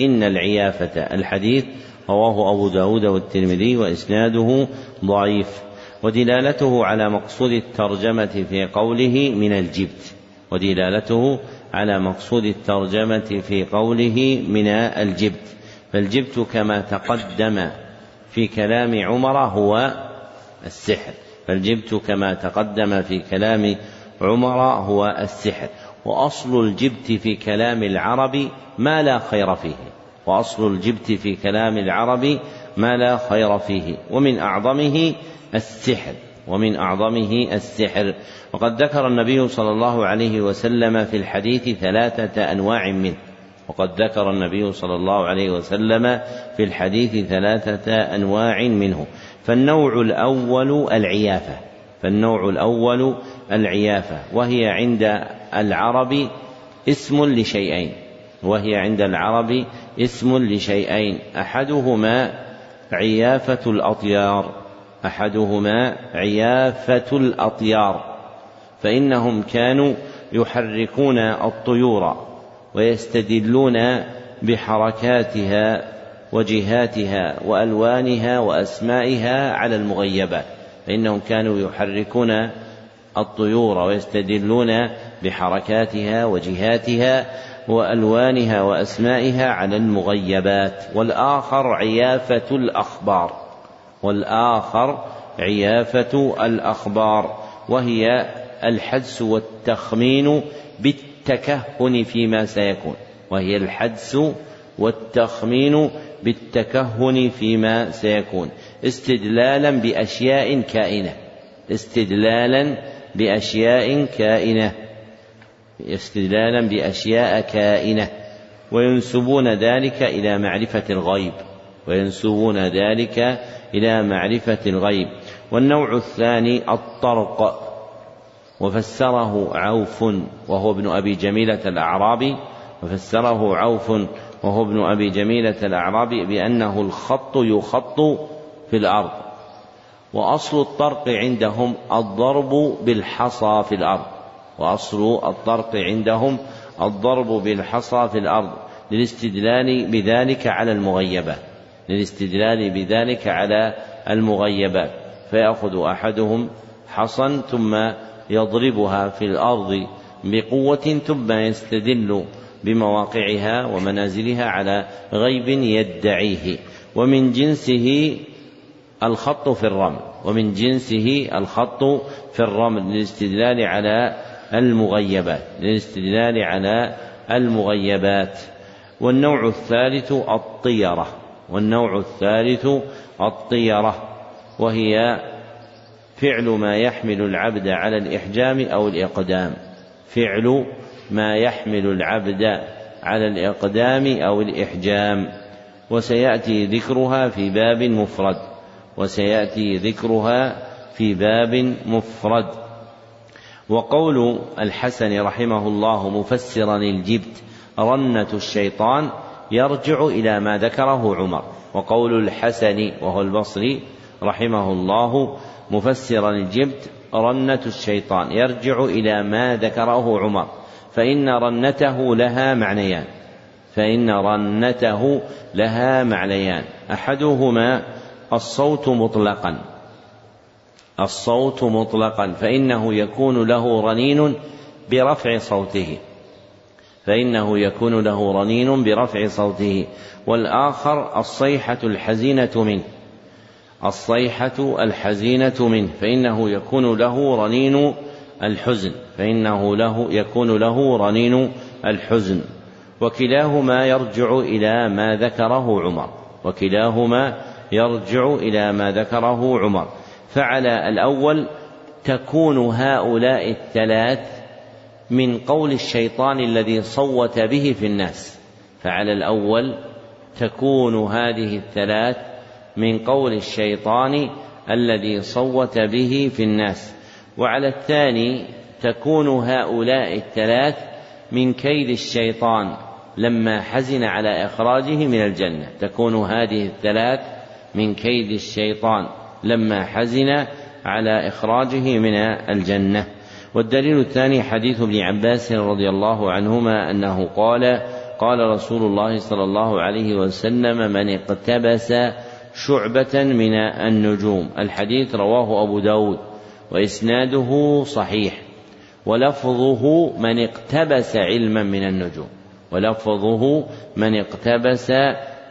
إن العيافة. الحديث رواه أبو داود والترمذي وإسناده ضعيف ودلالته على مقصود الترجمة في قوله من الجبت ودلالته على مقصود الترجمة في قوله من الجبت فالجبت كما تقدم في كلام عمر هو السحر. فالجبت كما تقدم في كلام عمر هو السحر. وأصل الجبت في كلام العرب ما لا خير فيه. وأصل الجبت في كلام العرب ما لا خير فيه. ومن أعظمه السحر. ومن أعظمه السحر. وقد ذكر النبي صلى الله عليه وسلم في الحديث ثلاثة أنواع منه. وقد ذكر النبي صلى الله عليه وسلم في الحديث ثلاثة أنواع منه. فالنوع الأول العيافة. فالنوع الأول العيافة. وهي عند العرب اسم لشيئين. وهي عند العرب اسم لشيئين. أحدهما عيافة الأطيار. أحدهما عيافة الأطيار. فإنهم كانوا يحركون الطيور. ويستدلون بحركاتها وجهاتها وألوانها وأسمائها على المغيبات فإنهم كانوا يحركون الطيور ويستدلون بحركاتها وجهاتها وألوانها وأسمائها على المغيبات. والآخر عيافة الأخبار والآخر عيافة الأخبار وهي الحدس والتخمين بالتالي التكهن فيما سيكون وهي الحدس والتخمين بالتكهن فيما سيكون. استدلالا بأشياء كائنة. استدلالا بأشياء كائنة. استدلالا بأشياء كائنة. وينسبون ذلك إلى معرفة الغيب. وينسبون ذلك إلى معرفة الغيب. والنوع الثاني الطرق. وفسره عوف وهو ابن أبي جميلة الأعرابي وفسره عوف وهو ابن أبي جميلة الأعرابي بأنه الخط يخط في الأرض وأصل الطرق عندهم الضرب بالحصى في الأرض وأصل الطرق عندهم الضرب بالحصى في الأرض للاستدلال بذلك على المغيبات للاستدلال بذلك على المغيبات فيأخذ أحدهم حصا ثم يضربها في الأرض بقوة ثم يستدل بمواقعها ومنازلها على غيب يدعيه. ومن جنسه الخط في الرمل. ومن جنسه الخط في الرمل للاستدلال على المغيبات. للاستدلال على المغيبات. والنوع الثالث الطيرة. والنوع الثالث الطيرة. وهي فعل ما يحمل العبد على الإحجام أو الإقدام. فعل ما يحمل العبد على الإقدام أو الإحجام. وسيأتي ذكرها في باب مفرد. وسيأتي ذكرها في باب مفرد. وقول الحسن رحمه الله مفسرا الجبت رنة الشيطان يرجع إلى ما ذكره عمر. وقول الحسن وهو البصري رحمه الله مفسرا الجبت رنة الشيطان يرجع إلى ما ذكره عمر. فإن رنته لها معنيان. فإن رنته لها معنيان. أحدهما الصوت مطلقا. الصوت مطلقا. فإنه يكون له رنين برفع صوته. فإنه يكون له رنين برفع صوته. والآخر الصيحة الحزينة منه. الصيحة الحزينة منه فإنه يكون له رنين الحزن فإنه له يكون له رنين الحزن. وكلاهما يرجع إلى ما ذكره عمر وكلاهما يرجع إلى ما ذكره عمر. فعلى الأول تكون هؤلاء الثلاث من قول الشيطان الذي صوت به في الناس. فعلى الأول تكون هذه الثلاث من قول الشيطان الذي صوت به في الناس. وعلى الثاني تكون هؤلاء الثلاث من كيد الشيطان لما حزن على إخراجه من الجنة. تكون هذه الثلاث من كيد الشيطان لما حزن على إخراجه من الجنة. والدليل الثاني حديث ابن عباس رضي الله عنهما أنه قال قال رسول الله صلى الله عليه وسلم من اقتبس شعبة من النجوم. الحديث رواه أبو داود وإسناده صحيح. ولفظه من اقتبس علما من النجوم. ولفظه من اقتبس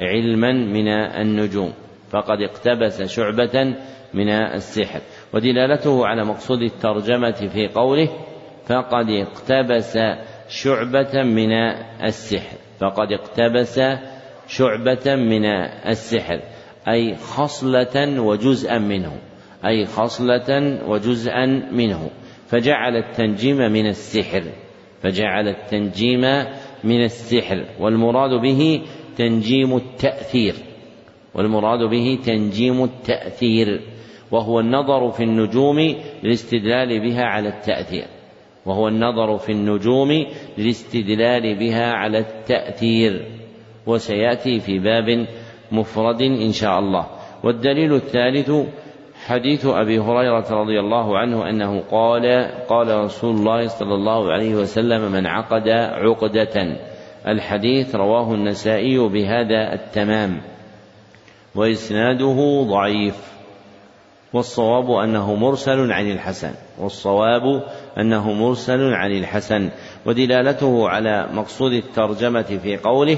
علما من النجوم. فقد اقتبس شعبة من السحر. ودلالته على مقصود الترجمة في قوله فقد اقتبس شعبة من السحر. فقد اقتبس شعبة من السحر. أي خصلة وجزءا منه أي خصلة وجزءا منه. فجعل التنجيم من السحر فجعل التنجيم من السحر. والمراد به تنجيم التأثير والمراد به تنجيم التأثير. وهو النظر في النجوم للاستدلال بها على التأثير. وهو النظر في النجوم للاستدلال بها على التأثير. وسيأتي في باب مفرد إن شاء الله. والدليل الثالث حديث أبي هريرة رضي الله عنه أنه قال قال رسول الله صلى الله عليه وسلم من عقد عقدة. الحديث رواه النسائي بهذا التمام. وإسناده ضعيف. والصواب أنه مرسل عن الحسن. والصواب أنه مرسل عن الحسن. ودلالته على مقصود الترجمة في قوله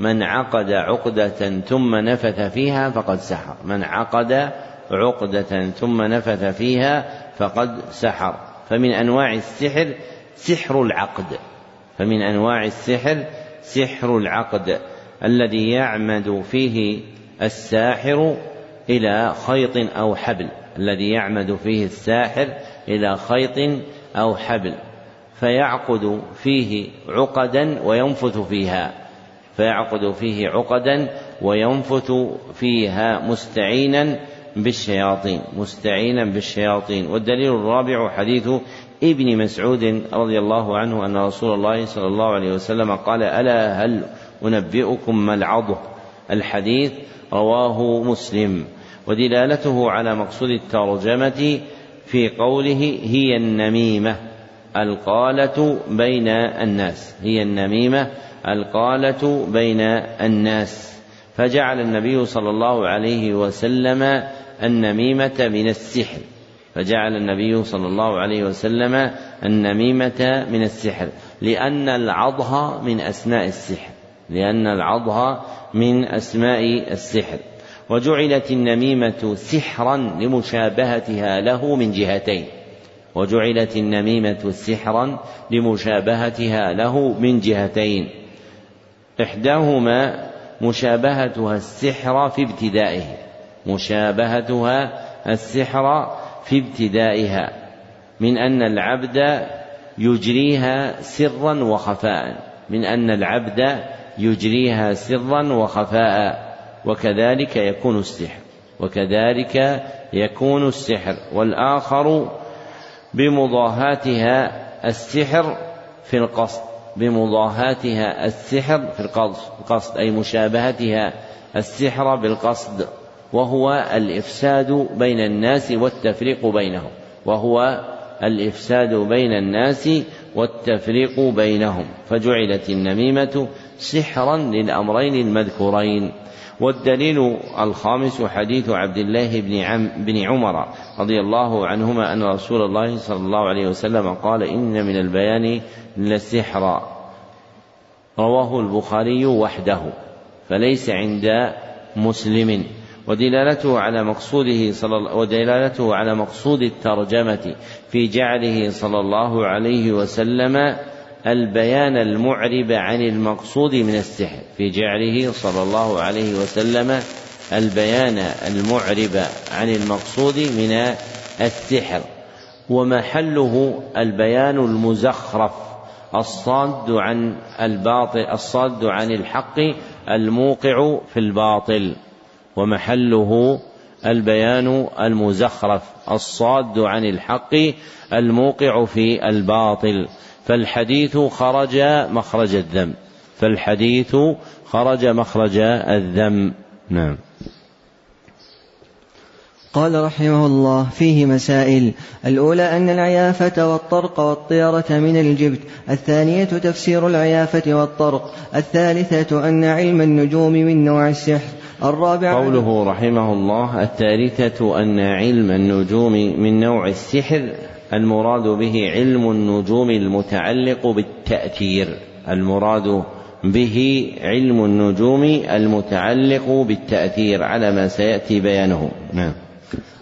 من عقد عقدة ثم نفث فيها فقد سحر. من عقد عقدة ثم نفث فيها فقد سحر. فمن أنواع السحر سحر العقد. فمن أنواع السحر سحر العقد الذي يعمد فيه الساحر إلى خيط أو حبل. الذي يعمد فيه الساحر إلى خيط أو حبل. فيعقد فيه عقدا وينفث فيها. فيعقد فيه عقدا وينفث فيها مستعينا بالشياطين مستعينا بالشياطين. والدليل الرابع حديث ابن مسعود رضي الله عنه أن رسول الله صلى الله عليه وسلم قال ألا هل أنبئكم ما العضه الحديث رواه مسلم. ودلالته على مقصود الترجمة في قوله هي النميمة القالة بين الناس. هي النميمة القالة بين الناس فجعل النبي صلى الله عليه وسلم النميمة من السحر فجعل النبي صلى الله عليه وسلم النميمة من السحر لأن العضها من أسماء السحر لأن العضها من أسماء السحر وجعلت النميمة سحرا لمشابهتها له من جهتين وجعلت النميمة سحرا لمشابهتها له من جهتين. إحداهما مشابهتها السحر في ابتدائه مشابهتها السحر في ابتدائها من أن العبد يجريها سرا وخفاء من أن العبد يجريها سرا وخفاء وكذلك يكون السحر وكذلك يكون السحر والآخر بمضاهاتها السحر في القصد. بمضاهاتها السحر في القصد أي مشابهتها السحر بالقصد وهو الإفساد بين الناس والتفريق بينهم وهو الإفساد بين الناس والتفريق بينهم فجعلت النميمة سحرا للأمرين المذكورين. والدليل الخامس حديث عبد الله بن, عم بن عمر رضي الله عنهما أن رسول الله صلى الله عليه وسلم قال إن من البيان لسحرا رواه البخاري وحده فليس عند مسلم. ودلالته على مقصوده صلى ودلالته على مقصود الترجمة في جعله صلى الله عليه وسلم البيان المعرب عن المقصود من السحر. في جعله صلى الله عليه وسلم البيان المعرب عن المقصود من السحر. ومحله البيان المزخرف الصاد عن الباطل الصاد عن الحق الموقع في الباطل. ومحله البيان المزخرف الصاد عن الحق الموقع في الباطل. فالحديث خرج مخرج الذم. فالحديث خرج مخرج الذم. نعم. قال رحمه الله فيه مسائل. الأولى أن العيافة والطرق والطيرة من الجبت. الثانية تفسير العيافة والطرق. الثالثة أن علم النجوم من نوع السحر. الرابعة قوله رحمه الله الثالثة أن علم النجوم من نوع السحر المراد به علم النجوم المتعلق بالتأثير. المراد به علم النجوم المتعلق بالتأثير على ما سيأتي بيانه. نعم.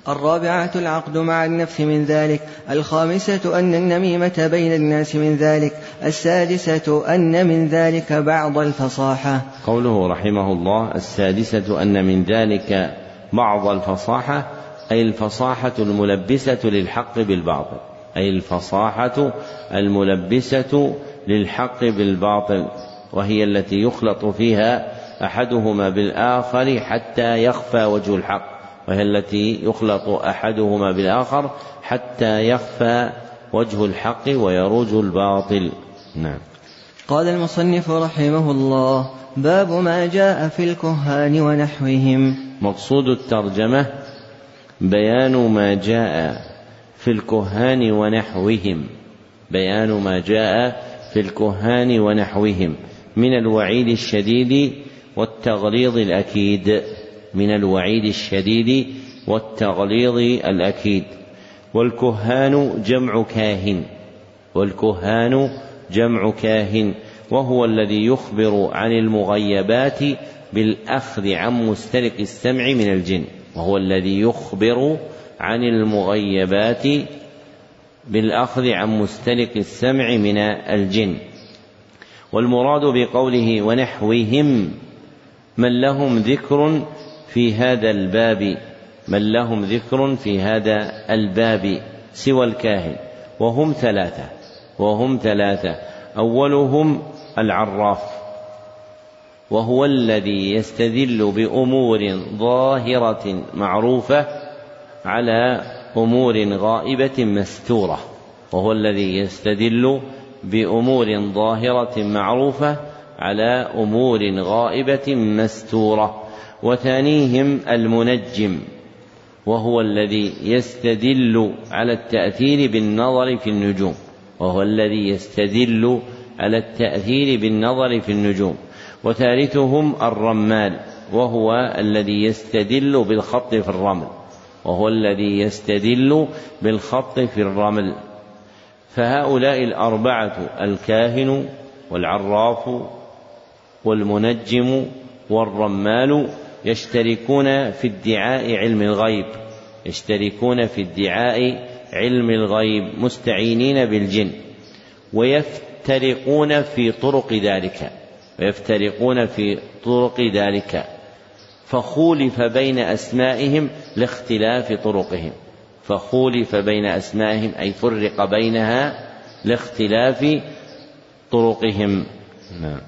الرابعة العقد مع النفس من ذلك. الخامسة أن النميمة بين الناس من ذلك. السادسة أن من ذلك بعض الفصاحة. قوله رحمه الله السادسة أن من ذلك بعض الفصاحة. أي الفصاحة الملبسة للحق بالباطل. أي الفصاحة الملبسة للحق بالباطل. وهي التي يخلط فيها أحدهما بالآخر حتى يخفى وجه الحق. وهي التي يخلط أحدهما بالآخر حتى يخفى وجه الحق ويروج الباطل. نعم. قال المصنف رحمه الله باب ما جاء في الكهان ونحوهم. مقصود الترجمة بيان ما جاء في الكهان ونحوهم. بيان ما جاء في الكهان ونحوهم. من الوعيد الشديد والتغليظ الأكيد. من الوعيد الشديد والتغليظ الأكيد. والكهان جمع كاهن. والكهان جمع كاهن. وهو الذي يخبر عن المغيبات بالأخذ عن مسترق السمع من الجن. وهو الذي يخبر عن المغيبات بالأخذ عن مسترق السمع من الجن. والمراد بقوله ونحوهم من لهم ذكر في هذا الباب من لهم ذكر في هذا الباب سوى الكاهن. وهم ثلاثة وهم ثلاثة. أولهم العراف. وهو الذي يستدل بأمور ظاهرة معروفة على أمور غائبة مستورة. وهو الذي يستدل بأمور ظاهرة معروفة على أمور غائبة مستورة. وثانيهم المنجم وهو الذي يستدل على التأثير بالنظر في النجوم. وهو الذي يستدل على التأثير بالنظر في النجوم. وثالثهم الرمال وهو الذي يستدل بالخط في الرمل وهو الذي يستدل بالخط في الرمل. فهؤلاء الأربعة الكاهن والعراف والمنجم والرمال يشتركون في ادعاء علم الغيب يشتركون في ادعاء علم الغيب مستعينين بالجن ويفترقون في طرق ذلك. ويفترقون في طرق ذلك فخولف بين أسمائهم لاختلاف طرقهم فخولف بين أسمائهم أي فرق بينها لاختلاف طرقهم. نعم.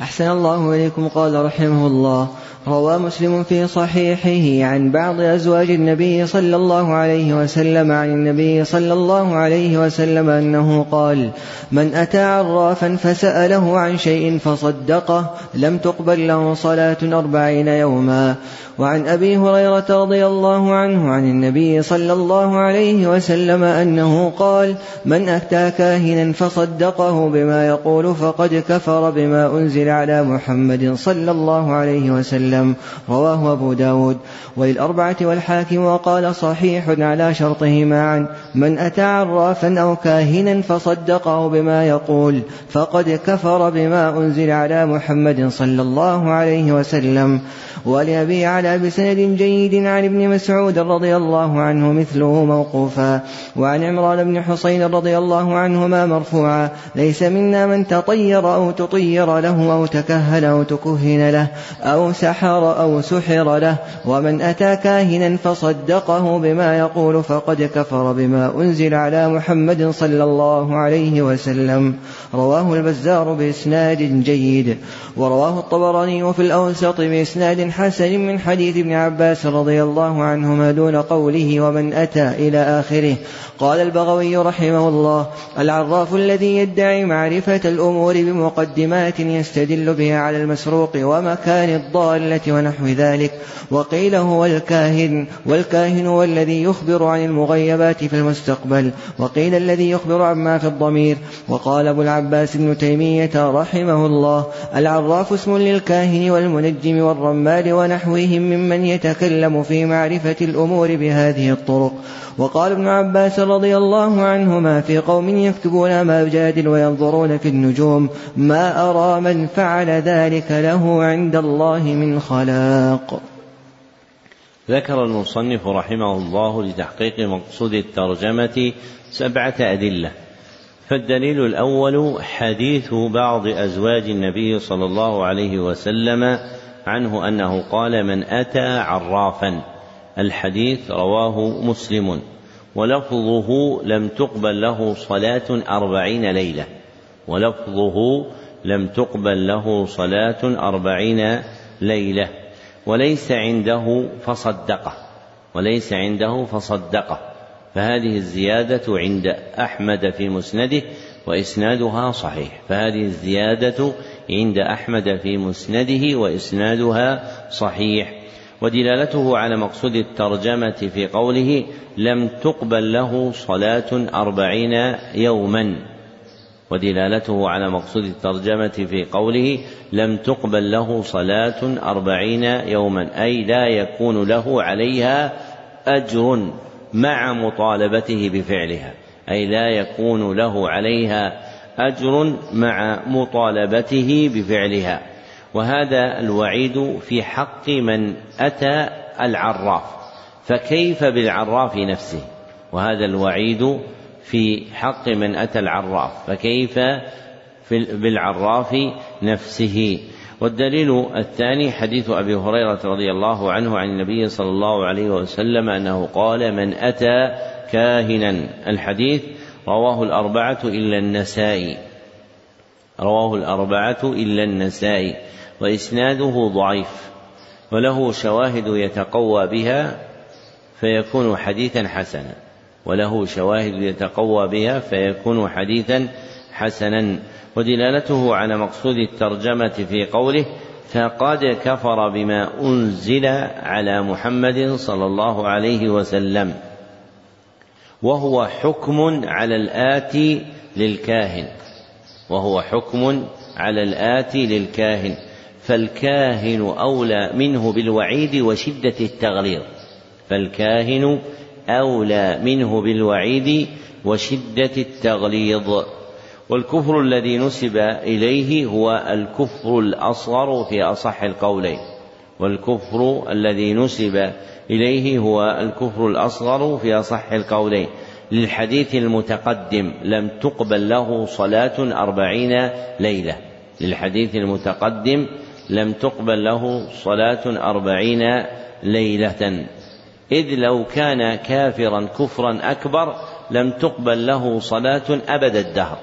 أحسن الله إليكم قال رحمه الله روى مسلم في صحيحه عن بعض أزواج النبي صلى الله عليه وسلم عن النبي صلى الله عليه وسلم أنه قال من أتى عرافا فسأله عن شيء فصدقه لم تقبل له صلاة أربعين يوما. وعن أبي هريرة رضي الله عنه عن النبي صلى الله عليه وسلم أنه قال من أتى كاهنا فصدقه بما يقول فقد كفر بما أنزل على محمد صلى الله عليه وسلم. رواه أبو داود. وللأربعة والحاكم وقال صحيح على شرطه معا من أتى عرافا أو كاهنا فصدقه بما يقول فقد كفر بما أنزل على محمد صلى الله عليه وسلم. ولأبي على بسند جيد عن ابن مسعود رضي الله عنه مثله موقوفا. وعن عمران بن حصين رضي الله عنهما مرفوعا. ليس منا من تطير أو تطير له أو تكهن أو تكهن له أو سحر أو سحر له ومن أتى كاهنا فصدقه بما يقول فقد كفر بما أنزل على محمد صلى الله عليه وسلم. رواه البزار بإسناد جيد. ورواه الطبراني في الأوسط بإسناد حسن من حديث ابن عباس رضي الله عنهما دون قوله ومن أتى إلى آخره. قال البغوي رحمه الله العراف الذي يدعي معرفة الأمور بمقدمات يستدل بها على المسروق ومكان الضالة ونحو ذلك. وقيل هو الكاهن والكاهن هو الذي يخبر عن المغيبات في المستقبل. وقيل الذي يخبر عما في الضمير. وقال أبو العباس ابن تيمية رحمه الله العراف اسم للكاهن والمنجم والرمال ونحوهم ممن يتكلم في معرفة الأمور بهذه الطرق. وقال ابن عباس رضي الله عنهما في قوم يكتبون ما يجادل وينظرون في النجوم ما أرى من فعل ذلك له عند الله من خلاق. ذكر المصنف رحمه الله لتحقيق مقصود الترجمة سبعة أدلة فالدليل الأول حديث بعض أزواج النبي صلى الله عليه وسلم عنه أنه قال من أتى عرافا. الحديث رواه مسلم ولفظه لم تقبل له صلاة أربعين ليلة ولفظه لم تقبل له صلاة أربعين ليلة وليس عنده فصدقه وليس عنده فصدقه فهذه الزيادة عند أحمد في مسنده وإسنادها صحيح فهذه الزيادة عند أحمد في مسنده وإسنادها صحيح. ودلالته على مقصود الترجمة في قوله لم تقبل له صلاة أربعين يوما. ودلالته على مقصود الترجمة في قوله لم تقبل له صلاة أربعين يوما. أي لا يكون له عليها أجر مع مطالبته بفعلها. أي لا يكون له عليها أجر مع مطالبته بفعلها. وهذا الوعيد في حق من أتى العراف. فكيف بالعراف نفسه؟ وهذا الوعيد في حق من أتى العراف. فكيف بالعراف نفسه؟ والدليل الثاني حديث أبي هريرة رضي الله عنه عن النبي صلى الله عليه وسلم أنه قال من أتى كاهنا. الحديث رواه الأربعة إلا النسائي. رواه الأربعة إلا النسائي وإسناده ضعيف وله شواهد يتقوى بها فيكون حديثا حسنا وله شواهد يتقوى بها فيكون حديثا حسنا. ودلالته على مقصود الترجمة في قوله فقد كفر بما أنزل على محمد صلى الله عليه وسلم وهو حكم على الآتي للكاهن وهو حكم على الآتي للكاهن فالكاهن أولى منه بالوعيد وشدة التغليظ فالكاهن أولى منه بالوعيد وشدة التغليظ. والكفر الذي نسب إليه هو الكفر الأصغر في أصح القولين والكفر الذي نسب إليه هو الكفر الأصغر في أصح القولين. للحديث المتقدم لم تقبل له صلاة أربعين ليلة. للحديث المتقدم لم تقبل له صلاة أربعين ليلة. إذ لو كان كافرا كفرا أكبر لم تقبل له صلاة أبد الدهر.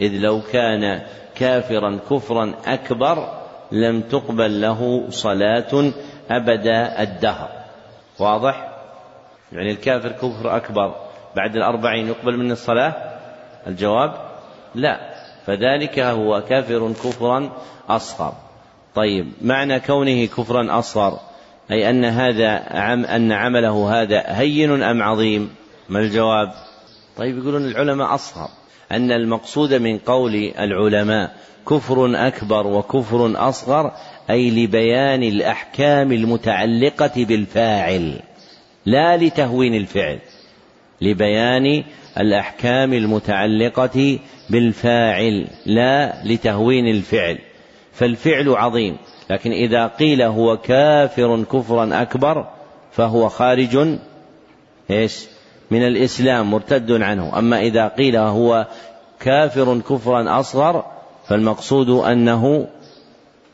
إذ لو كان كافرا كفرا أكبر لم تقبل له صلاة أبد الدهر. واضح؟ يعني الكافر كفر أكبر بعد الأربعين يقبل منه الصلاة؟ الجواب لا. فذلك هو كافر كفرا أصغر. طيب معنى كونه كفرا أصغر أي أن هذا عم أن عمله هذا هين أم عظيم؟ ما الجواب؟ طيب يقولون العلماء أصغر. أن المقصود من قول العلماء كفر أكبر وكفر أصغر أي لبيان الأحكام المتعلقة بالفاعل لا لتهوين الفعل. لبيان الأحكام المتعلقة بالفاعل لا لتهوين الفعل. فالفعل عظيم لكن إذا قيل هو كافر كفرا أكبر فهو خارج إيش؟ من الإسلام مرتد عنه، أما إذا قيل هو كافر كفرا أصغر فالمقصود أنه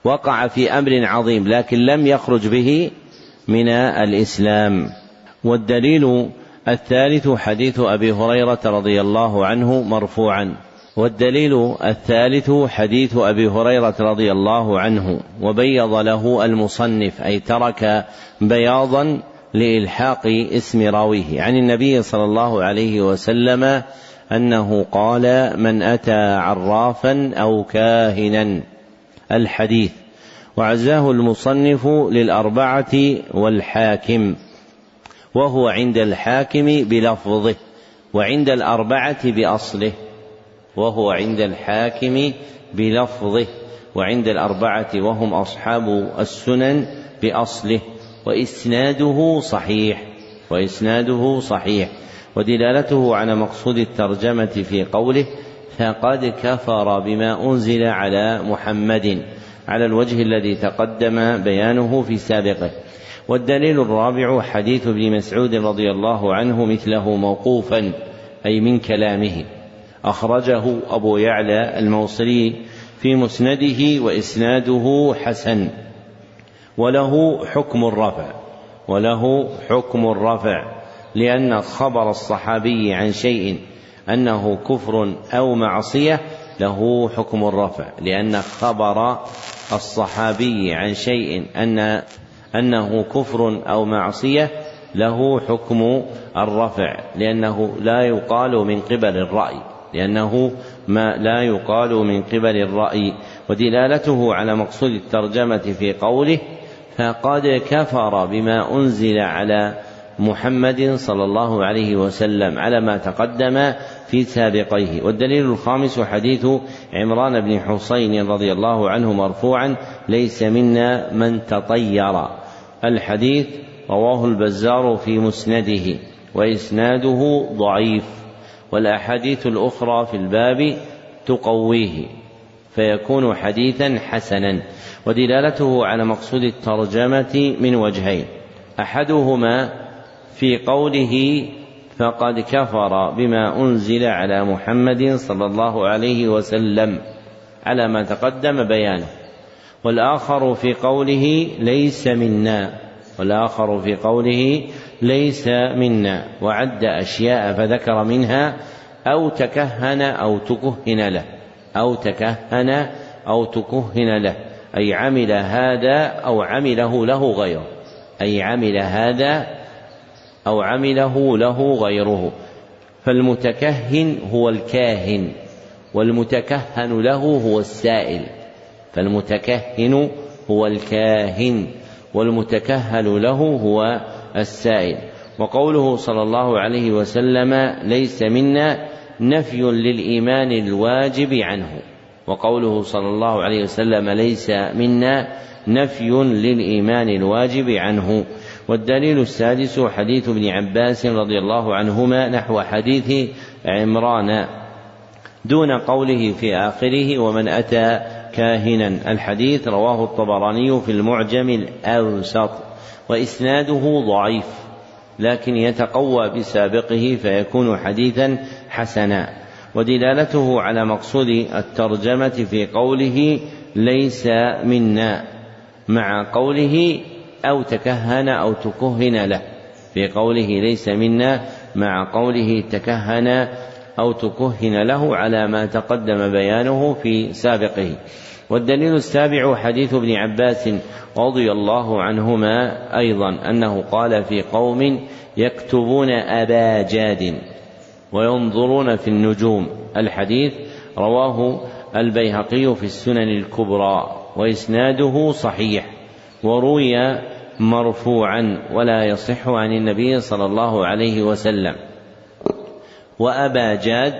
وقع في أمر عظيم لكن لم يخرج به من الإسلام، والدليل الثالث حديث أبي هريرة رضي الله عنه مرفوعا والدليل الثالث حديث أبي هريرة رضي الله عنه وبيض له المصنف أي ترك بياضا لإلحاق اسم راويه. عن النبي صلى الله عليه وسلم أنه قال من أتى عرافا أو كاهنا الحديث. وعزاه المصنف للأربعة والحاكم. وهو عند الحاكم بلفظه وعند الأربعة بأصله وهو عند الحاكم بلفظه وعند الأربعة وهم أصحاب السنن بأصله وإسناده صحيح وإسناده صحيح ودلالته على مقصود الترجمة في قوله فقد كفر بما أنزل على محمد على الوجه الذي تقدم بيانه في سابقه. والدليل الرابع حديث ابن مسعود رضي الله عنه مثله موقوفا أي من كلامه. أخرجه أبو يعلى الموصلي في مسنده وإسناده حسن. وله حكم الرفع وله حكم الرفع لأن خبر الصحابي عن شيء أنه كفر أو معصية له حكم الرفع لأن خبر الصحابي عن شيء أن أنه كفر أو معصية له حكم الرفع لأنه لا يقال من قبل الرأي لأنه ما لا يقال من قبل الرأي. ودلالته على مقصود الترجمة في قوله فقد كفر بما أنزل على محمد صلى الله عليه وسلم على ما تقدم في سابقيه. والدليل الخامس حديث عمران بن حسين رضي الله عنه مرفوعا ليس منا من تطير. الحديث رواه البزار في مسنده وإسناده ضعيف. والأحاديث الأخرى في الباب تقويه فيكون حديثا حسنا. ودلالته على مقصود الترجمة من وجهين. أحدهما في قوله فقد كفر بما أنزل على محمد صلى الله عليه وسلم على ما تقدم بيانه. والآخر في قوله ليس منا. والآخر في قوله ليس منا. وعد أشياء فذكر منها أو تكهن أو تكهن له. أو تكهن أو تكهن له. أي عمل هذا أو عمله له غيره. أي عمل هذا أو عمله له غيره. فالمتكهن هو الكاهن والمتكهن له هو السائل. فالمتكهن هو الكاهن والمتكهن له هو السائل. وقوله صلى الله عليه وسلم ليس منا نفي للإيمان الواجب عنه. وقوله صلى الله عليه وسلم ليس منا نفي للإيمان الواجب عنه. والدليل السادس حديث ابن عباس رضي الله عنهما نحو حديث عمران دون قوله في آخره ومن أتى كاهنا. الحديث رواه الطبراني في المعجم الأوسط وإسناده ضعيف لكن يتقوى بسابقه فيكون حديثا حسنا. ودلالته على مقصود الترجمة في قوله ليس منا مع قوله أو تكهن أو تكهن له. في قوله ليس منا مع قوله تكهن أو تكهن له على ما تقدم بيانه في سابقه. والدليل السابع حديث ابن عباس رضي الله عنهما أيضا أنه قال في قوم يكتبون أبا جاد وينظرون في النجوم. الحديث رواه البيهقي في السنن الكبرى وإسناده صحيح. وروي مرفوعا ولا يصح عن النبي صلى الله عليه وسلم. وأبا جاد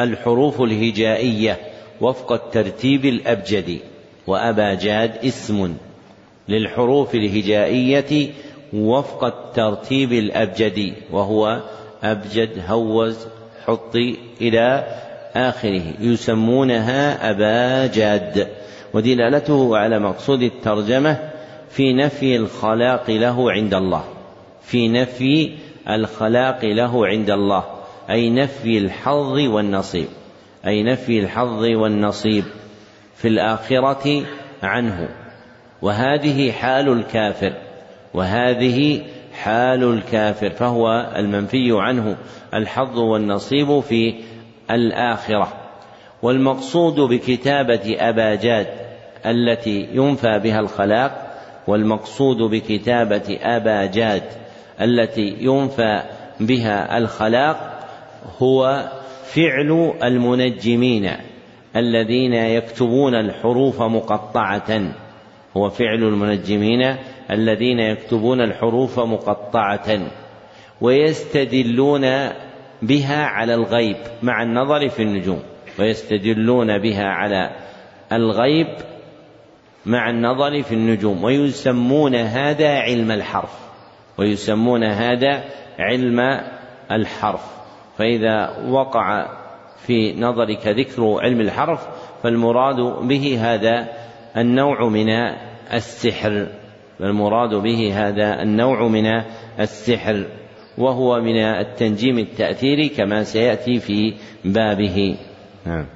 الحروف الهجائية وفق الترتيب الأبجدي وأبا جاد اسم للحروف الهجائية وفق الترتيب الأبجدي وهو أبجد هوز حطي إلى آخره. يسمونها أبا جاد. ودلالته على مقصود الترجمة في نفي الخلاق له عند الله. في نفي الخلاق له عند الله. أي نفي الحظ والنصيب. أي نفي الحظ والنصيب في الآخرة عنه. وهذه حال الكافر. وهذه حال الكافر. فهو المنفي عنه الحظ والنصيب في الآخرة. والمقصود بكتابة أباجاد التي ينفى بها الخلاق والمقصود بكتابة أباجاد التي ينفى بها الخلاق هو فعل المنجمين الذين يكتبون الحروف مقطعة. هو فعل المنجمين الذين يكتبون الحروف مقطعة ويستدلون بها على الغيب مع النظر في النجوم ويستدلون بها على الغيب مع النظر في النجوم ويسمون هذا علم الحرف ويسمون هذا علم الحرف. فإذا وقع في نظرك ذكر علم الحرف فالمراد به هذا النوع من السحر. فالمراد به هذا النوع من السحر وهو من التنجيم التأثيري كما سيأتي في بابه. نعم.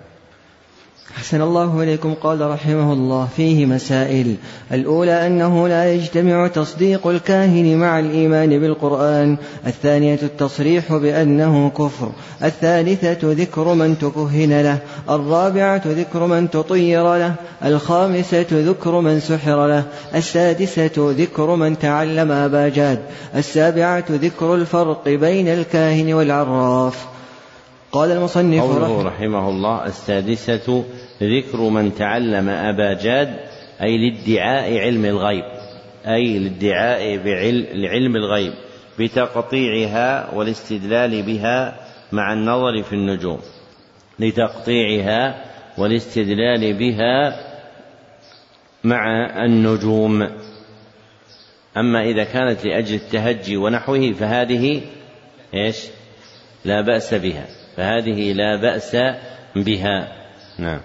أحسن الله إليكم. قال رحمه الله فيه مسائل. الأولى أنه لا يجتمع تصديق الكاهن مع الإيمان بالقرآن. الثانية التصريح بأنه كفر. الثالثة ذكر من تكهن له. الرابعة ذكر من تطير له. الخامسة ذكر من سحر له. السادسة ذكر من تعلم أبا جاد السابعة ذكر الفرق بين الكاهن والعراف. قال المصنف قوله رحمه الله السادسة ذكر من تعلم أبا جاد أي لادعاء علم الغيب أي لادعاء بعلم الغيب بتقطيعها والاستدلال بها مع النظر في النجوم. لتقطيعها والاستدلال بها مع النجوم. أما إذا كانت لأجل التهجي ونحوه فهذه إيش؟ لا بأس بها. فهذه لا بأس بها. نعم.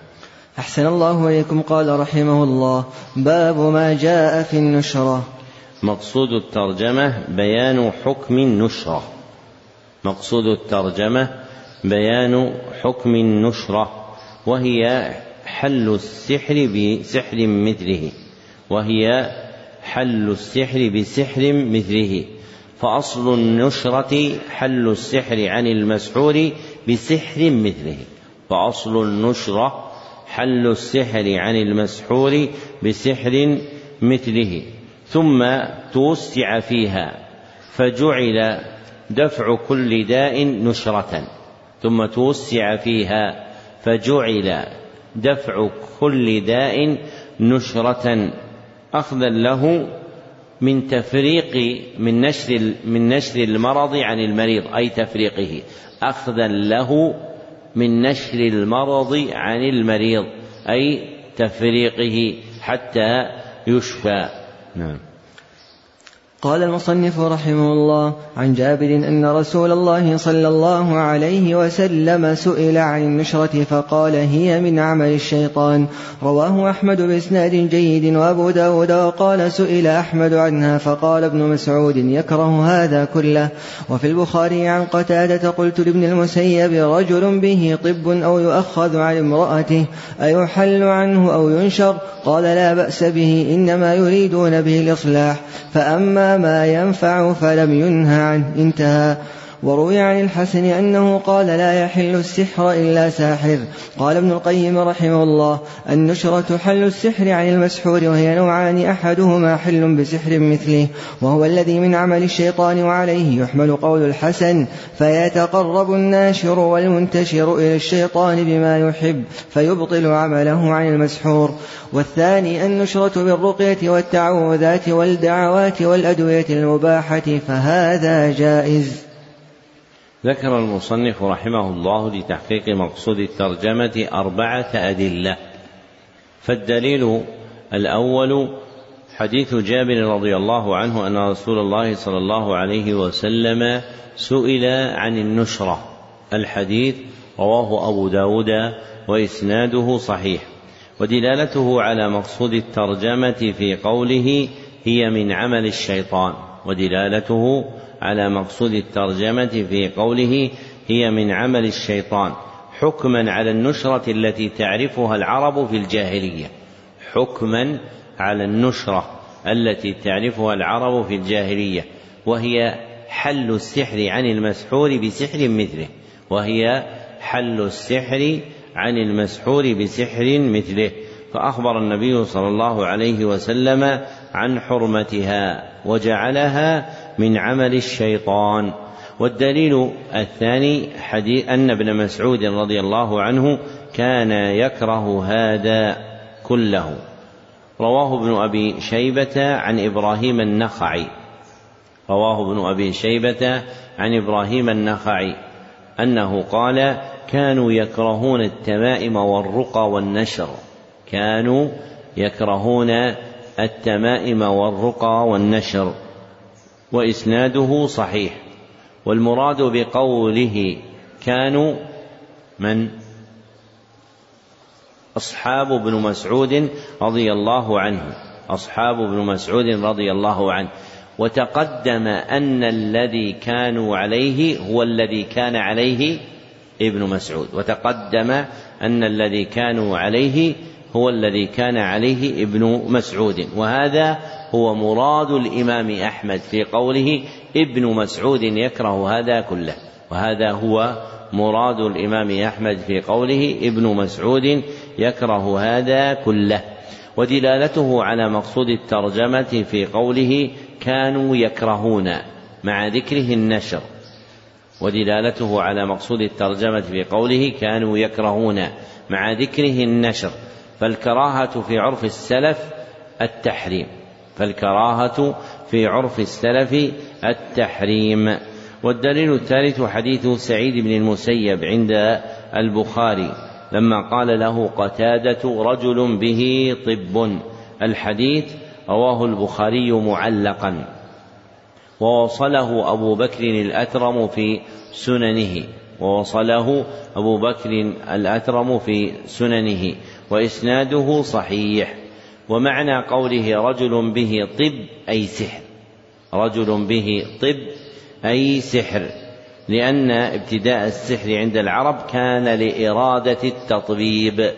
أحسن الله إليكم قال رحمه الله. باب ما جاء في النشرة. مقصود الترجمة بيان حكم النشرة. مقصود الترجمة بيان حكم النشرة وهي حل السحر بسحر مثله. وهي حل السحر بسحر مثله. فأصل النشرة حل السحر عن المسحور بسحر مثله. فأصل النشرة حل السحر عن المسحور بسحر مثله ثم توسع فيها فجعل دفع كل داء نشرة ثم توسع فيها فجعل دفع كل داء نشرة أخذا له من تفريق من نشر من نشر المرض عن المريض أي تفريقه أخذا له من نشر المرض عن المريض أي تفريقه حتى يشفى. نعم. قال المصنف رحمه الله عن جابر أن رسول الله صلى الله عليه وسلم سئل عن النشرة فقال هي من عمل الشيطان. رواه أحمد بإسناد جيد وأبو داود وقال سئل أحمد عنها فقال ابن مسعود يكره هذا كله. وفي البخاري عن قتادة قلت لابن المسيب رجل به طب أو يؤخذ عن امرأته أيحل عنه أو ينشر قال لا بأس به إنما يريدون به الإصلاح. فأما ما ينفع فلم ينه عنه انتهى. وروي عن الحسن أنه قال لا يحل السحر إلا ساحر. قال ابن القيم رحمه الله النشرة حل السحر عن المسحور وهي نوعان أحدهما حل بسحر مثله وهو الذي من عمل الشيطان وعليه يحمل قول الحسن فيتقرب الناشر والمنتشر إلى الشيطان بما يحب فيبطل عمله عن المسحور. والثاني النشرة بالرقية والتعوذات والدعوات والأدوية المباحة فهذا جائز. ذكر المصنف رحمه الله لتحقيق مقصود الترجمة أربعة أدلة. فالدليل الأول حديث جابر رضي الله عنه أن رسول الله صلى الله عليه وسلم سئل عن النشرة. الحديث رواه أبو داود وإسناده صحيح. ودلالته على مقصود الترجمة في قوله هي من عمل الشيطان. ودلالته على مقصود الترجمة في قوله هي من عمل الشيطان حكما على النشرة التي تعرفها العرب في الجاهلية. حكما على النشرة التي تعرفها العرب في الجاهلية. وهي حل السحر عن المسحور بسحر مثله. وهي حل السحر عن المسحور بسحر مثله. فأخبر النبي صلى الله عليه وسلم عن حرمتها وجعلها من عمل الشيطان. والدليل الثاني حديث أن ابن مسعود رضي الله عنه كان يكره هذا كله. رواه ابن أبي شيبة عن إبراهيم النخعي. رواه ابن أبي شيبة عن إبراهيم النخعي. أنه قال كانوا يكرهون التمائم والرقى والنشر. كانوا يكرهون التمائم والرقى والنشر. وإسناده صحيح والمراد بقوله كانوا من؟ أصحاب ابن مسعود رضي الله عنه أصحاب ابن مسعود رضي الله عنه. وتقدم أن الذي كانوا عليه هو الذي كان عليه ابن مسعود. وتقدم أن الذي كانوا عليه هو الذي كان عليه ابن مسعود. وهذا هو مراد الإمام أحمد في قوله ابن مسعود يكره هذا كله. وهذا هو مراد الإمام أحمد في قوله ابن مسعود يكره هذا كله. ودلالته على مقصود الترجمة في قوله كانوا يكرهون مع ذكره النشر. ودلالته على مقصود الترجمة في قوله كانوا يكرهون مع ذكره النشر. فالكراهة في عرف السلف التحريم. فالكراهة في عرف السلف التحريم. والدليل الثالث حديث سعيد بن المسيب عند البخاري لما قال له قتادة رجل به طب. الحديث رواه البخاري معلقا. ووصله أبو بكر الأترم في سننه. ووصله أبو بكر الأترم في سننه. وإسناده صحيح. ومعنى قوله رجل به طب أي سحر. رجل به طب أي سحر. لأن ابتداء السحر عند العرب كان لإرادة التطبيب.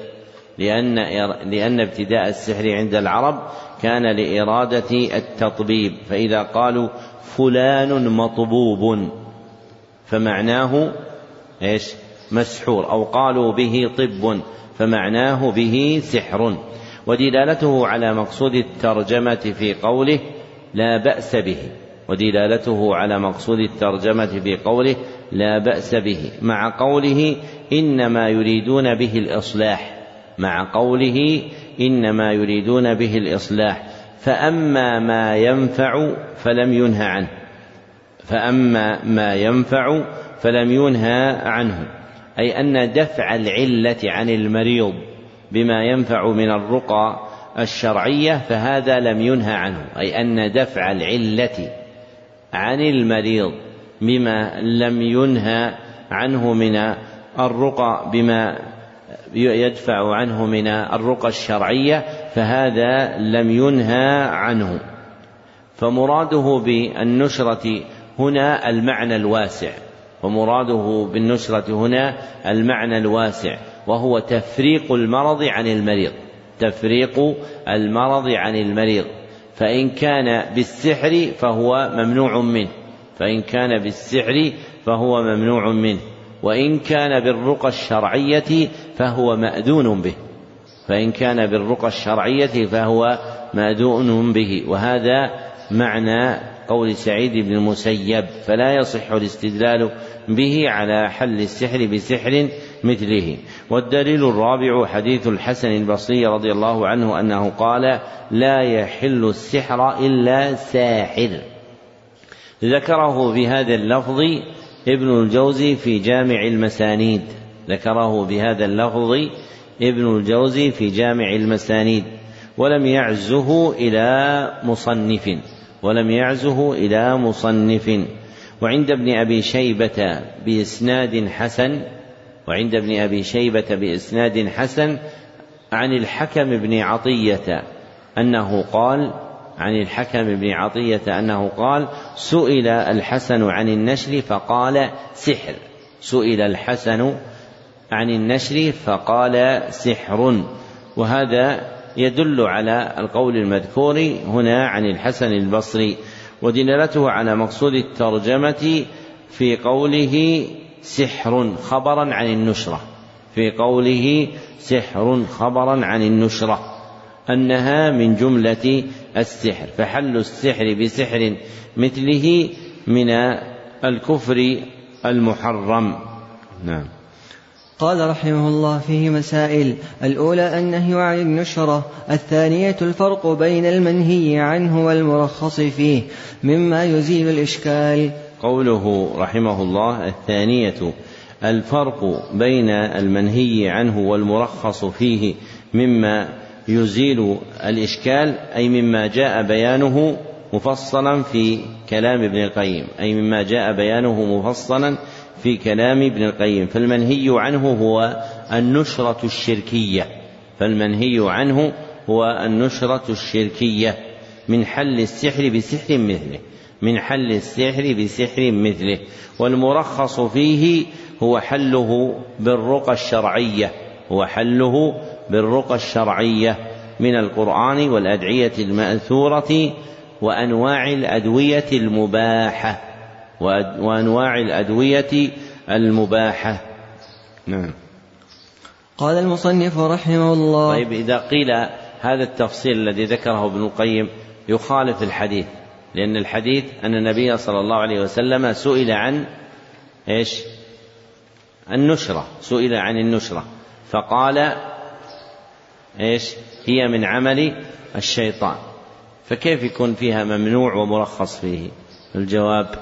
لأن لأن ابتداء السحر عند العرب كان لإرادة التطبيب. فإذا قالوا فلان مطبوب فمعناه إيش؟ مسحور. أو قالوا به طب فمعناه به سحر. ودلالته على مقصود الترجمة في قوله لا بأس به. ودلالته على مقصود الترجمة في قوله لا بأس به. مع قوله إنما يريدون به الإصلاح. مع قوله إنما يريدون به الإصلاح. فأما ما ينفع فلم ينهى عنه. فأما ما ينفع فلم ينهى عنه. أي أن دفع العلة عن المريض بما ينفع من الرقى الشرعية فهذا لم ينهى عنه. أي أن دفع العلة عن المريض بما لم ينهى عنه من الرقى بما يدفع عنه من الرقى الشرعية فهذا لم ينهى عنه. فمراده بالنشرة هنا المعنى الواسع. ومراده بالنشرة هنا المعنى الواسع. وهو تفريق المرض عن المريض. تفريق المرض عن المريض. فإن كان بالسحر فهو ممنوع منه. فإن كان بالسحر فهو ممنوع منه. وإن كان بالرقى الشرعية فهو مأذون به. فإن كان بالرقى الشرعية فهو مأذون به. وهذا معنى قول سعيد بن المسيب. فلا يصح الاستدلال به على حل السحر بسحر مثله. والدليل الرابع حديث الحسن البصري رضي الله عنه أنه قال لا يحل السحر إلا ساحر ذكره بهذا اللفظ ابن الجوزي في جامع المسانيد. ذكره بهذا اللفظ ابن الجوزي في جامع المسانيد. ولم يعزه إلى مصنف. ولم يعزه إلى مصنف. وعند ابن أبي شيبة بإسناد حسن وعند ابن أبي شيبة بإسناد حسن عن الحكم بن عطية أنه قال عن الحكم بن عطية أنه قال سئل الحسن عن النشر فقال سحر. سئل الحسن عن النشر فقال سحر. وهذا يدل على القول المذكور هنا عن الحسن البصري ودلالته على مقصود الترجمة في قوله سحر خبرا عن النشرة. في قوله سحر خبرا عن النشرة أنها من جملة السحر. فحل السحر بسحر مثله من الكفر المحرم. نعم. قال رحمه الله فيه مسائل الأولى النهي عن النشرة الثانية الفرق بين المنهي عنه والمرخص فيه مما يزيل الإشكال. قوله رحمه الله الثانية الفرق بين المنهي عنه والمرخص فيه مما يزيل الإشكال أي مما جاء بيانه مفصلا في كلام ابن القيم أي مما جاء بيانه مفصلا في كلام ابن القيم. فالمنهي عنه هو النشرة الشركية. فالمنهي عنه هو النشرة الشركية من حل السحر بسحر مثله. من حل السحر بسحر مثله والمرخص فيه هو حله بالرقى الشرعية هو حله بالرقى الشرعية من القرآن والأدعية المأثورة وأنواع الأدوية المباحة وأنواع الأدوية المباحة. نعم. قال المصنف رحمه الله طيب إذا قيل هذا التفصيل الذي ذكره ابن القيم يخالف الحديث لأن الحديث أن النبي صلى الله عليه وسلم سئل عن إيش؟ النشرة سئل عن النشرة فقال إيش؟ هي من عمل الشيطان. فكيف يكون فيها ممنوع ومرخص فيه؟ الجواب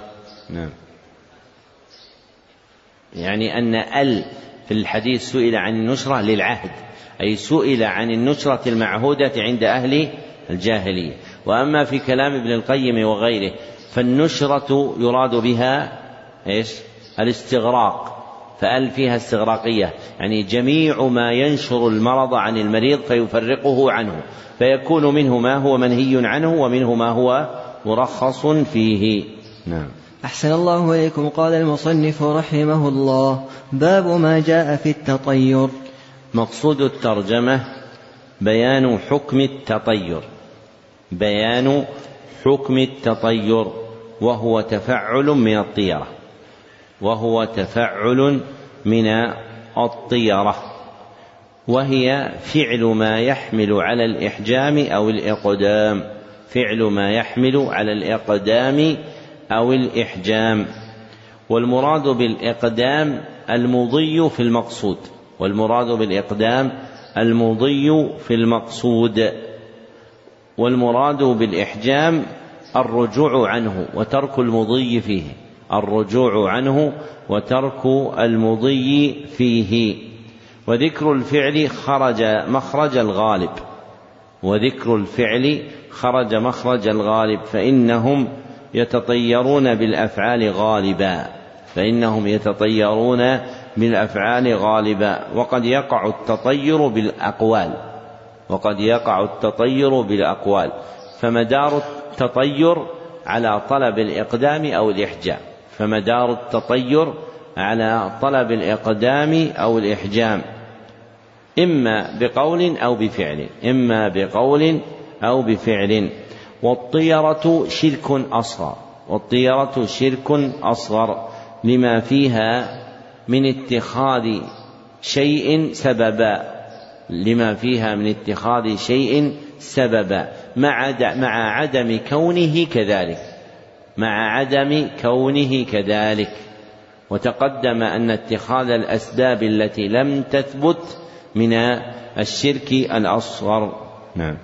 نعم. يعني أن ال في الحديث سئل عن النشرة للعهد أي سئل عن النشرة المعهودة عند أهل الجاهلية. وأما في كلام ابن القيم وغيره فالنشرة يراد بها إيش؟ الاستغراق فأل فيها استغراقية يعني جميع ما ينشر المرض عن المريض فيفرقه عنه فيكون منه ما هو منهي عنه ومنه ما هو مرخص فيه. نعم. أحسن الله إليكم قال المصنف رحمه الله باب ما جاء في التطير. مقصود الترجمة بيان حكم التطير. بيان حكم التطير وهو تفعل من الطيرة وهو تفعل من الطيرة وهي فعل ما يحمل على الإحجام أو الإقدام فعل ما يحمل على الإقدام أو الإحجام والمراد بالإقدام المضي في المقصود والمراد بالإقدام المضي في المقصود. والمراد بالإحجام الرجوع عنه وترك المضي فيه الرجوع عنه وترك المضي فيه. وذكر الفعل خرج مخرج الغالب وذكر الفعل خرج مخرج الغالب فإنهم يتطيرون بالأفعال غالبا فإنهم يتطيرون بالأفعال غالبا وقد يقع التطير بالأقوال. وقد يقع التطير بالأقوال فمدار التطير على طلب الإقدام أو الإحجام فمدار التطير على طلب الإقدام أو الإحجام إما بقول أو بفعل إما بقول أو بفعل والطيرة شرك أصغر والطيرة شرك أصغر لما فيها من اتخاذ شيء سببا. لما فيها من اتخاذ شيء سببا مع مع عدم كونه كذلك مع عدم كونه كذلك. وتقدم أن اتخاذ الأسباب التي لم تثبت من الشرك الأصغر. نعم.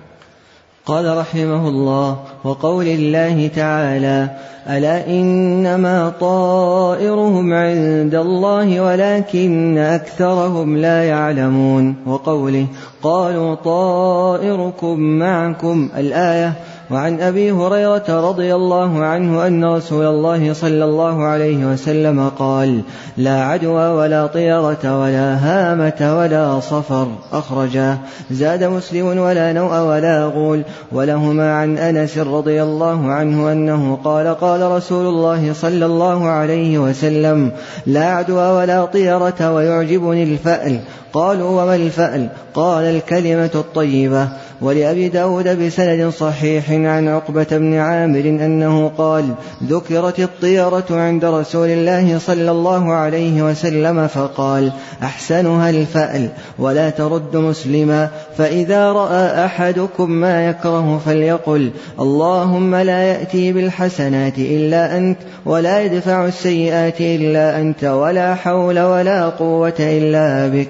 قال رحمه الله وقول الله تعالى ألا إنما طائرهم عند الله ولكن أكثرهم لا يعلمون؟ وقوله قالوا طائركم معكم. الآية وعن أبي هريرة رضي الله عنه أن رسول الله صلى الله عليه وسلم قال لا عدوى ولا طيرة ولا هامة ولا صفر. اخرجاه زاد مسلم ولا نوء ولا غول. ولهما عن أنس رضي الله عنه أنه قال قال رسول الله صلى الله عليه وسلم لا عدوى ولا طيرة ويعجبني الفأل. قالوا وما الفأل؟ قال الكلمة الطيبة. ولأبي داود بسند صحيح عن عقبة بن عامر أنه قال ذكرت الطيرة عند رسول الله صلى الله عليه وسلم فقال أحسنها الفأل ولا ترد مسلما فإذا رأى أحدكم ما يكره فليقل اللهم لا يأتي بالحسنات إلا أنت ولا يدفع السيئات إلا أنت ولا حول ولا قوة إلا بك.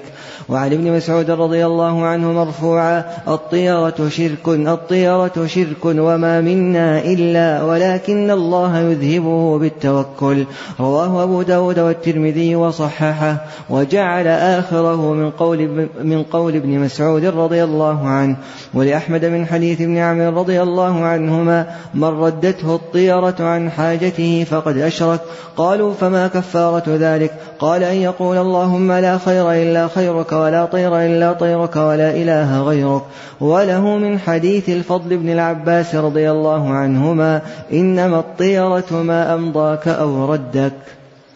وعن ابن مسعود رضي الله عنه مرفوعا الطيرة شرك الطيرة شرك وما منا إلا ولكن الله يذهبه بالتوكل. رواه أبو داود والترمذي وصححه وجعل آخره من قول من قول ابن مسعود رضي الله عنه. ولأحمد من حديث ابن عمرو رضي الله عنهما من ردته الطيرة عن حاجته فقد أشرك. قالوا فما كفارة ذلك؟ قال أن يقول اللهم لا خير إلا خيرك ولا طير إلا طيرك ولا إله غيرك. وله من حديث الفضل بن العباس رضي الله عنهما إنما الطيرة ما أمضاك أو ردك.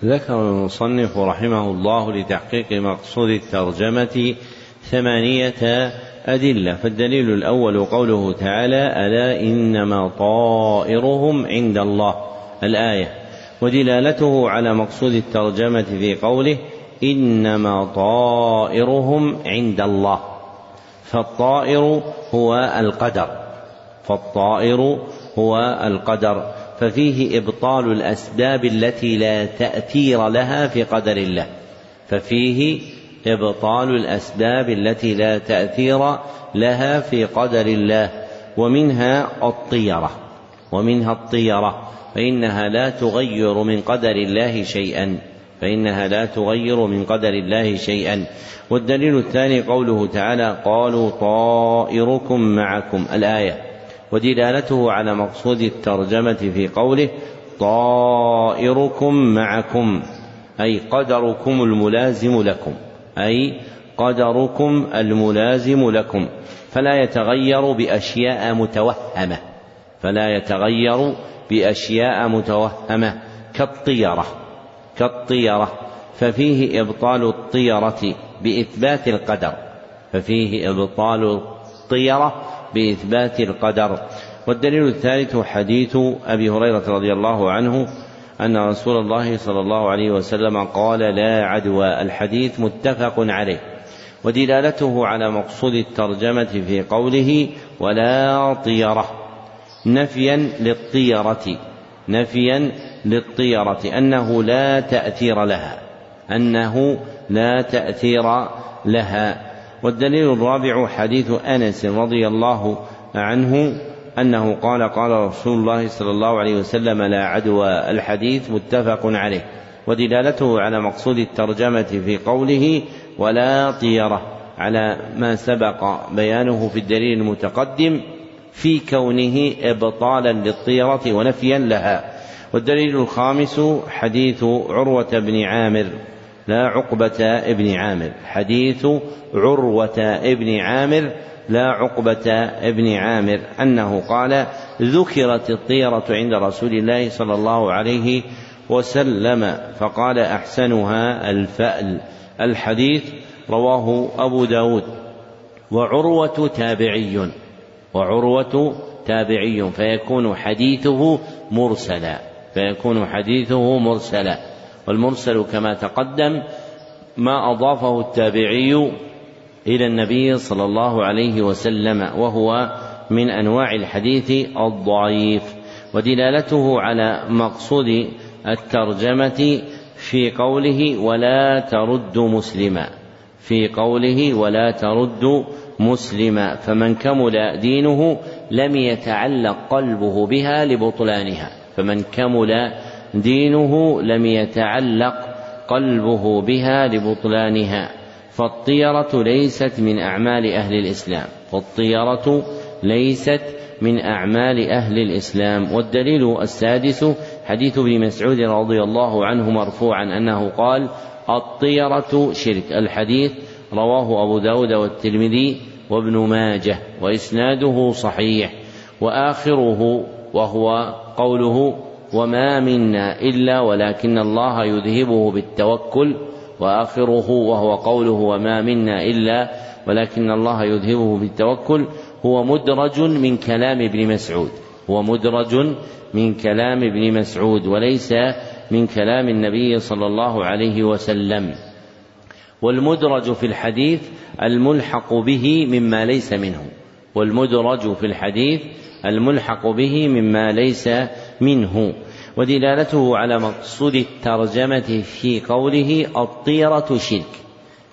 ذكر المصنف رحمه الله لتحقيق مقصود الترجمة ثمانية أدلة فالدليل الأول قوله تعالى ألا إنما طائرهم عند الله الآية. ودلالته على مقصود الترجمة في قوله إنما طائرهم عند الله. فالطائر هو القدر فالطائر هو القدر. ففيه إبطال الأسباب التي لا تأثير لها في قدر الله. ففيه إبطال الأسباب التي لا تأثير لها في قدر الله ومنها الطيرة ومنها الطيرة فإنها لا تغير من قدر الله شيئا فإنها لا تغير من قدر الله شيئا. والدليل الثاني قوله تعالى قالوا طائركم معكم الآية. ودلالته على مقصود الترجمة في قوله طائركم معكم أي قدركم الملازم لكم أي قدركم الملازم لكم. فلا يتغير بأشياء متوهمة. فلا يتغير بأشياء متوهمة. كالطيرة. كالطيرة. ففيه إبطال الطيرة بإثبات القدر. ففيه إبطال الطيرة بإثبات القدر. والدليل الثالث حديث أبي هريرة رضي الله عنه أن رسول الله صلى الله عليه وسلم قال لا عدوى. الحديث متفق عليه. ودلالته على مقصود الترجمة في قوله ولا طيرة. نفيا للطيرة. نفيا للطيرة. أنه لا تأثير لها. أنه لا تأثير لها. والدليل الرابع حديث أنس رضي الله عنه أنه قال قال رسول الله صلى الله عليه وسلم لا عدوى. الحديث متفق عليه ودلالته على مقصود الترجمة في قوله ولا طيرة على ما سبق بيانه في الدليل المتقدم في كونه إبطالا للطيرة ونفيا لها. والدليل الخامس حديث عروة بن عامر لا عقبة ابن عامر. حديث عروة ابن عامر لا عقبة ابن عامر أنه قال ذكرت الطيرة عند رسول الله صلى الله عليه وسلم فقال أحسنها الفأل. الحديث رواه أبو داود. وعروة تابعي وعروة تابعي فيكون حديثه مرسلا فيكون حديثه مرسلا. والمرسل كما تقدم ما أضافه التابعي إلى النبي صلى الله عليه وسلم وهو من أنواع الحديث الضعيف ودلالته على مقصود الترجمة في قوله ولا ترد مسلما. في قوله ولا ترد مسلما فمن كمل دينه لم يتعلق قلبه بها لبطلانها. فمن كمل دينه لم يتعلق قلبه بها لبطلانها. فالطيرة ليست من أعمال أهل الإسلام. فالطيرة ليست من أعمال أهل الإسلام. والدليل السادس حديث ابن مسعود رضي الله عنه مرفوعا أنه قال الطيرة شرك. الحديث رواه أبو داود والترمذي وابن ماجه وإسناده صحيح وآخره وهو قوله وما منا إلا ولكن الله يذهبه بالتوكل وآخره وهو قوله وما منا إلا ولكن الله يذهبه بالتوكل هو مدرج من كلام ابن مسعود هو مدرج من كلام ابن مسعود وليس من كلام النبي صلى الله عليه وسلم والمدرج في الحديث الملحق به مما ليس منه والمدرج في الحديث الملحق به مما ليس منه ودلالته على مقصود الترجمة في قوله الطيرة شرك.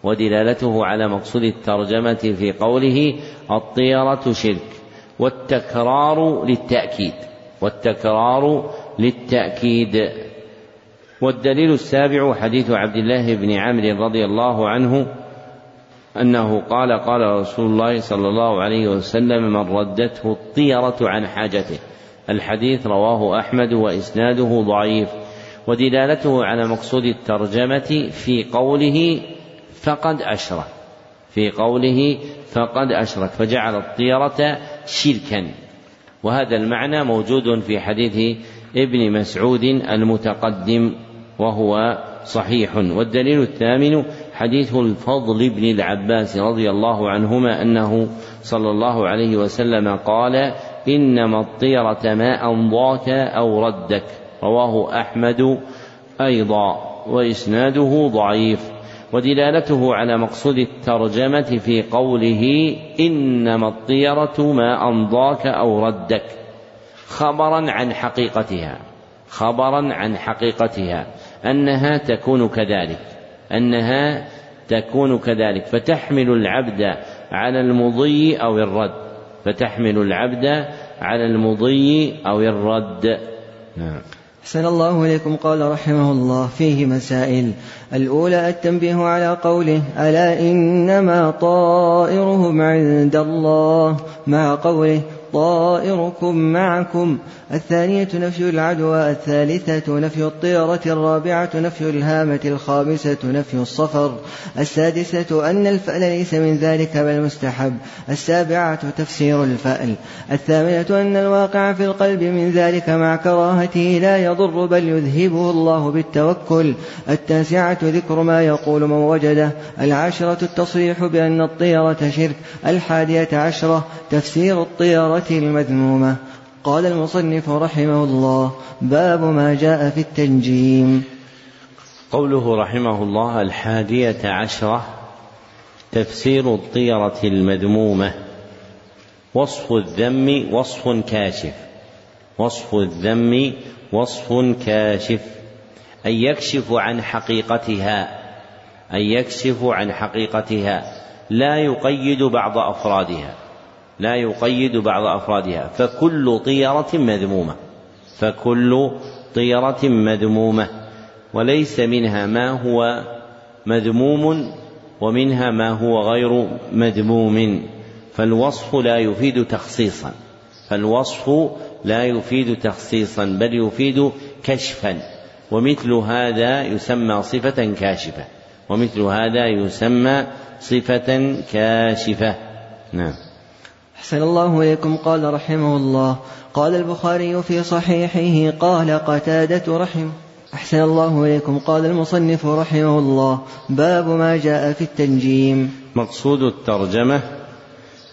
ودلالته على مقصود الترجمة في قوله الطيرة شرك. والتكرار للتأكيد. والتكرار للتأكيد. والدليل السابع حديث عبد الله بن عمرو رضي الله عنه أنه قال قال رسول الله صلى الله عليه وسلم من ردته الطيرة عن حاجته. الحديث رواه أحمد وإسناده ضعيف ودلالته على مقصود الترجمة في قوله فقد أشرك في قوله فقد أشرك فجعل الطيرة شركا وهذا المعنى موجود في حديث ابن مسعود المتقدم وهو صحيح والدليل الثامن حديث الفضل بن العباس رضي الله عنهما أنه صلى الله عليه وسلم قال إنما الطيرة ما امضاك أو ردك. رواه أحمد أيضا وإسناده ضعيف. ودلالته على مقصود الترجمة في قوله إنما الطيرة ما امضاك أو ردك. خبرا عن حقيقتها. خبرا عن حقيقتها. أنها تكون كذلك. أنها تكون كذلك. فتحمل العبد على المضي أو الرد. فتحمل العبد على المضي أو الرد. نعم. أحسن الله إليكم قال رحمه الله فيه مسائل. الأولى التنبيه على قوله ألا إنما طائرهم عند الله. مع قوله طائركم معكم. الثانية نفي العدوى الثالثة نفي الطيرة الرابعة نفي الهامة الخامسة نفي الصفر. السادسة أن الفأل ليس من ذلك بل مستحب. السابعة تفسير الفأل. الثامنة أن الواقع في القلب من ذلك مع كراهته لا يضر بل يذهبه الله بالتوكل. التاسعة ذكر ما يقول من وجده. العاشرة التصريح بأن الطيرة شرك. الحادية عشرة تفسير الطيرة المذمومة. قال المصنف رحمه الله باب ما جاء في التنجيم. قوله رحمه الله الحادية عشرة تفسير الطيرة المذمومة. وصف الذم وصف كاشف. وصف الذم وصف كاشف. أن يكشف عن حقيقتها. أن يكشف عن حقيقتها. لا يقيد بعض أفرادها. لا يقيد بعض أفرادها. فكل طيرة مذمومة. فكل طيرة مذمومة. وليس منها ما هو مذموم ومنها ما هو غير مذموم. فالوصف لا يفيد تخصيصا. فالوصف لا يفيد تخصيصا بل يفيد كشفا. ومثل هذا يسمى صفة كاشفة. ومثل هذا يسمى صفة كاشفة. نعم. أحسن الله إليكم قال رحمه الله. قال البخاري في صحيحه قال قتادة رحمه أحسن الله إليكم قال المصنف رحمه الله. باب ما جاء في التنجيم. مقصود الترجمة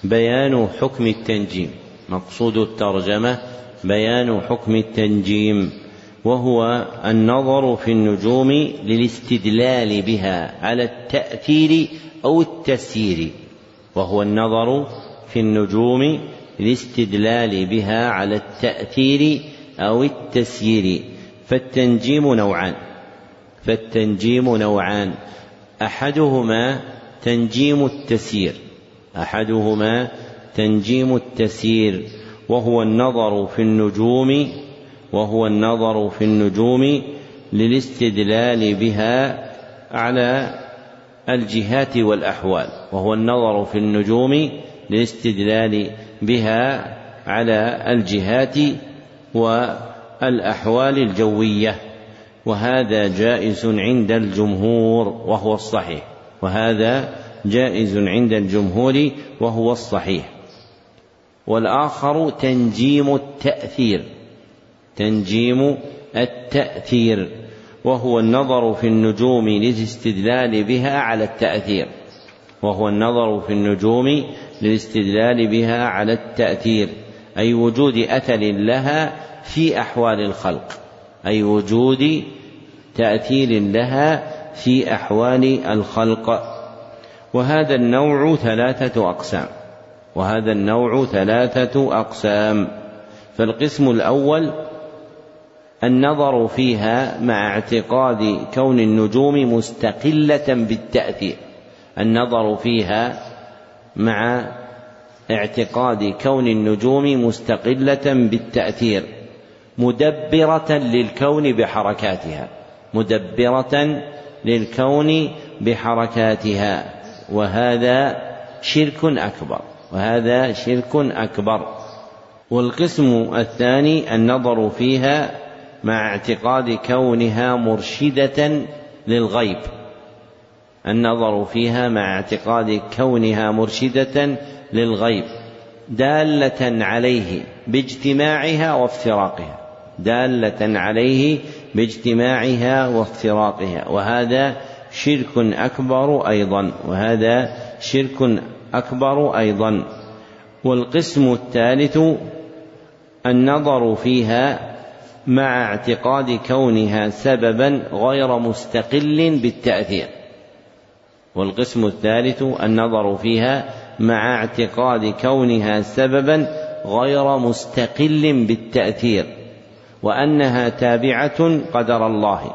بيان حكم التنجيم. مقصود الترجمة بيان حكم التنجيم وهو النظر في النجوم للاستدلال بها على التأثير أو التسيير وهو النظر في النجوم للاستدلال بها على التأثير أو التسيير. فالتنجيم نوعان. فالتنجيم نوعان. أحدهما تنجيم التسيير. أحدهما تنجيم التسيير. وهو النظر في النجوم وهو النظر في النجوم للاستدلال بها على الجهات والأحوال. وهو النظر في النجوم للاستدلال بها على الجهات والأحوال الجوية. وهذا جائز عند الجمهور وهو الصحيح. وهذا جائز عند الجمهور وهو الصحيح. والآخر تنجيم التأثير. تنجيم التأثير. وهو النظر في النجوم للاستدلال بها على التأثير. وهو النظر في النجوم للاستدلال بها على التأثير أي وجود أثر لها في أحوال الخلق أي وجود تأثير لها في أحوال الخلق. وهذا النوع ثلاثة أقسام وهذا النوع ثلاثة أقسام. فالقسم الأول النظر فيها مع اعتقاد كون النجوم مستقلة بالتأثير النظر فيها مع اعتقاد كون النجوم مستقلة بالتأثير مدبرة للكون بحركاتها مدبرة للكون بحركاتها وهذا شرك أكبر وهذا شرك أكبر. والقسم الثاني النظر فيها مع اعتقاد كونها مرشدة للغيب. النظر فيها مع اعتقاد كونها مرشدة للغيب دالة عليه باجتماعها وافتراقها دالة عليه باجتماعها وافتراقها وهذا شرك أكبر أيضا وهذا شرك أكبر أيضا. والقسم الثالث النظر فيها مع اعتقاد كونها سببا غير مستقل بالتأثير. والقسم الثالث النظر فيها مع اعتقاد كونها سببا غير مستقل بالتأثير وأنها تابعة قدر الله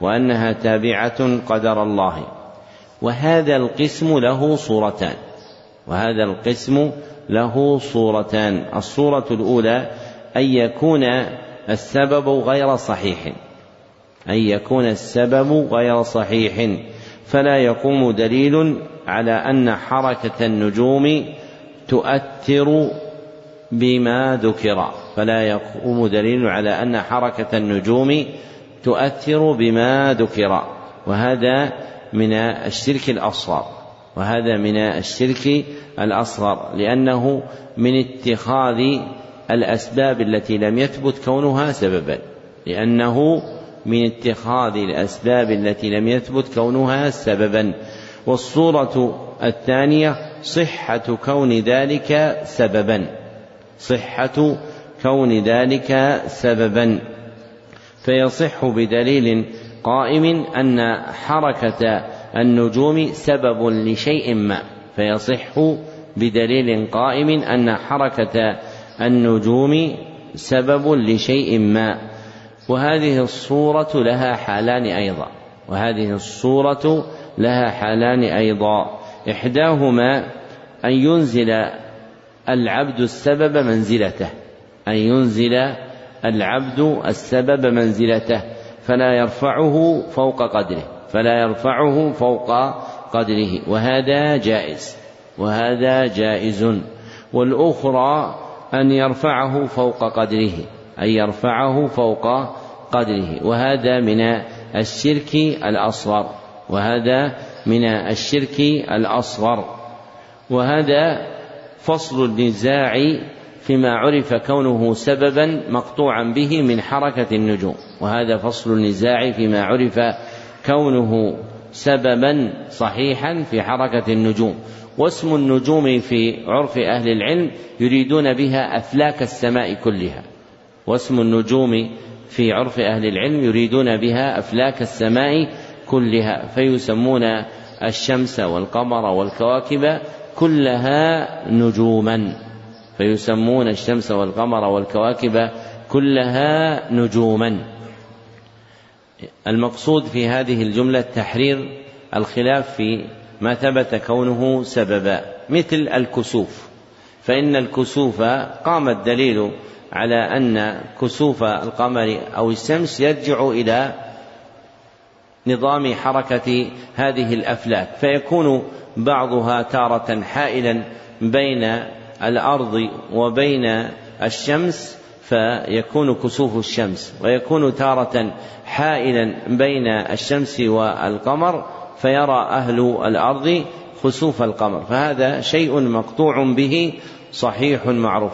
وأنها تابعة قدر الله. وهذا القسم له صورتان وهذا القسم له صورتان. الصورة الأولى أن يكون السبب غير صحيح أن يكون السبب غير صحيح. فلا يقوم دليل على أن حركة النجوم تؤثر بما ذكر فلا يقوم دليل على أن حركة النجوم تؤثر بما ذكر وهذا من الشرك الأصغر وهذا من الشرك الأصغر لأنه من اتخاذ الأسباب التي لم يثبت كونها سببا لأنه من اتخاذ الأسباب التي لم يثبت كونها سببا. والصورة الثانية صحة كون ذلك سببا. صحة كون ذلك سببا. فيصح بدليل قائم أن حركة النجوم سبب لشيء ما. فيصح بدليل قائم أن حركة النجوم سبب لشيء ما. وهذه الصورة لها حالان أيضا. وهذه الصورة لها حالان أيضا. إحداهما أن ينزل العبد السبب منزلته. أن ينزل العبد السبب منزلته. فلا يرفعه فوق قدره. فلا يرفعه فوق قدره. وهذا جائز. وهذا جائز. والأخرى أن يرفعه فوق قدره. أن يرفعه فوق قدره. وهذا من الشرك الأصغر. وهذا من الشرك الأصغر. وهذا فصل النزاع فيما عرف كونه سببا مقطوعا به من حركة النجوم. وهذا فصل النزاع فيما عرف كونه سببا صحيحا في حركة النجوم. واسم النجوم في عرف أهل العلم يريدون بها أفلاك السماء كلها. واسم النجوم في عرف أهل العلم يريدون بها أفلاك السماء كلها فيسمون الشمس والقمر والكواكب كلها نجوما فيسمون الشمس والقمر والكواكب كلها نجوما. المقصود في هذه الجملة تحرير الخلاف في ما ثبت كونه سببا مثل الكسوف فإن الكسوف قام الدليل على أن كسوف القمر أو الشمس يرجع إلى نظام حركة هذه الأفلاك فيكون بعضها تارة حائلا بين الأرض وبين الشمس فيكون كسوف الشمس ويكون تارة حائلا بين الشمس والقمر فيرى أهل الأرض خسوف القمر فهذا شيء مقطوع به صحيح معروف.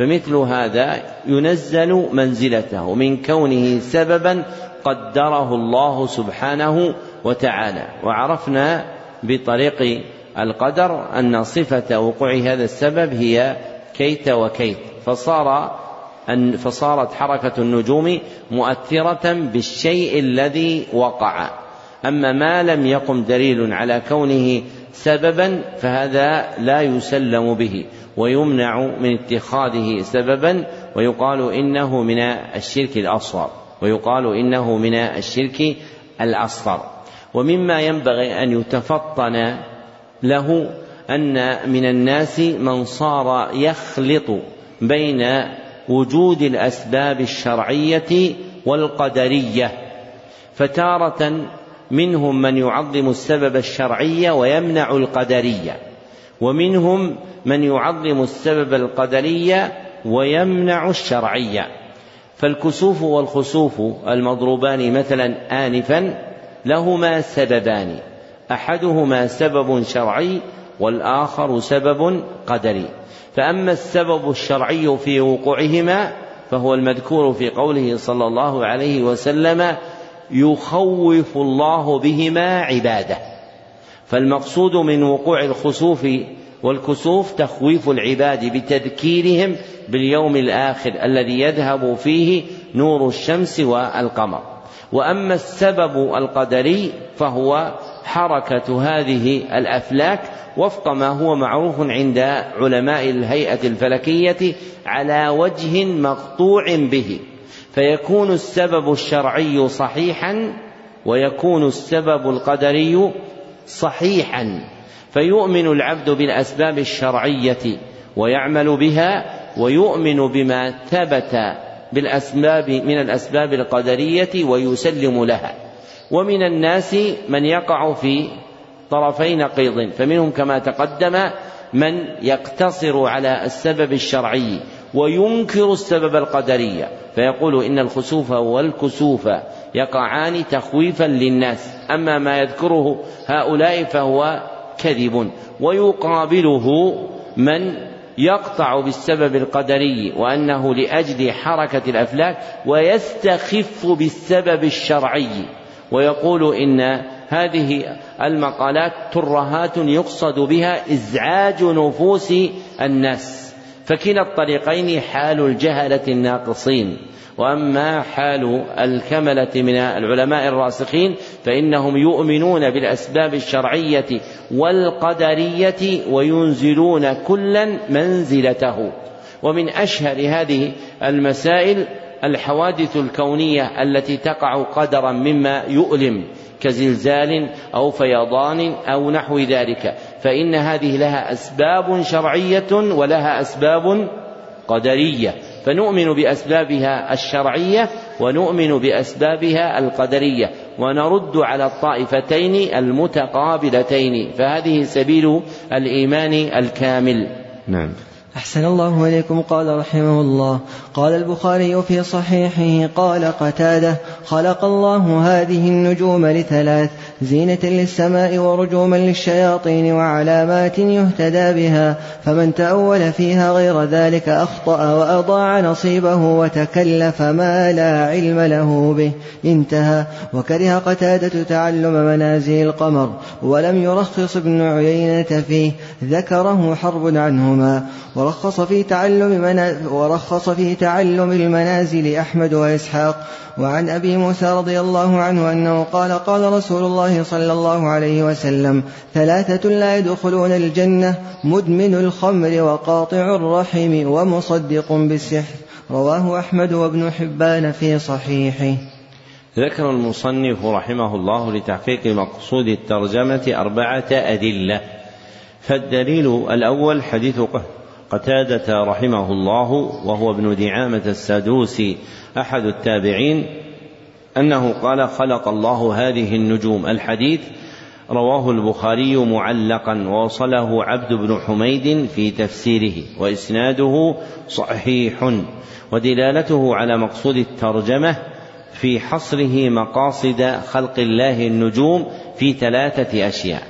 فمثل هذا ينزل منزلته من كونه سببا قدره الله سبحانه وتعالى. وعرفنا بطريق القدر أن صفة وقوع هذا السبب هي كيت وكيت. فصار أن فصارت حركة النجوم مؤثرة بالشيء الذي وقع. أما ما لم يقم دليل على كونه سببا فهذا لا يسلم به ويمنع من اتخاذه سببا ويقال إنه من الشرك الأصغر ويقال إنه من الشرك الأصغر. ومما ينبغي أن يتفطن له أن من الناس من صار يخلط بين وجود الأسباب الشرعية والقدرية فتارة منهم من يعظم السبب الشرعي ويمنع القدرية ومنهم من يعظم السبب القدري ويمنع الشرعي فالكسوف والخسوف المضروبان مثلا آنفا لهما سببان أحدهما سبب شرعي والآخر سبب قدري. فأما السبب الشرعي في وقوعهما فهو المذكور في قوله صلى الله عليه وسلم يخوف الله بهما عباده. فالمقصود من وقوع الخسوف والكسوف تخويف العباد بتذكيرهم باليوم الآخر الذي يذهب فيه نور الشمس والقمر. وأما السبب القدري فهو حركة هذه الأفلاك وفق ما هو معروف عند علماء الهيئة الفلكية على وجه مقطوع به. فيكون السبب الشرعي صحيحا ويكون السبب القدري صحيحا. فيؤمن العبد بالأسباب الشرعية ويعمل بها ويؤمن بما ثبت بالأسباب من الأسباب القدرية ويسلم لها. ومن الناس من يقع في طرفي نقيض فمنهم كما تقدم من يقتصر على السبب الشرعي وينكر السبب القدري. فيقول إن الخسوف والكسوف يقعان تخويفا للناس. أما ما يذكره هؤلاء فهو كذب. ويقابله من يقطع بالسبب القدري وأنه لأجل حركة الأفلاك ويستخف بالسبب الشرعي. ويقول إن هذه المقالات ترهات يقصد بها إزعاج نفوس الناس. فكلا الطريقين حال الجهلة الناقصين. وأما حال الكملة من العلماء الراسخين فإنهم يؤمنون بالأسباب الشرعية والقدرية وينزلون كلا منزلته. ومن أشهر هذه المسائل الحوادث الكونية التي تقع قدرا مما يؤلم كزلزال أو فيضان أو نحو ذلك. فإن هذه لها أسباب شرعية ولها أسباب قدرية. فنؤمن بأسبابها الشرعية ونؤمن بأسبابها القدرية ونرد على الطائفتين المتقابلتين. فهذه سبيل الإيمان الكامل. نعم. أحسن الله إليكم. قال رحمه الله قال البخاري في صحيحه قال قتادة خلق الله هذه النجوم لثلاث زينة للسماء ورجوما للشياطين وعلامات يهتدى بها فمن تأول فيها غير ذلك أخطأ وأضاع نصيبه وتكلف ما لا علم له به. انتهى. وكره قتادة تعلم منازل القمر ولم يرخص ابن عيينة فيه. ذكره حرب عنهما. ورخص في تعلم ورخص في تعلم المنازل أحمد وإسحاق. وعن أبي موسى رضي الله عنه أنه قال قال رسول الله صلى الله عليه وسلم. ثلاثة لا يدخلون الجنة مدمن الخمر وقاطع الرحم ومصدق بالسحر. رواه أحمد وابن حبان في صحيحه. ذكر المصنف رحمه الله لتحقيق مقصود الترجمة أربعة أدلة. فالدليل الأول حديث قتادة رحمه الله وهو ابن دعامة السدوسي أحد التابعين أنه قال خلق الله هذه النجوم. الحديث رواه البخاري معلقا ووصله عبد بن حميد في تفسيره وإسناده صحيح ودلالته على مقصود الترجمة في حصره مقاصد خلق الله النجوم في ثلاثة أشياء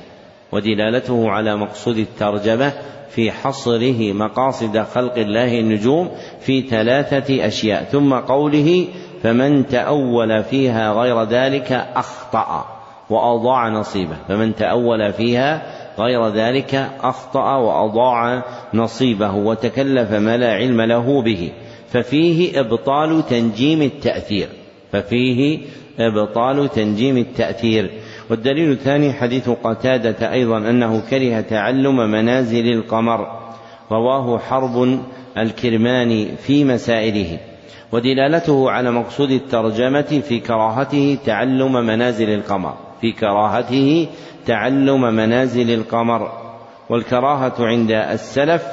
ودلالته على مقصود الترجمة في حصره مقاصد خلق الله النجوم في ثلاثة أشياء ثم قوله فمن تأول فيها غير ذلك أخطأ وأضاع نصيبه. فمن تأول فيها غير ذلك أخطأ وأضاع نصيبه وتكلف ما لا علم له به. ففيه إبطال تنجيم التأثير. ففيه إبطال تنجيم التأثير. والدليل الثاني حديث قتادة أيضا أنه كره تعلم منازل القمر. رواه حرب الكرماني في مسائله. ودلالته على مقصود الترجمة في كراهته تعلم منازل القمر. في كراهته تعلم منازل القمر. والكراهة عند السلف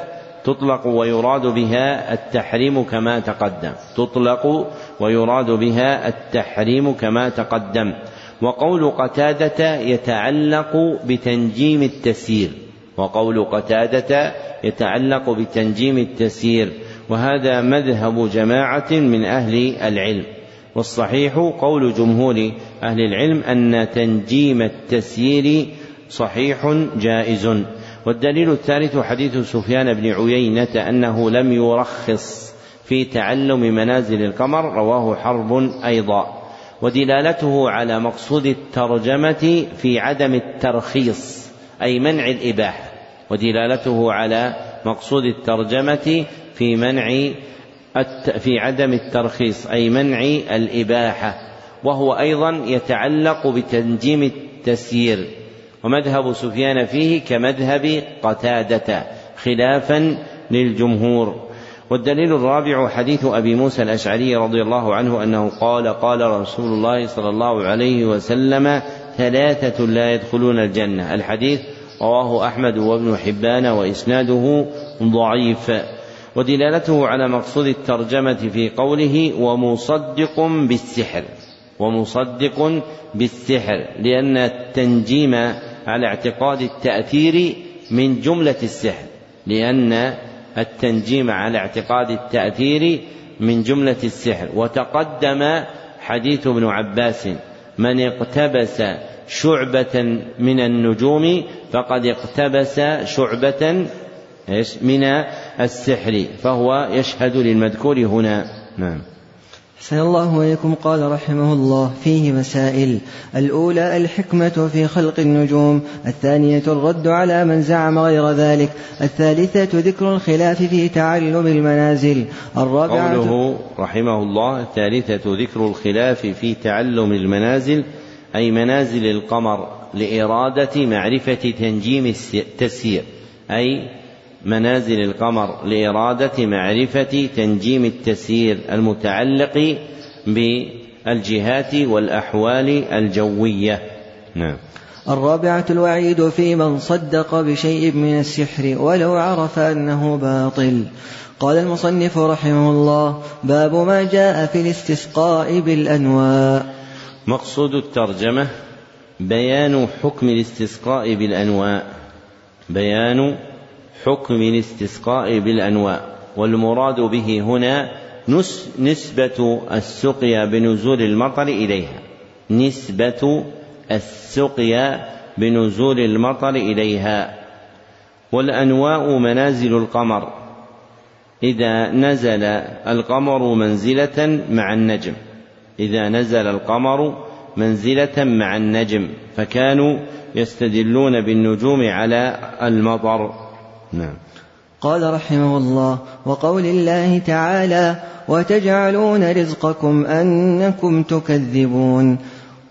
تطلق ويراد بها التحريم كما تقدم. تطلق ويراد بها التحريم كما تقدم. وقول قتادة يتعلق بتنجيم التسيير. وقول قتادة يتعلق بتنجيم التسيير. وهذا مذهب جماعة من أهل العلم والصحيح قول جمهور أهل العلم أن تنجيم التسيير صحيح جائز والدليل الثالث حديث سفيان بن عيينة أنه لم يرخص في تعلم منازل القمر رواه حرب أيضا ودلالته على مقصود الترجمة في عدم الترخيص أي منع الإباحة ودلالته على مقصود الترجمة في منع في عدم الترخيص أي منع الإباحة وهو أيضا يتعلق بتنجيم التسيير ومذهب سفيان فيه كمذهب قتادة خلافا للجمهور. والدليل الرابع حديث أبي موسى الأشعري رضي الله عنه أنه قال قال رسول الله صلى الله عليه وسلم ثلاثة لا يدخلون الجنة. الحديث رواه أحمد وابن حبان وإسناده ضعيف. ودلالته على مقصود الترجمة في قوله ومصدق بالسحر ومصدق بالسحر لأن التنجيم على اعتقاد التأثير من جملة السحر لأن التنجيم على اعتقاد التأثير من جملة السحر. وتقدم حديث ابن عباس من اقتبس شعبة من النجوم فقد اقتبس شعبة من السحر فهو يشهد للمذكور هنا. نعم. أحسن الله إليكم قال رحمه الله فيه مسائل. الأولى الحكمة في خلق النجوم. الثانية الرد على من زعم غير ذلك. الثالثة ذكر الخلاف في تعلم المنازل. الرابعة قوله رحمه الله الثالثة ذكر الخلاف في تعلم المنازل أي منازل القمر لإرادة معرفة تنجيم التسيير أي منازل القمر لإرادة معرفة تنجيم التسيير المتعلق بالجهات والأحوال الجوية. نعم. الرابعة الوعيد في من صدق بشيء من السحر ولو عرف أنه باطل. قال المصنف رحمه الله باب ما جاء في الاستسقاء بالأنواء. مقصود الترجمة بيان حكم الاستسقاء بالأنواع بيان حكم الاستسقاء بالأنواع والمراد به هنا نسبة السقيا بنزول المطر إليها. نسبة السقيا بنزول المطر إليها. والأنواء منازل القمر. إذا نزل القمر منزلة مع النجم. إذا نزل القمر منزلة مع النجم فكانوا يستدلون بالنجوم على المطر. نعم. قال رحمه الله وقول الله تعالى وتجعلون رزقكم أنكم تكذبون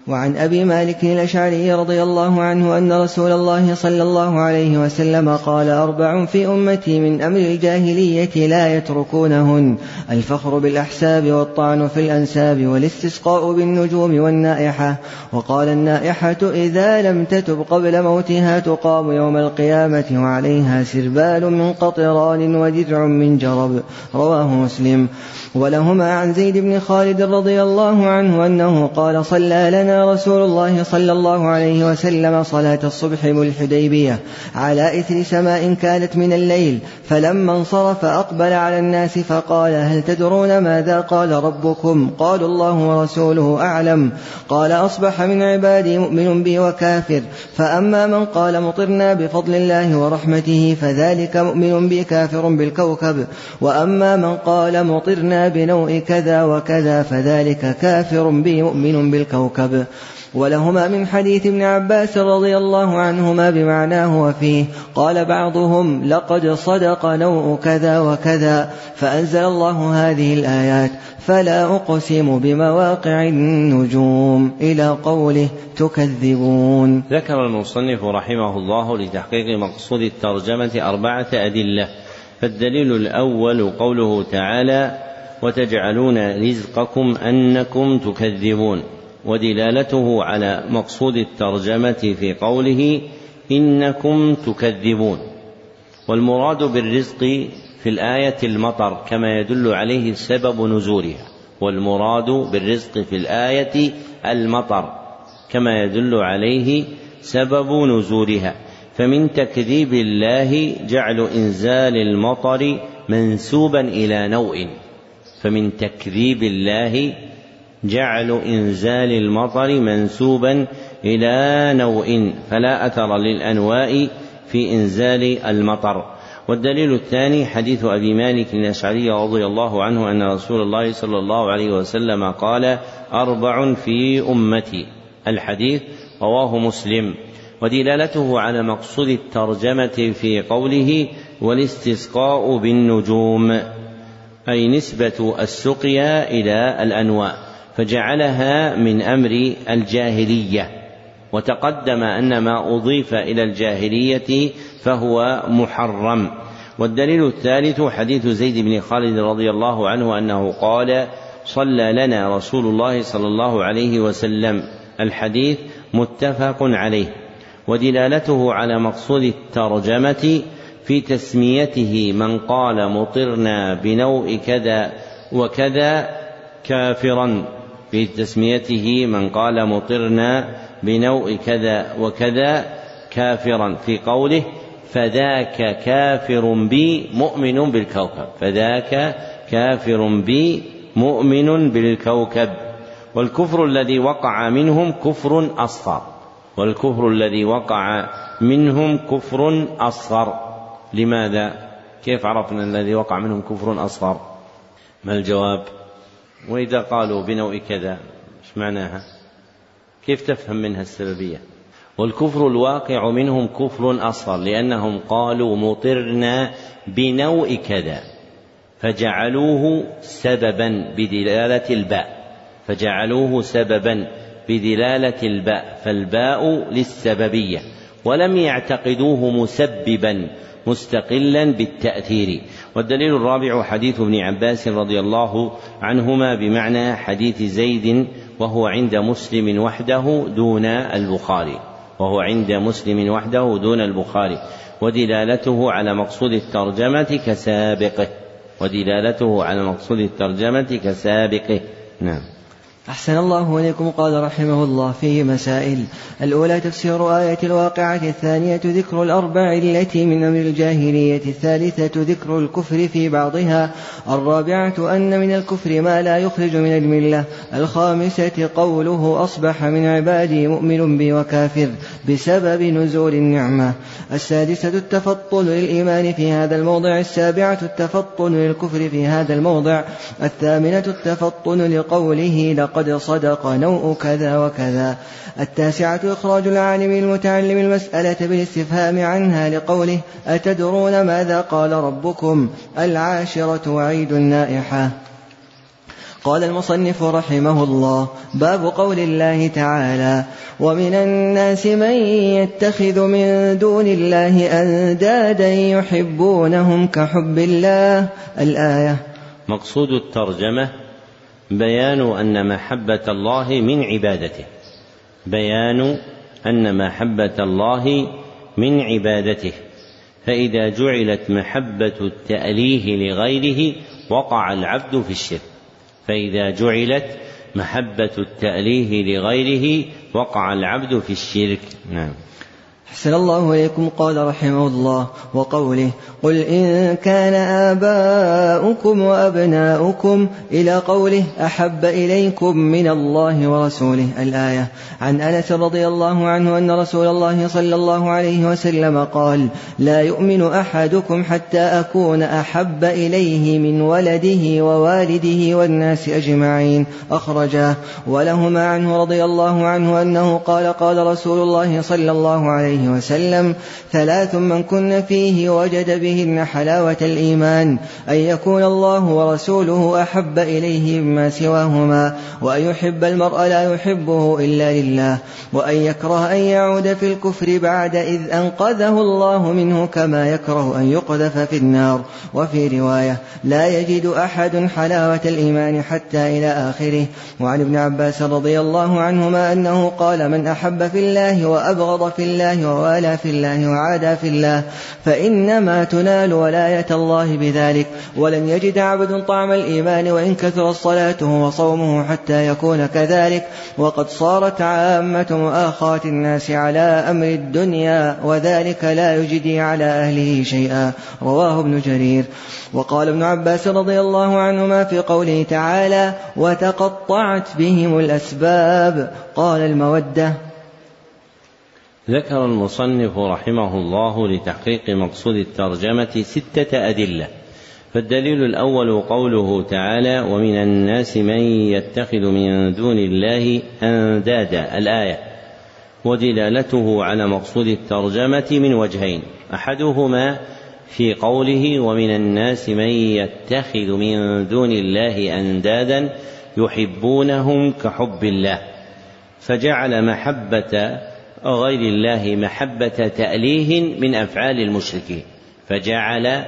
وعن أبي مالك الأشعري رضي الله عنه أن رسول الله صلى الله عليه وسلم قال أربع في أمتي من أمر الجاهلية لا يتركونهن الفخر بالأحساب والطعن في الأنساب والاستسقاء بالنجوم والنائحة. وقال النائحة إذا لم تتب قبل موتها تقام يوم القيامة وعليها سربال من قطران ودرع من جرب. رواه مسلم. ولهما عن زيد بن خالد رضي الله عنه أنه قال صلى لنا رسول الله صلى الله عليه وسلم صلاة الصبح بالحديبية على إثر سماء كانت من الليل فلما انصرف أقبل على الناس فقال هل تدرون ماذا قال ربكم؟ قالوا الله ورسوله أعلم. قال أصبح من عبادي مؤمن بي وكافر. فأما من قال مطرنا بفضل الله ورحمته فذلك مؤمن بي كافر بالكوكب. وأما من قال مطرنا بنوء كذا وكذا فذلك كافر بي مؤمن بالكوكب. ولهما من حديث ابن عباس رضي الله عنهما بمعناه وفيه قال بعضهم لقد صدق نوء كذا وكذا فأنزل الله هذه الآيات فلا أقسم بمواقع النجوم إلى قوله تكذبون. ذكر المصنف رحمه الله لتحقيق مقصود الترجمة أربعة أدلة فالدليل الأول قوله تعالى وتجعلون رزقكم أنكم تكذبون. ودلالته على مقصود الترجمة في قوله إنكم تكذبون. والمراد بالرزق في الآية المطر كما يدل عليه سبب نزولها. والمراد بالرزق في الآية المطر كما يدل عليه سبب نزولها. فمن تكذيب الله جعل إنزال المطر منسوبا إلى نوء. فمن تكذيب الله جعل إنزال المطر منسوبا إلى نوء فلا أثر للأنواء في إنزال المطر. والدليل الثاني حديث أبي مالك الأشعري رضي الله عنه أن رسول الله صلى الله عليه وسلم قال أربع في أمتي. الحديث رواه مسلم. ودلالته على مقصود الترجمة في قوله والاستسقاء بالنجوم. أي نسبة السقيا إلى الأنواع فجعلها من أمر الجاهلية وتقدم أن ما أضيف إلى الجاهلية فهو محرم. والدليل الثالث حديث زيد بن خالد رضي الله عنه أنه قال صلى لنا رسول الله صلى الله عليه وسلم الحديث متفق عليه ودلالته على مقصود الترجمة في تسميته من قال مطرنا بنوء كذا وكذا كافرا. في تسميته من قال مطرنا بنوء كذا وكذا كافرا. في قوله فذاك كافر بي مؤمن بالكوكب. فذاك كافر بي مؤمن بالكوكب. والكفر الذي وقع منهم كفر اصغر والكفر الذي وقع منهم كفر اصغر لماذا؟ كيف عرفنا الذي وقع منهم كفر أصغر؟ ما الجواب؟ وإذا قالوا بنوء كذا إيش معناها؟ كيف تفهم منها السببية؟ والكفر الواقع منهم كفر أصغر لأنهم قالوا مطرنا بنوء كذا فجعلوه سببا بدلالة الباء فجعلوه سببا بدلالة الباء فالباء للسببية ولم يعتقدوه مسببا مستقلا بالتأثير. والدليل الرابع حديث ابن عباس رضي الله عنهما بمعنى حديث زيد وهو عند مسلم وحده دون البخاري. وهو عند مسلم وحده دون البخاري. ودلالته على مقصود الترجمة كسابقه. ودلالته على مقصود الترجمة كسابقه. نعم. أحسن الله إليكم قال رحمه الله فيه مسائل. الأولى تفسير آية الواقعة الثانية ذكر الأربع التي من أمر الجاهلية الثالثة ذكر الكفر في بعضها الرابعة أن من الكفر ما لا يخرج من الملة الخامسة قوله أصبح من عبادي مؤمن بي وكافر بسبب نزول النعمة. السادسة التفطن للإيمان في هذا الموضع السابعة التفطن للكفر في هذا الموضع الثامنة التفطن لقوله لقد صدق نوء كذا وكذا. التاسعة إخراج العالم المتعلم المسألة بالاستفهام عنها لقوله أتدرون ماذا قال ربكم؟ العاشرة وعيد النائحة. قال المصنف رحمه الله باب قول الله تعالى ومن الناس من يتخذ من دون الله أندادا يحبونهم كحب الله. الآية مقصود الترجمة بيان أن محبة الله من عبادته. بيان أن محبة الله من عبادته. فإذا جعلت محبة التأليه لغيره وقع العبد في الشرك. فإذا جعلت محبة التأليه لغيره وقع العبد في الشرك. نعم. أحسن الله إليكم قال رحمه الله وقوله قل إن كان آباؤكم وأبناؤكم إلى قوله أحب إليكم من الله ورسوله الآية. عن أنس رضي الله عنه أن رسول الله صلى الله عليه وسلم قال لا يؤمن أحدكم حتى أكون أحب إليه من ولده ووالده والناس أجمعين. أخرجاه. ولهما عنه رضي الله عنه أنه قال قال رسول الله صلى الله عليه وسلم ثلاث من كن فيه وجد بهن حلاوة الإيمان أن يكون الله ورسوله أحب إليه مما سواهما وأن يحب المرء لا يحبه إلا لله وأن يكره أن يعود في الكفر بعد إذ أنقذه الله منه كما يكره أن يقذف في النار. وفي رواية لا يجد أحد حلاوة الإيمان حتى إلى آخره. وعن ابن عباس رضي الله عنهما أنه قال من أحب في الله وأبغض في الله ووالى في الله وعادى في الله فإنما تنال ولاية الله بذلك. ولن يجد عبد طعم الإيمان وإن كثرت صلاته وصومه حتى يكون كذلك. وقد صارت عامة مؤاخاة الناس على أمر الدنيا وذلك لا يجدي على أهله شيئا. رواه ابن جرير. وقال ابن عباس رضي الله عنهما في قوله تعالى وتقطعت بهم الأسباب قال المودة ذكر المصنف رحمه الله لتحقيق مقصود الترجمة ستة أدلة فالدليل الأول قوله تعالى ومن الناس من يتخذ من دون الله أندادا الآية ودلالته على مقصود الترجمة من وجهين أحدهما في قوله ومن الناس من يتخذ من دون الله أندادا يحبونهم كحب الله فجعل محبة غير الله محبة تأليه من أفعال المشركين فجعل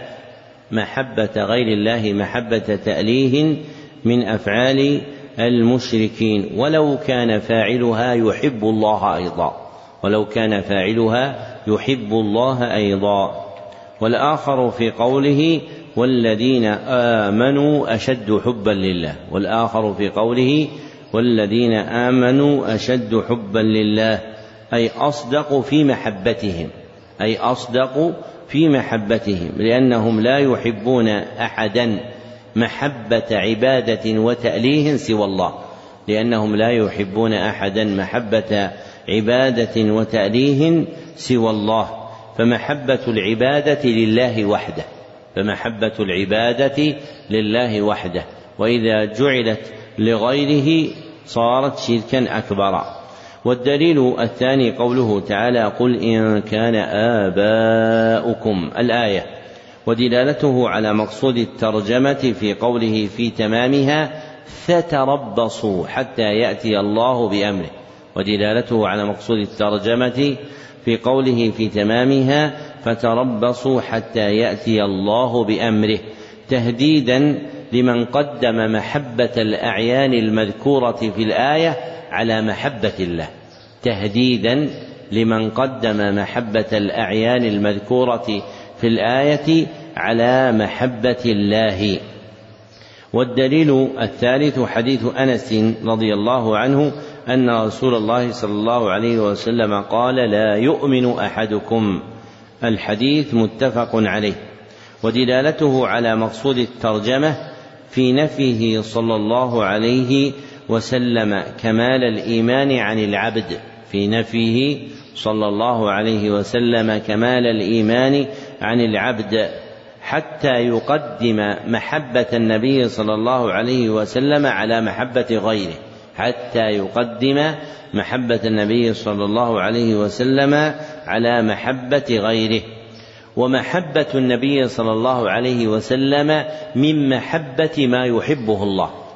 محبة غير الله محبة تأليه من أفعال المشركين. ولو كان فاعلها يحب الله أيضا ولو كان فاعلها يحب الله أيضا. والآخر في قوله والذين آمنوا أشد حبا لله والآخر في قوله والذين آمنوا أشد حبا لله. أي أصدق في محبتهم أي أصدق في محبتهم لأنهم لا يحبون أحدا محبة عبادة وتأليه سوى الله لأنهم لا يحبون أحدا محبة عبادة وتأليه سوى الله فمحبة العبادة لله وحده فمحبة العبادة لله وحده وإذا جعلت لغيره صارت شركا أكبر. والدليل الثاني قوله تعالى قل إن كان آباؤكم الآية. ودلالته على مقصود الترجمة في قوله في تمامها فتربصوا حتى يأتي الله بأمره. ودلالته على مقصود الترجمة في قوله في تمامها فتربصوا حتى يأتي الله بأمره تهديدا لمن قدم محبة الأعيان المذكورة في الآية على محبة الله تهديدا لمن قدم محبة الأعيان المذكورة في الآية على محبة الله. والدليل الثالث حديث أنس رضي الله عنه أن رسول الله صلى الله عليه وسلم قال لا يؤمن أحدكم. الحديث متفق عليه ودلالته على مقصود الترجمة في نفيه صلى الله عليه وسلم كمال الإيمان عن العبد في نفيه صلى الله عليه وسلم كمال الإيمان عن العبد حتى يقدم محبة النبي صلى الله عليه وسلم على محبة غيره. حتى يقدم محبة النبي صلى الله عليه وسلم على محبة غيره. ومحبة النبي صلى الله عليه وسلم من محبة ما يحبه الله.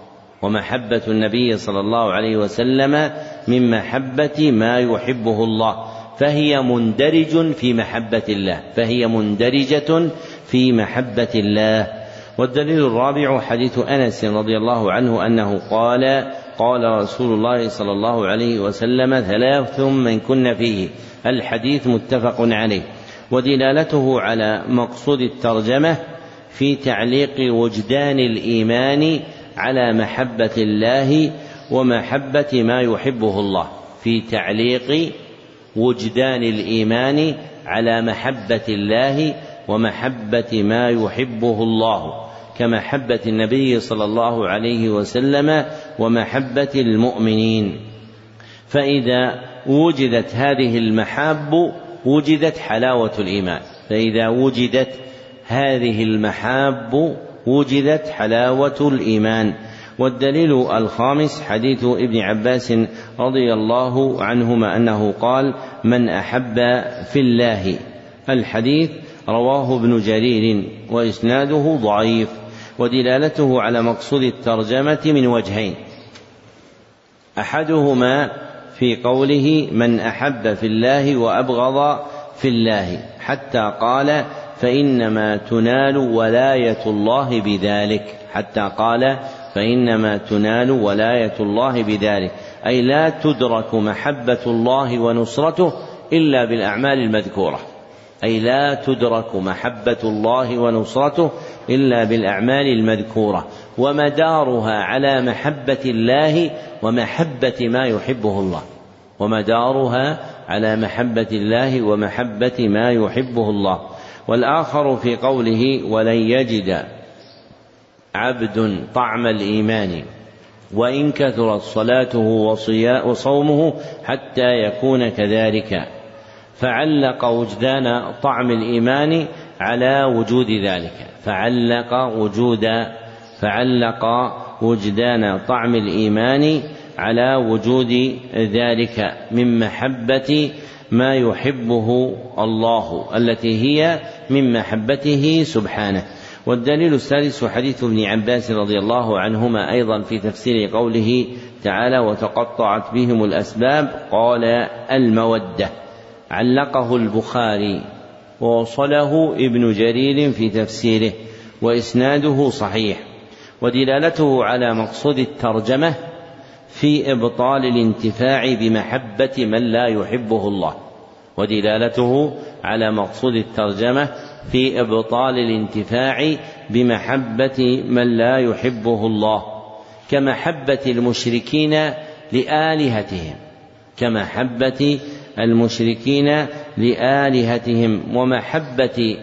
ومحبة النبي صلى الله عليه وسلم من محبة ما يحبه الله فهي مندرج في محبة الله فهي مندرجة في محبة الله. والدليل الرابع حديث أنس رضي الله عنه أنه قال قال رسول الله صلى الله عليه وسلم ثلاث من كن فيه الحديث متفق عليه. ودلالته على مقصود الترجمة في تعليق وجدان الإيمان على محبة الله ومحبة ما يحبه الله في تعليق وجدان الإيمان على محبة الله ومحبة ما يحبه الله كمحبة النبي صلى الله عليه وسلم ومحبة المؤمنين. فإذا وجدت هذه المحاب وجدت حلاوة الإيمان فإذا وجدت هذه المحاب وجدت حلاوة الإيمان. والدليل الخامس حديث ابن عباس رضي الله عنهما أنه قال من أحب في الله الحديث رواه ابن جرير وإسناده ضعيف ودلالته على مقصود الترجمة من وجهين. أحدهما في قوله من أحب في الله وأبغض في الله حتى قال فإنما تنال ولاية الله بذلك. حتى قال فإنما تنال ولاية الله بذلك. أي لا تدرك محبة الله ونصرته إلا بالأعمال المذكورة. أي لا تدرك محبة الله ونصرته إلا بالأعمال المذكورة. ومدارها على محبة الله ومحبة ما يحبه الله. ومدارها على محبة الله ومحبة ما يحبه الله. والآخر في قوله ولن يجد عبد طعم الإيمان وإن كثرت صلاته وصومه حتى يكون كذلك. فعلق وجدان طعم الإيمان على وجود ذلك. فعلق وجود فعلق وجدان طعم الإيمان على وجود ذلك من محبة ما يحبه الله التي هي من محبته سبحانه. والدليل السادس حديث ابن عباس رضي الله عنهما أيضا في تفسير قوله تعالى وتقطعت بهم الأسباب قال المودة علقه البخاري ووصله ابن جرير في تفسيره وإسناده صحيح. ودلالته على مقصود الترجمة في إبطال الانتفاع بمحبة من لا يحبه الله. ودلالته على مقصود الترجمة في إبطال الانتفاع بمحبة من لا يحبه الله كمحبة المشركين لآلهتهم كمحبة المشركين لآلهتهم ومحبة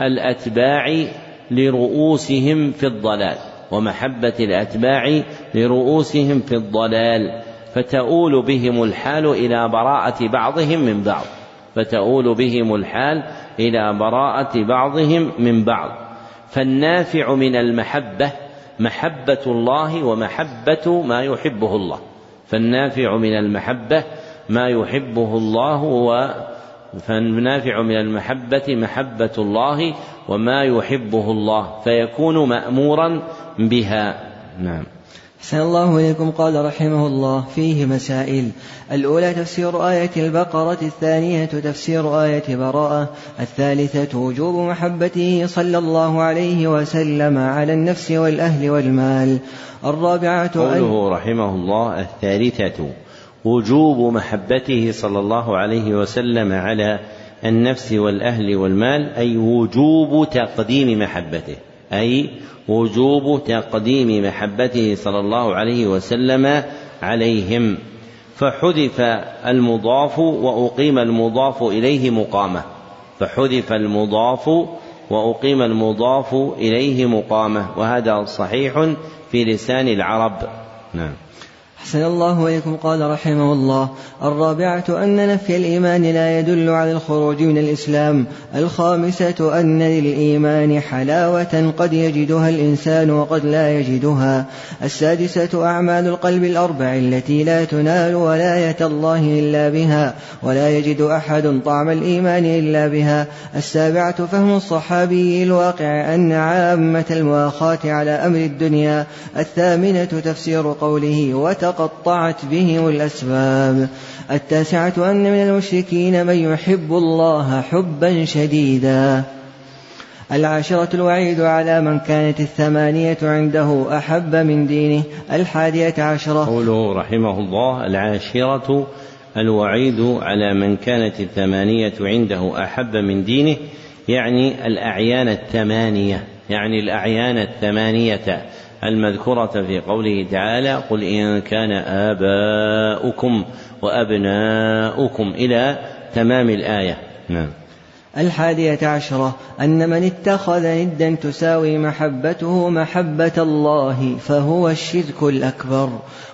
الأتباع لرؤوسهم في الضلال ومحبة الأتباع لرؤوسهم في الضلال فتؤول بهم الحال إلى براءة بعضهم من بعض. فتؤول بهم الحال إلى براءة بعضهم من بعض. فالنافع من المحبة محبة الله ومحبة ما يحبه الله. فالنافع من المحبة ما يحبه الله و فالنافع من المحبة محبة الله وما يحبه الله. فيكون مأمورا بها. نعم. أحسن الله إليكم. قال رحمه الله فيه مسائل. الأولى تفسير آية البقرة الثانية تفسير آية براءة الثالثة وجوب محبته صلى الله عليه وسلم على النفس والأهل والمال. الرابعة قوله رحمه الله الثالثة وجوب محبته صلى الله عليه وسلم على النفس والأهل والمال أي وجوب تقديم محبته. أي وجوب تقديم محبته صلى الله عليه وسلم عليهم. فحذف المضاف وأقيم المضاف إليه مقامة. فحذف المضاف وأقيم المضاف إليه مقامة. وهذا صحيح في لسان العرب. نعم. أحسن الله إليكم قال رحمه الله. الرابعة أن نفي الإيمان لا يدل على الخروج من الإسلام. الخامسة أن للإيمان حلاوة قد يجدها الإنسان وقد لا يجدها. السادسة أعمال القلب الأربع التي لا تنال ولاية الله إلا بها ولا يجد أحد طعم الإيمان إلا بها. السابعة فهم الصحابي الواقع أن عامة المؤاخاة على أمر الدنيا. الثامنة تفسير قوله وتقطعت بهم الأسباب. التاسعة أن من المشركين من يحب الله حبا شديدا. العاشرة الوعيد على من كانت الثمانية عنده أحب من دينه. الحادية عشرة. قوله رحمه الله العاشرة الوعيد على من كانت الثمانية عنده أحب من دينه يعني الأعيان الثمانية يعني الأعيان الثمانية. المذكورة في قوله تعالى قل إن كان آباؤكم وأبناؤكم إلى تمام الآية. نعم. الحادية عشرة أن من اتخذ ندا تساوي محبته محبة الله فهو الشرك الأكبر.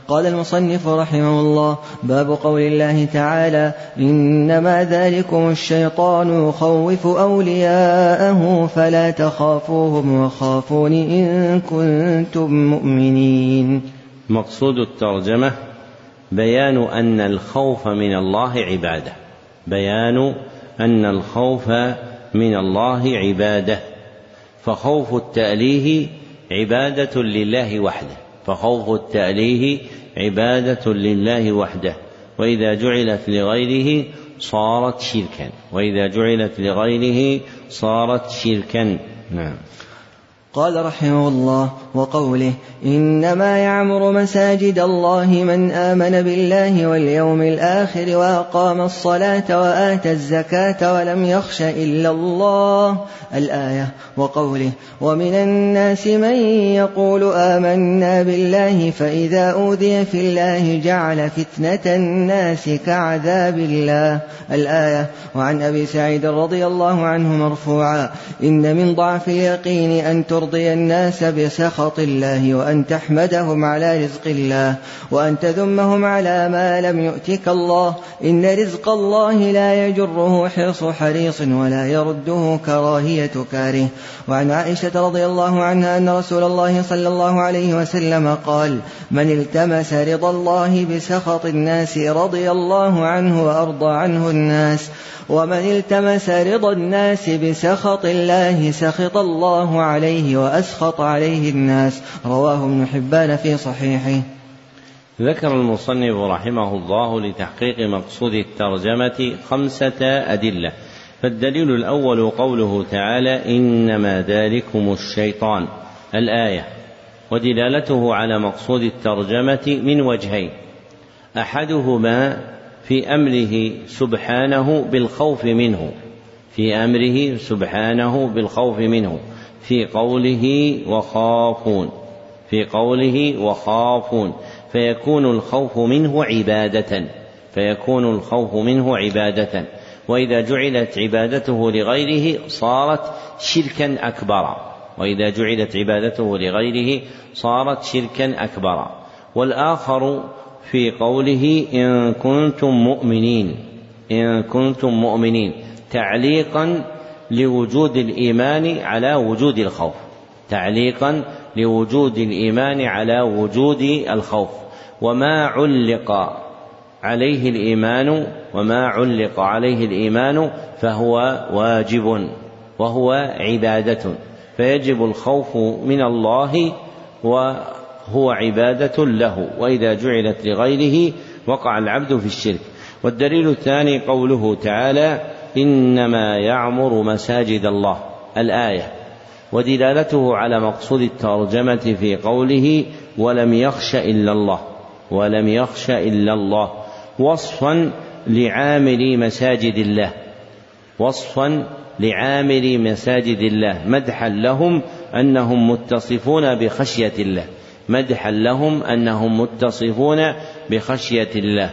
قال المصنف رحمه الله باب قول الله تعالى إنما ذلكم الشيطان يخوف أولياءه فلا تخافوهم وخافون إن كنتم مؤمنين. مقصود الترجمة بيان أن الخوف من الله عبادة. بيان أن الخوف من الله عبادة فخوف التأليه عبادة لله وحده فخوف التأليه عبادة لله وحده وإذا جعلت لغيره صارت شركا وإذا جعلت لغيره صارت شركا. نعم. قال رحمه الله وقوله إنما يعمر مساجد الله من آمن بالله واليوم الآخر وأقام الصلاة وآتى الزكاة ولم يخش إلا الله. الآية وقوله ومن الناس من يقول آمنا بالله فإذا أوذي في الله جعل فتنة الناس كعذاب الله. الآية وعن أبي سعيد رضي الله عنه مرفوعا إن من ضعف اليقين ترضى ترضي الناس بسخط الله وأن تحمدهم على رزق الله وأن تذمهم على ما لم يؤتك الله. إن رزق الله لا يجره حرص حريص ولا يرده كراهية كاره. وعن عائشة رضي الله عنها أن رسول الله صلى الله عليه وسلم قال من التمس رضا الله بسخط الناس رضي الله عنه وأرضى عنه الناس. ومن التمس رضا الناس بسخط الله سخط الله عليه وأسخط عليه الناس. رواه ابن حبان في صحيحه. ذكر المصنف رحمه الله لتحقيق مقصود الترجمة خمسة أدلة. فالدليل الأول قوله تعالى إنما ذلكم الشيطان. الآية ودلالته على مقصود الترجمة من وجهين. أحدهما في أمره سبحانه بالخوف منه. في أمره سبحانه بالخوف منه. في قوله وخافون. في قوله وخافون. فيكون الخوف منه عبادة. فيكون الخوف منه عبادة. وإذا جعلت عبادته لغيره صارت شركا أكبر. وإذا جعلت عبادته لغيره صارت شركا أكبر. والآخر في قوله إن كنتم مؤمنين إن كنتم مؤمنين تعليقا لوجود الإيمان على وجود الخوف تعليقا لوجود الإيمان على وجود الخوف. وما علق عليه الإيمان وما علق عليه الإيمان فهو واجب وهو عبادة. فيجب الخوف من الله و هو عبادة له وإذا جعلت لغيره وقع العبد في الشرك. والدليل الثاني قوله تعالى إنما يعمر مساجد الله الآية. ودلالته على مقصود الترجمة في قوله ولم يخش إلا الله ولم يخش إلا الله وصفا لعامل مساجد الله وصفا لعامل مساجد الله مدحا لهم أنهم متصفون بخشية الله. مدحا لهم أنهم متصفون بخشية الله.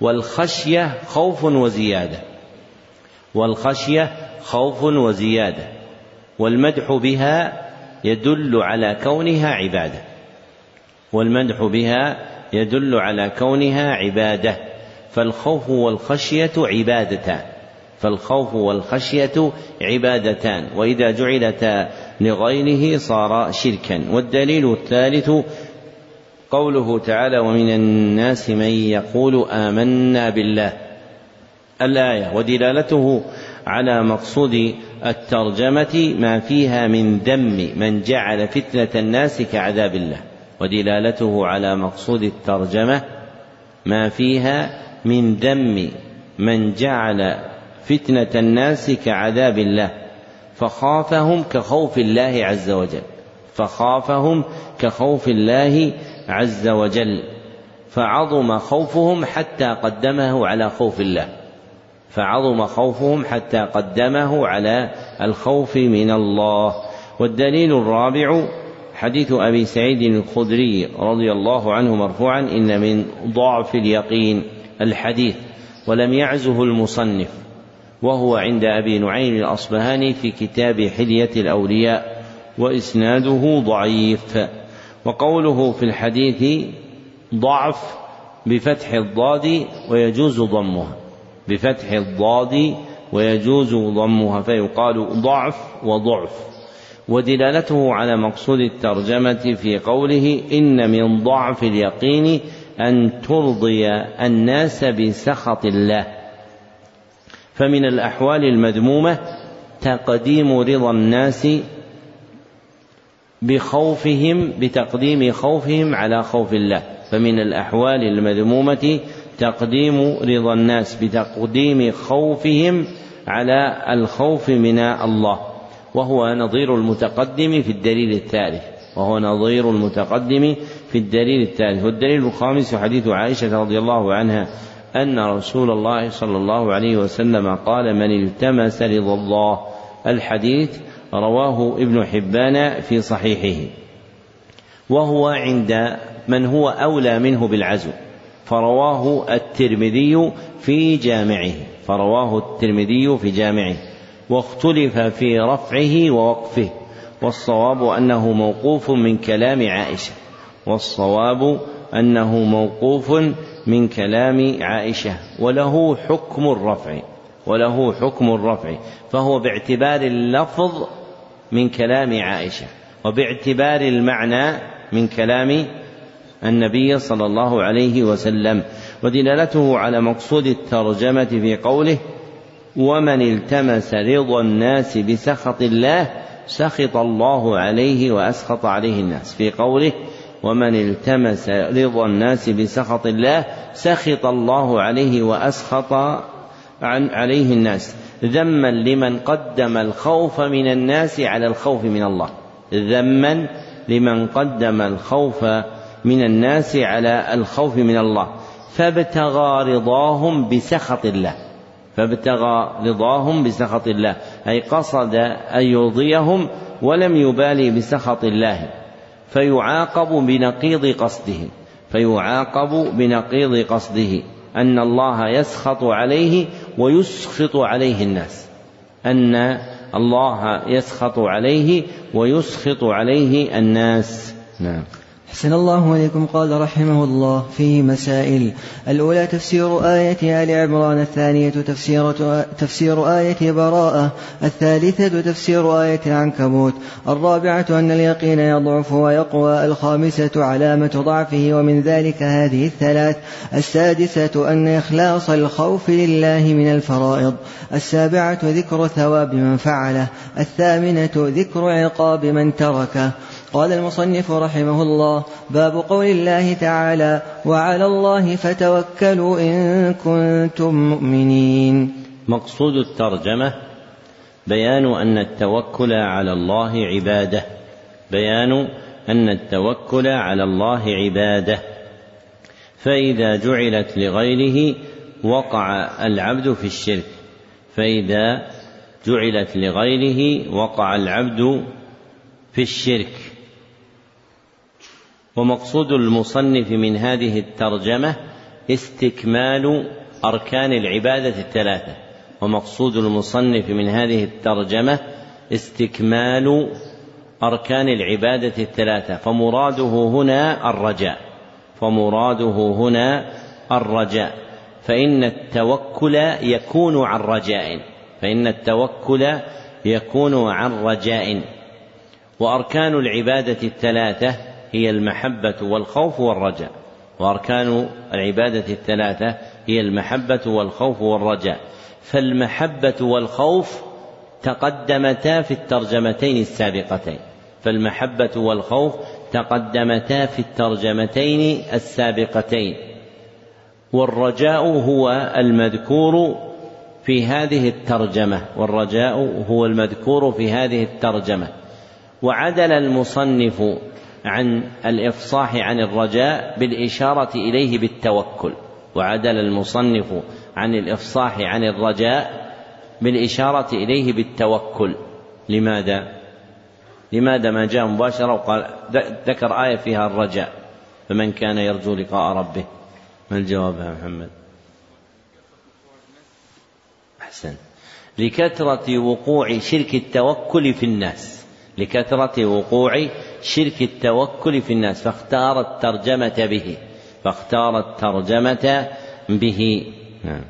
والخشية خوف وزيادة. والخشية خوف وزيادة. والمدح بها يدل على كونها عبادة. والمدح بها يدل على كونها عبادة. فالخوف والخشية عبادتان. فالخوف والخشية عبادتان وإذا جعلتا لغيره صار شركا. والدليل الثالث قوله تعالى ومن الناس من يقول آمنا بالله الآية ودلالته على مقصود الترجمة ما فيها من ذم من جعل فتنة الناس كعذاب الله ودلالته على مقصود الترجمة ما فيها من ذم من جعل فتنة الناس كعذاب الله فخافهم كخوف الله عز وجل فخافهم كخوف الله عز وجل فعظم خوفهم حتى قدمه على خوف الله فعظم خوفهم حتى قدمه على الخوف من الله. والدليل الرابع حديث أبي سعيد الخدري رضي الله عنه مرفوعا إن من ضعف اليقين الحديث ولم يعزه المصنف. وهو عند أبي نعيم الأصبهاني في كتاب حلية الأولياء وإسناده ضعيف. وقوله في الحديث ضعف بفتح الضاد ويجوز ضمها بفتح الضاد ويجوز ضمها فيقال ضعف وضعف. ودلالته على مقصود الترجمة في قوله إن من ضعف اليقين أن ترضي الناس بسخط الله. فمن الأحوال المذمومة تقديم رضا الناس بخوفهم بتقديم خوفهم على خوف الله. فمن الأحوال المذمومة تقديم رضا الناس بتقديم خوفهم على الخوف من الله. وهو نظير المتقدم في الدليل الثالث. وهو نظير المتقدم في الدليل الثالث. والدليل الخامس حديث عائشة رضي الله عنها أن رسول الله صلى الله عليه وسلم قال من التمس رضا الله. الحديث رواه ابن حبان في صحيحه. وهو عند من هو أولى منه بالعزو. فرواه الترمذي في جامعه. فرواه الترمذي في جامعه. واختلف في رفعه ووقفه. والصواب أنه موقوف من كلام عائشة. والصواب أنه موقوف من كلام عائشة. وله حكم الرفع. وله حكم الرفع. فهو باعتبار اللفظ من كلام عائشة. وباعتبار المعنى من كلام النبي صلى الله عليه وسلم. ودلالته على مقصود الترجمة في قوله ومن التمس رضا الناس بسخط الله سخط الله عليه وأسخط عليه الناس في قوله ومن التمس رضا الناس بسخط الله سخط الله عليه وأسخط عن عليه الناس. ذما لمن قدم الخوف من الناس على الخوف من الله. ذما لمن قدم الخوف من الناس على الخوف من الله. فابتغى رضاهم بسخط الله. فابتغى رضاهم بسخط الله. أي قصد أن يرضيهم ولم يبالي بسخط الله. فيعاقب بنقيض قصده فيعاقب بنقيض قصده أن الله يسخط عليه ويسخط عليه الناس أن الله يسخط عليه ويسخط عليه الناس. نعم. أحسن الله عليكم قال رحمه الله فيه مسائل. الأولى تفسير آية آل عمران الثانية تفسير, تفسير آية براءة الثالثة تفسير آية العنكبوت الرابعة أن اليقين يضعف ويقوى الخامسة علامة ضعفه ومن ذلك هذه الثلاث. السادسة أن إخلاص الخوف لله من الفرائض. السابعة ذكر ثواب من فعله. الثامنة ذكر عقاب من تركه. قال المصنف رحمه الله باب قول الله تعالى وعلى الله فتوكلوا إن كنتم مؤمنين. مقصود الترجمة بيان أن التوكل على الله عبادة. بيان أن التوكل على الله عبادة. فإذا جعلت لغيره وقع العبد في الشرك. فإذا جعلت لغيره وقع العبد في الشرك. ومقصود المصنف من هذه الترجمة استكمال أركان العبادة الثلاثة. ومقصود المصنف من هذه الترجمة استكمال أركان العبادة الثلاثة. فمراده هنا الرجاء. فمراده هنا الرجاء. فإن التوكل يكون عن رجاء. فإن التوكل يكون عن رجاء. وأركان العبادة الثلاثة هي المحبة والخوف والرجاء وأركان العبادة الثلاثة هي المحبة والخوف والرجاء. فالمحبة والخوف تقدمتا في الترجمتين السابقتين. فالمحبة والخوف تقدمتا في الترجمتين السابقتين. والرجاء هو المذكور في هذه الترجمة. والرجاء هو المذكور في هذه الترجمة. وعدل المصنف عن الإفصاح عن الرجاء بالإشارة إليه بالتوكل وعدل المصنف عن الإفصاح عن الرجاء بالإشارة إليه بالتوكل. لماذا؟ لماذا ما جاء مباشرة وقال ذكر آية فيها الرجاء فمن كان يرجو لقاء ربه؟ ما الجواب يا محمد؟ أحسن. لكثرة وقوع شرك التوكل في الناس. لكثرة وقوع شرك التوكل في الناس فاختار الترجمة به فاختار الترجمة به. نعم.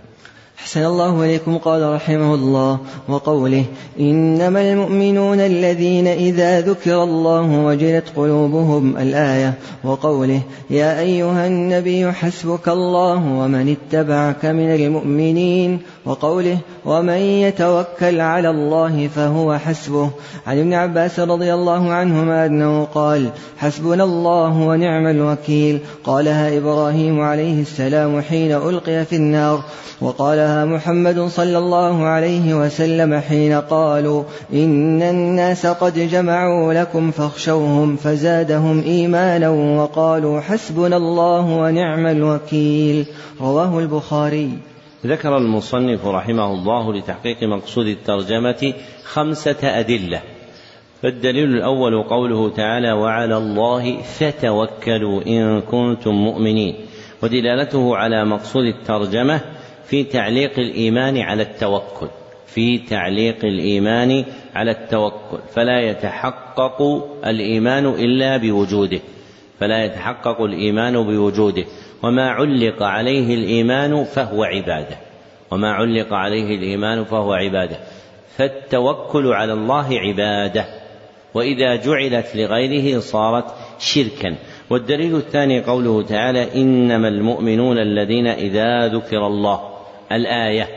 أحسن الله إليكم قال رحمه الله وقوله إنما المؤمنون الذين إذا ذكر الله وجلت قلوبهم الآية وقوله يا أيها النبي حسبك الله ومن اتبعك من المؤمنين وقوله ومن يتوكل على الله فهو حسبه. عن ابن عباس رضي الله عنهما أنه قال حسبنا الله ونعم الوكيل. قالها إبراهيم عليه السلام حين ألقي في النار. وقالها محمد صلى الله عليه وسلم حين قالوا إن الناس قد جمعوا لكم فاخشوهم فزادهم إيمانا وقالوا حسبنا الله ونعم الوكيل. رواه البخاري. ذكر المصنف رحمه الله لتحقيق مقصود الترجمة خمسة أدلة. فالدليل الأول قوله تعالى وعلى الله فتوكلوا إن كنتم مؤمنين ودلالته على مقصود الترجمة في تعليق الإيمان على التوكل. في تعليق الإيمان على التوكل. فلا يتحقق الإيمان إلا بوجوده. فلا يتحقق الإيمان بوجوده. وما علق عليه الإيمان فهو عبادة. وما علق عليه الإيمان فهو عبادة. فالتوكل على الله عبادة. وإذا جعلت لغيره صارت شركا. والدليل الثاني قوله تعالى إنما المؤمنون الذين إذا ذكر الله الآية.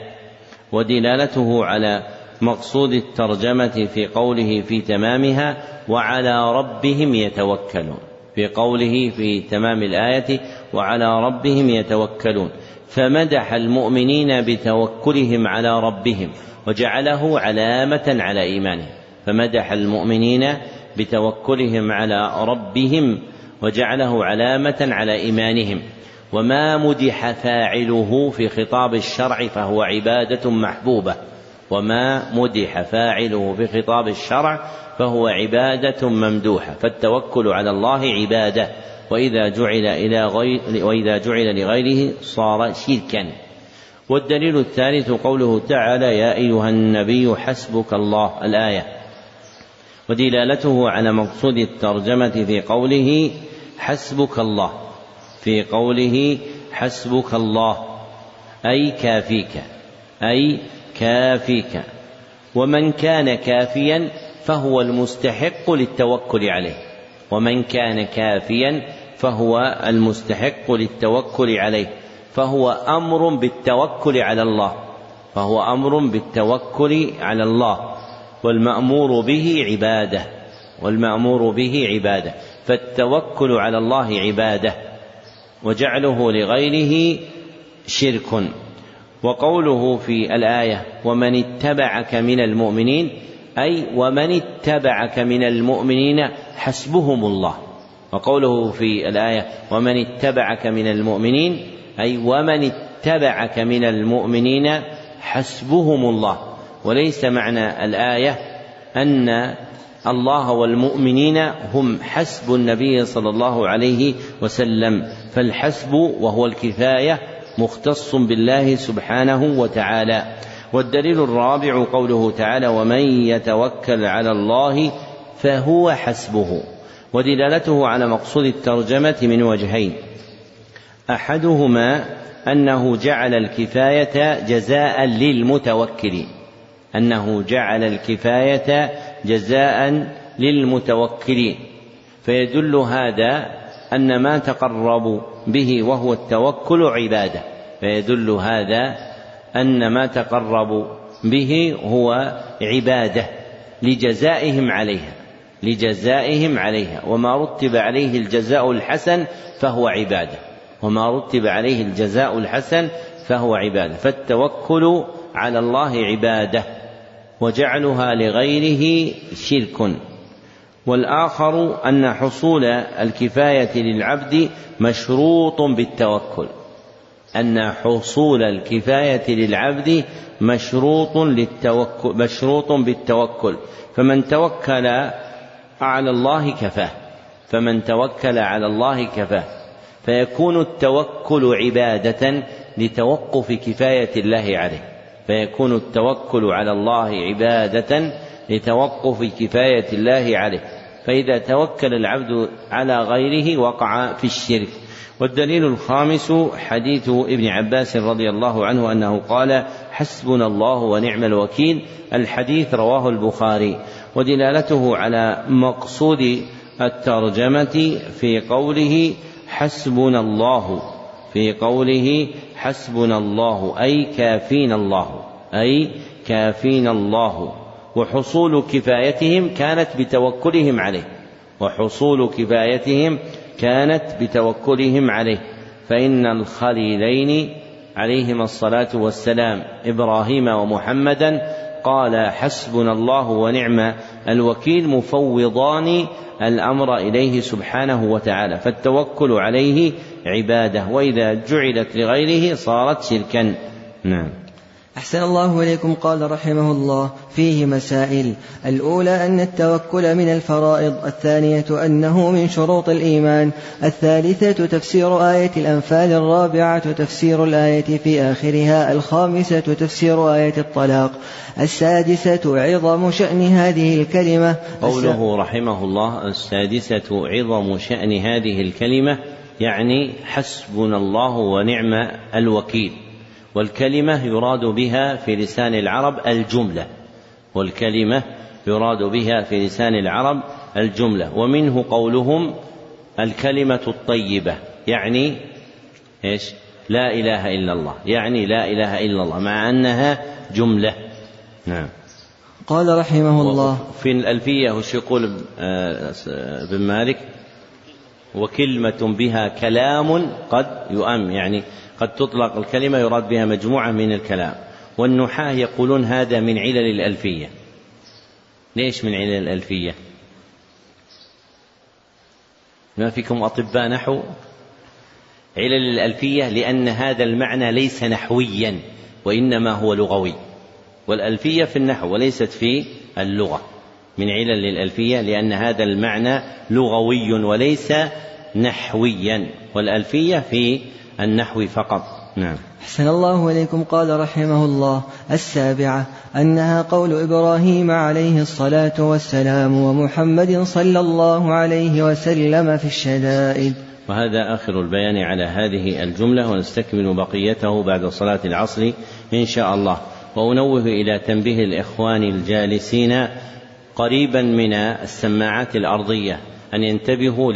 ودلالته على مقصود الترجمة في قوله في تمامها وعلى ربهم يتوكلون. في قوله في تمام الآية وعلى ربهم يتوكلون فمدح المؤمنين بتوكلهم على ربهم وجعله علامة على إيمانهم فمدح المؤمنين بتوكلهم على ربهم وجعله علامة على إيمانهم وما مدح فاعله في خطاب الشرع فهو عبادة محبوبة وما مدح فاعله في خطاب الشرع فهو عبادة ممدوحة فالتوكل على الله عبادة وإذا جعل إلى غير وإذا جعل لغيره صار شركا. والدليل الثالث قوله تعالى يا أيها النبي حسبك الله الآية. ودلالته على مقصود الترجمة في قوله حسبك الله. في قوله حسبك الله أي كافيك أي كافيك. ومن كان كافيا فهو المستحق للتوكل عليه. ومن كان كافيا فهو المستحق للتوكل عليه فهو أمر بالتوكل على الله فهو أمر بالتوكل على الله والمأمور به عبادة والمأمور به عبادة فالتوكل على الله عبادة وجعله لغيره شرك. وقوله في الآية ومن اتبعك من المؤمنين أي ومن اتبعك من المؤمنين حسبهم الله وقوله في الآية ومن اتبعك من المؤمنين أي ومن اتبعك من المؤمنين حسبهم الله. وليس معنى الآية أن الله والمؤمنين هم حسب النبي صلى الله عليه وسلم. فالحسب وهو الكفاية مختص بالله سبحانه وتعالى. والدليل الرابع قوله تعالى ومن يتوكل على الله فهو حسبه. ودلالته على مقصود الترجمة من وجهين. أحدهما أنه جعل الكفاية جزاء للمتوكل. أنه جعل الكفاية جزاء للمتوكلين فيدل هذا أن ما تقرب به وهو التوكل عبادة. فيدل هذا أن ما تقرب به هو عبادة لجزائهم عليها. لجزائهم عليها. وما رتب عليه الجزاء الحسن فهو عبادة. وما رتب عليه الجزاء الحسن فهو عبادة. فالتوكل على الله عبادة. وجعلها لغيره شرك. والآخر أن حصول الكفاية للعبد مشروط بالتوكل. أن حصول الكفاية للعبد مشروط للتوكل مشروط بالتوكل. فمن توكل على الله كفاه فمن توكل على الله كفاه. فيكون التوكل عبادة لتوقف كفاية الله عليه. فيكون التوكل على الله عبادة لتوقف كفاية الله عليه. فإذا توكل العبد على غيره وقع في الشرك. والدليل الخامس حديث ابن عباس رضي الله عنه أنه قال حسبنا الله ونعم الوكيل. الحديث رواه البخاري. ودلالته على مقصود الترجمة في قوله حسبنا الله في قوله حسبنا الله أي كافينا الله أي كافينا الله. وحصول كفايتهم كانت بتوكلهم عليه وحصول كفايتهم كانت بتوكلهم عليه. فإن الخليلين عليهما الصلاة والسلام إبراهيم ومحمدا قال حسبنا الله ونعم الوكيل مفوضان الأمر إليه سبحانه وتعالى فالتوكل عليه عبادة وإذا جعلت لغيره صارت شركا. نعم. أحسن الله إليكم قال رحمه الله فيه مسائل. الأولى أن التوكل من الفرائض الثانية أنه من شروط الإيمان الثالثة تفسير آية الأنفال الرابعة تفسير الآية في آخرها الخامسة تفسير آية الطلاق السادسة عظم شأن هذه الكلمة. قوله رحمه الله السادسة عظم شأن هذه الكلمة يعني حسبنا الله ونعم الوكيل. والكلمة يراد بها في لسان العرب الجملة. والكلمة يراد بها في لسان العرب الجملة. ومنه قولهم الكلمة الطيبة يعني إيش؟ لا إله إلا الله. يعني لا إله إلا الله مع أنها جملة. نعم. قال رحمه الله. في الألفية وش يقول آه، ابن مالك؟ وكلمة بها كلام قد يؤم يعني قد تطلق الكلمة يراد بها مجموعة من الكلام والنحاة يقولون هذا من علل الألفية. ليش من علل الألفية؟ ما فيكم أطباء نحو؟ علل الألفية لأن هذا المعنى ليس نحويا وإنما هو لغوي. والألفية في النحو وليست في اللغة. من علل الألفية لأن هذا المعنى لغوي وليس نحويا. والألفية في النحو فقط. نعم. أحسن الله إليكم قال رحمه الله. السابعة أنها قول إبراهيم عليه الصلاة والسلام ومحمد صلى الله عليه وسلم في الشدائد. وهذا آخر البيان على هذه الجملة ونستكمل بقيته بعد صلاة العصر إن شاء الله. وأنوه إلى تنبيه الإخوان الجالسين قريبا من السماعات الأرضية أن ينتبهوا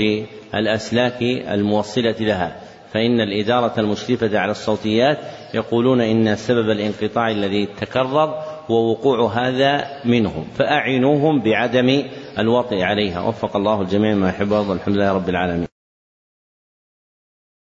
للأسلاك الموصلة لها. فإن الإدارة المشرفة على الصوتيات يقولون إن سبب الانقطاع الذي تكرر ووقوع هذا منهم فأعينوهم بعدم الوطئ عليها. وفق الله الجميع ما يحب الحمد لله رب العالمين.